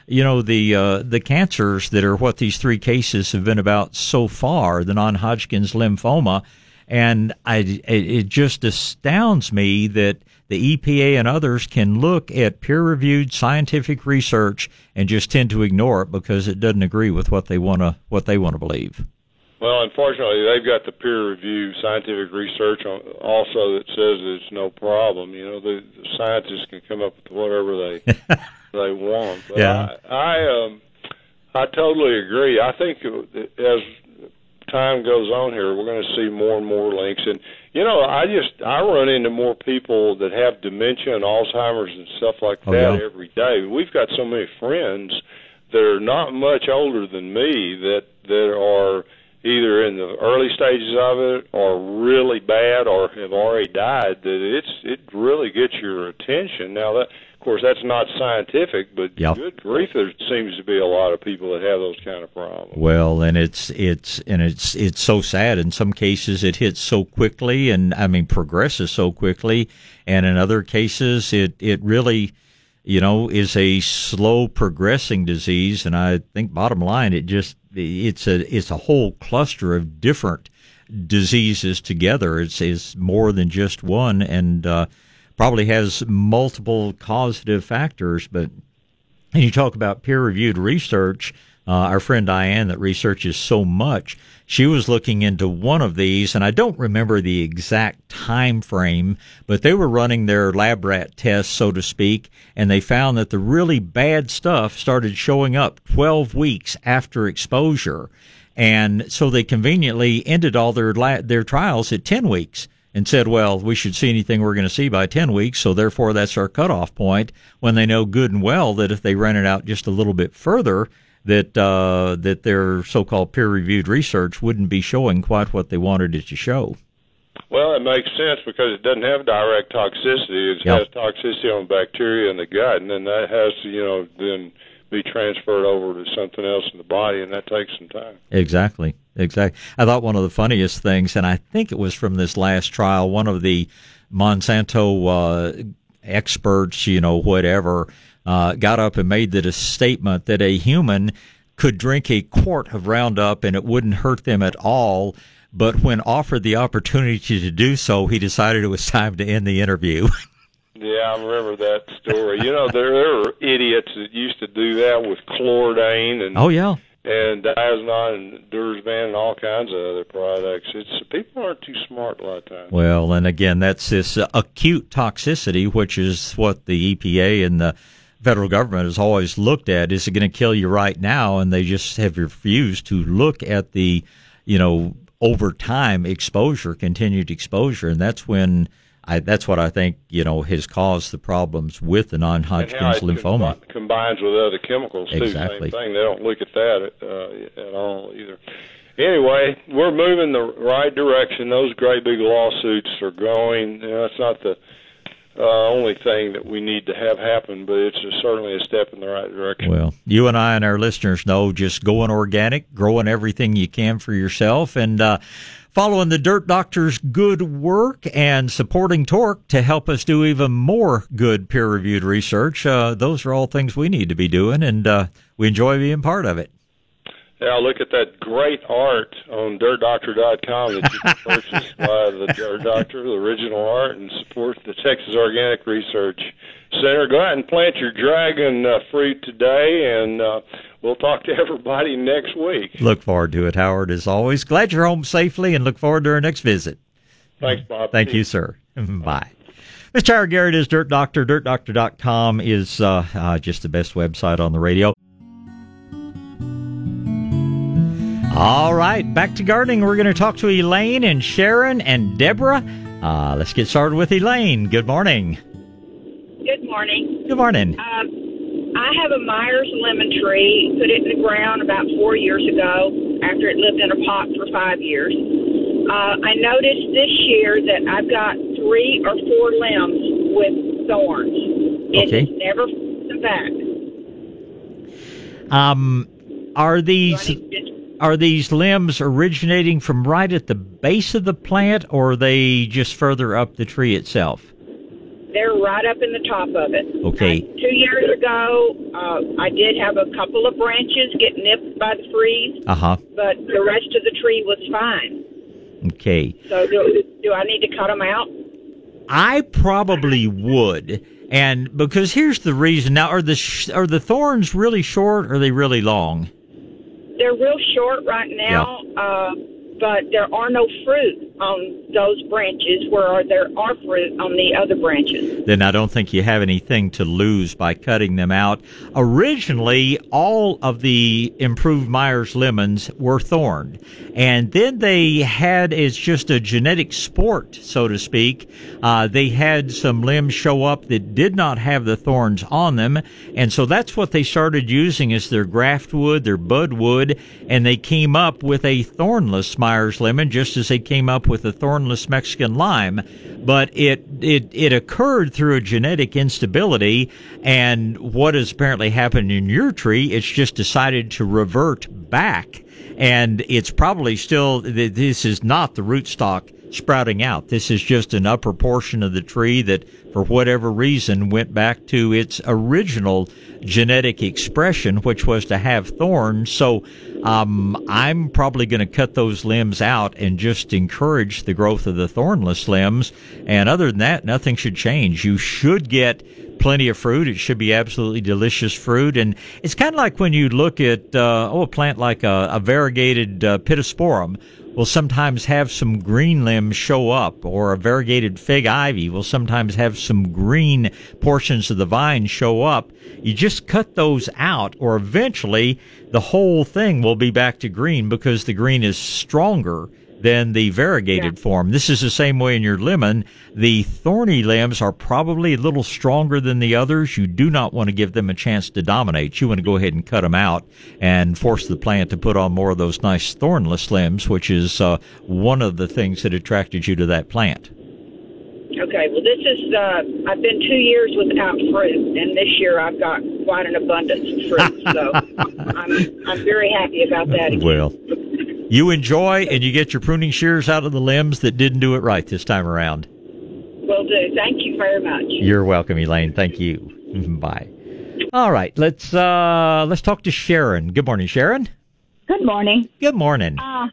you know the uh, the cancers that are what these three cases have been about so far, the non-Hodgkin's lymphoma, and I it just astounds me that the EPA and others can look at peer-reviewed scientific research and just tend to ignore it because it doesn't agree with what they want to what they want to believe. Well, unfortunately, they've got the peer-reviewed scientific research on, also that says it's no problem. You know, the, the scientists can come up with whatever they *laughs* they want. But Yeah. I, I um, I totally agree. I think as time goes on here, we're going to see more and more links. And you know, I just I run into more people that have dementia and Alzheimer's and stuff like Oh, that yeah. every day. We've got so many friends that are not much older than me that that are either in the early stages of it or really bad or have already died that it's it really gets your attention now that of course that's not scientific but Yeah. good grief there seems to be a lot of people that have those kind of problems Well, and it's it's and it's it's so sad. In some cases, it hits so quickly, and I mean progresses so quickly, and in other cases, it it really, you know, is a slow progressing disease. And I think bottom line, it just it's a it's a whole cluster of different diseases together. It's is more than just one, and uh, probably has multiple causative factors, but and you talk about peer reviewed research. Uh, our friend Diane, that researches so much, she was looking into one of these, and I don't remember the exact time frame, but they were running their lab rat tests, so to speak, and they found that the really bad stuff started showing up 12 weeks after exposure. And so they conveniently ended all their la- their trials at 10 weeks and said, well, we should see anything we're going to see by 10 weeks, so therefore that's our cutoff point when they know good and well that if they ran it out just a little bit further, that uh, that their so-called peer-reviewed research wouldn't be showing quite what they wanted it to show. well it makes sense because it doesn't have direct toxicity it Yep. has toxicity on bacteria in the gut and then that has to you know then be transferred over to something else in the body and that takes some time Exactly. Exactly. I thought one of the funniest things, and I think it was from this last trial, one of the Monsanto uh, experts, you know, whatever, uh, got up and made the statement that a human could drink a quart of Roundup and it wouldn't hurt them at all. But when offered the opportunity to do so, he decided it was time to end the interview. *laughs* Yeah, I remember that story. you know, there, there were idiots that used to do that with chlordane and oh yeah. and Diazinon and Dursban and all kinds of other products. It's people aren't too smart a lot of times. Well, and again, that's this acute toxicity, which is what the EPA and the federal government has always looked at. Is it going to kill you right now? And they just have refused to look at the, you know, over time exposure, continued exposure, and that's when. I, that's what I think you know has caused the problems with the non-Hodgkin's lymphoma. combi- combines with other chemicals too. Exactly. Same thing. They don't look at that uh, at all either. Anyway, we're moving the right direction. Those great big lawsuits are going. You know, it's not the uh, only thing that we need to have happen, but it's a, certainly a step in the right direction. Well, you and I and our listeners know just going organic, growing everything you can for yourself, and uh, following the Dirt Doctor's good work and supporting TORC to help us do even more good peer reviewed research. Uh, those are all things we need to be doing, and uh, we enjoy being part of it. Yeah, look at that great art on dirtdoctor.com that you can *laughs* purchase by the Dirt Doctor, the original art, and support the Texas Organic Research Center. Go out and plant your dragon uh, fruit today, and uh, we'll talk to everybody next week. Look forward to it, Howard, as always. Glad you're home safely and look forward to our next visit. Thanks, Bob. Thank you, sir. *laughs* Bye. Mr. Howard Garrett is Dirt Doctor. DirtDoctor.com is uh, uh, just the best website on the radio. All right, back to gardening. We're going to talk to Elaine and Sharon and Deborah. Uh, let's get started with Elaine. Good morning. Good morning. Good morning. Um, I have a Myers lemon tree. Put it in the ground about four years ago after it lived in a pot for five years. Uh, I noticed this year that I've got three or four limbs with thorns. Okay. It's never them back. Um, are these are these limbs originating from right at the base of the plant, or are they just further up the tree itself? They're right up in the top of it. Okay. Two years ago, uh, I did have a couple of branches get nipped by the freeze, Uh huh. but the rest of the tree was fine. Okay. So do, do I need to cut them out? I probably would, and because here's the reason. Now, are the sh- are the thorns really short? Or are they really long? They're real short right now, uh, but there are no fruit on those branches where there are fruit on the other branches. then I don't think you have anything to lose by cutting them out. Originally, all of the improved Myers lemons were thorned, and then they had as just a genetic sport, so to speak. Uh, they had some limbs show up that did not have the thorns on them, and so that's what they started using as their graft wood, their bud wood, and they came up with a thornless Myers lemon, just as they came up with a thornless Mexican lime. But it it it occurred through a genetic instability, and what has apparently happened in your tree, it's just decided to revert back, and it's probably still this is not the rootstock sprouting out. This is just an upper portion of the tree that, for whatever reason, went back to its original genetic expression, which was to have thorns. So, um, I'm probably going to cut those limbs out and just encourage the growth of the thornless limbs. And other than that, nothing should change. You should get plenty of fruit. It should be absolutely delicious fruit. And it's kind of like when you look at, uh, oh, a plant like a, a variegated uh, pittosporum will sometimes have some green limbs show up, or a variegated fig ivy will sometimes have some green portions of the vine show up. You just cut those out, or eventually the whole thing will be back to green because the green is stronger than the variegated form. This is the same way in your lemon. The thorny limbs are probably a little stronger than the others. You do not want to give them a chance to dominate. You want to go ahead and cut them out and force the plant to put on more of those nice thornless limbs, which is uh, one of the things that attracted you to that plant. Okay, well, this is, uh, I've been two years without fruit, and this year I've got quite an abundance of fruit. So *laughs* I'm, I'm very happy about that. Well, you enjoy and you get your pruning shears out of the limbs that didn't do it right this time around. Will do. Thank you very much. You're welcome, Elaine. Thank you. *laughs* Bye. All right, let's uh let's talk to Sharon. Good morning, Sharon. Good morning. Good morning. Uh,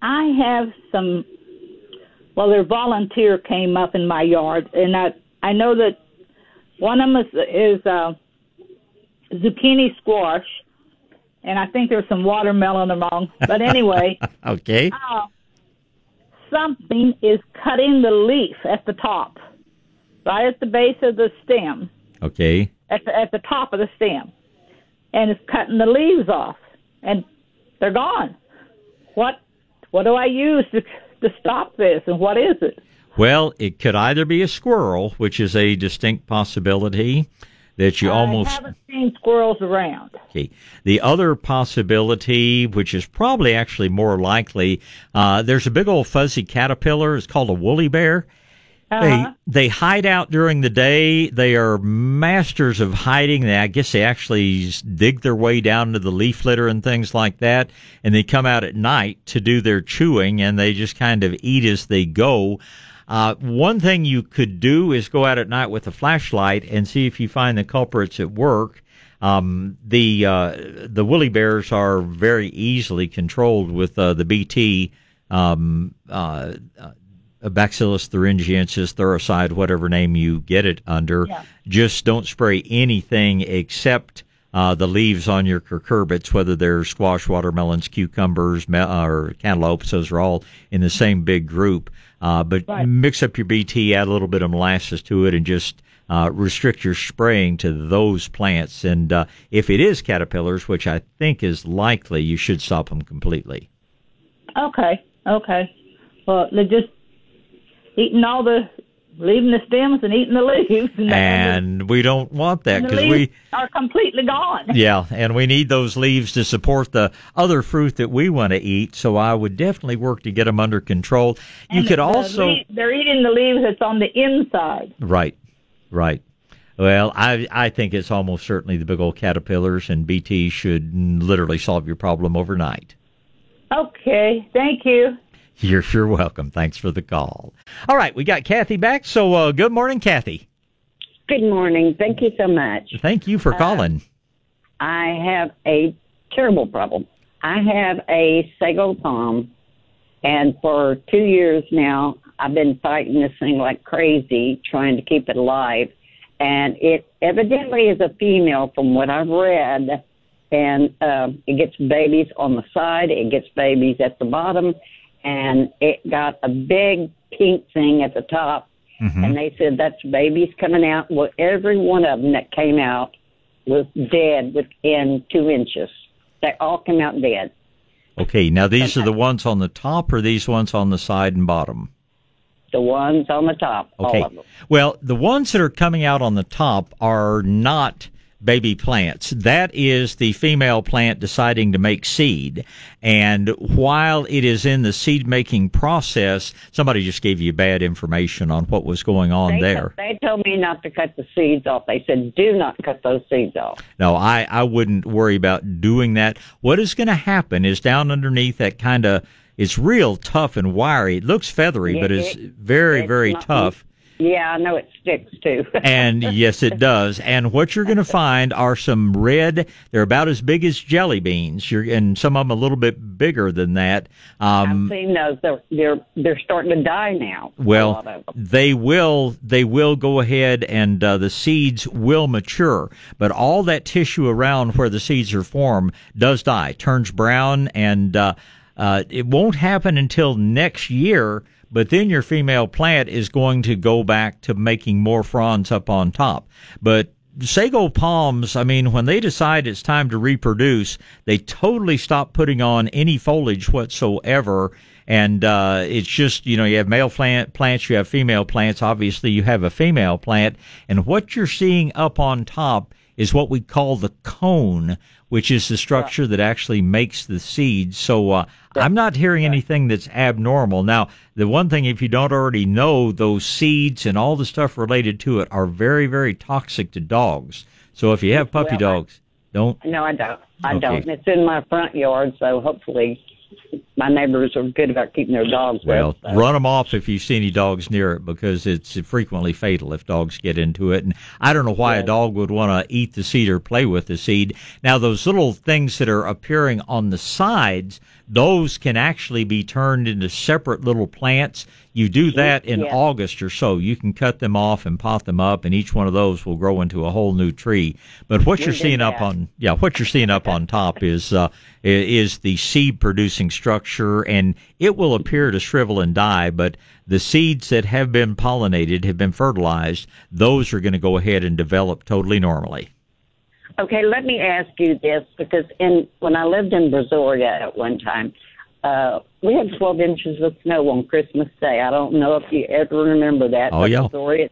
I have some. Well, their volunteer came up in my yard, and I I know that one of them is, is uh, zucchini squash, and I think there's some watermelon among. But anyway, *laughs* okay. uh, something is cutting the leaf at the top, right at the base of the stem, Okay. at the, at the top of the stem, and it's cutting the leaves off, and they're gone. What what do I use to to stop this, and what is it? Well, it could either be a squirrel, which is a distinct possibility that you almost I haven't seen squirrels around. Okay. The other possibility, which is probably actually more likely, uh, there's a big old fuzzy caterpillar. It's called a woolly bear. They they hide out during the day. They are masters of hiding. They, I guess they actually dig their way down into the leaf litter and things like that, and they come out at night to do their chewing, and they just kind of eat as they go. Uh, one thing you could do is go out at night with a flashlight and see if you find the culprits at work. Um, the uh, the woolly bears are very easily controlled with uh, the BT um, uh, uh, Bacillus thuringiensis, thuricide, whatever name you get it under. Just don't spray anything except uh, the leaves on your cucurbits, whether they're squash, watermelons, cucumbers, me- uh, or cantaloupes. Those are all in the same big group. Uh, but mix up your BT, add a little bit of molasses to it, and just uh, restrict your spraying to those plants. And uh, if it is caterpillars, which I think is likely, you should stop them completely. Okay, okay. Well, they're just eating all the, leaving the stems and eating the *laughs* leaves, and, And we don't want that because we are completely gone. *laughs* Yeah, and we need those leaves to support the other fruit that we want to eat. So I would definitely work to get them under control. You And could the also lea- they're eating the leaves that's on the inside. right, right. Well, I I think it's almost certainly the big old caterpillars, and BT should literally solve your problem overnight. Okay, thank you. You're sure welcome. Thanks for the call. All right, we got Kathy back. So uh, good morning, Kathy. Good morning. Thank you so much. Thank you for Uh, calling. I have a terrible problem. I have a sago palm, and for two years now, I've been fighting this thing like crazy, trying to keep it alive. And it evidently is a female, from what I've read. And uh, it gets babies on the side, it gets babies at the bottom, and it got a big pink thing at the top. Mm-hmm. And they said that's babies coming out. Well, every one of them that came out was dead within two inches. They all came out dead. Okay, now these are the ones on the top, or these ones on the side and bottom. The ones on the top, Okay. all of them. Well, the ones that are coming out on the top are not baby plants. That is the female plant deciding to make seed. And while it is in the seed making process, somebody just gave you bad information on what was going on they, there. They told me not to cut the seeds off. They said, do not cut those seeds off. No, I, I wouldn't worry about doing that. What is going to happen is down underneath that kind of, it's real tough and wiry. It looks feathery, Yeah, but it's it- very, it's very tough. Yeah, I know it sticks too. *laughs* and yes, it does. And what you're going to find are some red. They're about as big as jelly beans. You're, and some of them a little bit bigger than that. Um, I've seen those. They're, they're they're starting to die now. well, they will they will go ahead and uh, the seeds will mature, but all that tissue around where the seeds are formed does die, turns brown, and uh, uh, it won't happen until next year. But then your female plant is going to go back to making more fronds up on top. But sago palms, I mean, when they decide it's time to reproduce, they totally stop putting on any foliage whatsoever. And uh, it's just, you know, you have male plant, plants, you have female plants. Obviously, you have a female plant. And what you're seeing up on top is what we call the cone, which is the structure that actually makes the seeds. So uh, I'm not hearing anything that's abnormal. Now, the one thing, if you don't already know, those seeds and all the stuff related to it are very, very toxic to dogs. So if you have puppy Well, dogs, don't. No, I don't. I Okay. don't. It's in my front yard, so hopefully my neighbors are good about keeping their dogs Well, there. run them off if you see any dogs near it because it's frequently fatal if dogs get into it. And I don't know why a dog would want to eat the seed or play with the seed. Now, those little things that are appearing on the sides, those can actually be turned into separate little plants. You do that in. August or so. You can cut them off and pot them up, and each one of those will grow into a whole new tree. But what We you're seeing up on yeah, what you're seeing up on top is uh, is the seed producing structure, and it will appear to shrivel and die. But the seeds that have been pollinated, have been fertilized, those are going to go ahead and develop totally normally. Okay, let me ask you this because in when I lived in Brazoria at one time, uh, we had 12 inches of snow on Christmas Day. I don't know if you ever remember that. Oh, yeah. Brazoria,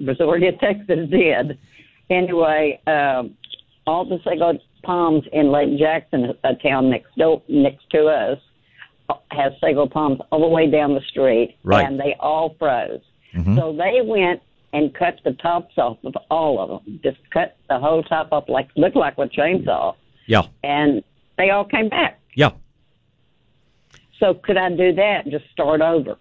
Brazoria, *laughs* Texas did. Anyway, um, all the sago palms in Lake Jackson, a town next door, next to us, has sago palms all the way down the street, Right. and they all froze. Mhm. So they went and cut the tops off of all of them. Just cut the whole top off, like looked like a chainsaw, Yeah. and they all came back. Yeah. So could I do that? and Just start over.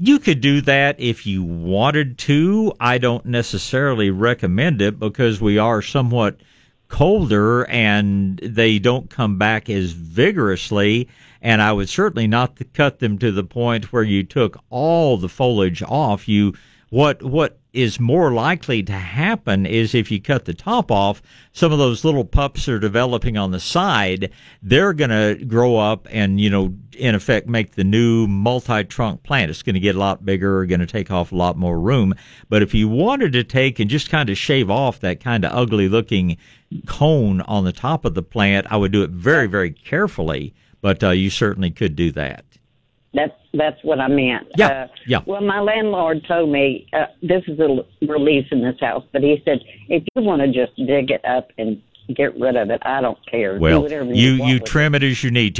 You could do that if you wanted to. I don't necessarily recommend it because we are somewhat colder and they don't come back as vigorously. And I would certainly not cut them to the point where you took all the foliage off. You what what is more likely to happen is if you cut the top off, some of those little pups are developing on the side. They're going to grow up and, you know, in effect make the new multi trunk plant. It's going to get a lot bigger, going to take off a lot more room. But if you wanted to take and just kind of shave off that kind of ugly looking cone on the top of the plant, I would do it very, very carefully. But uh, you certainly could do that. That's that's what I meant. Yeah, Uh, yeah. Well, my landlord told me uh, this is a release in this house, but he said if you want to just dig it up and get rid of it, I don't care. do Well, whatever you you, want you trim it as you need to.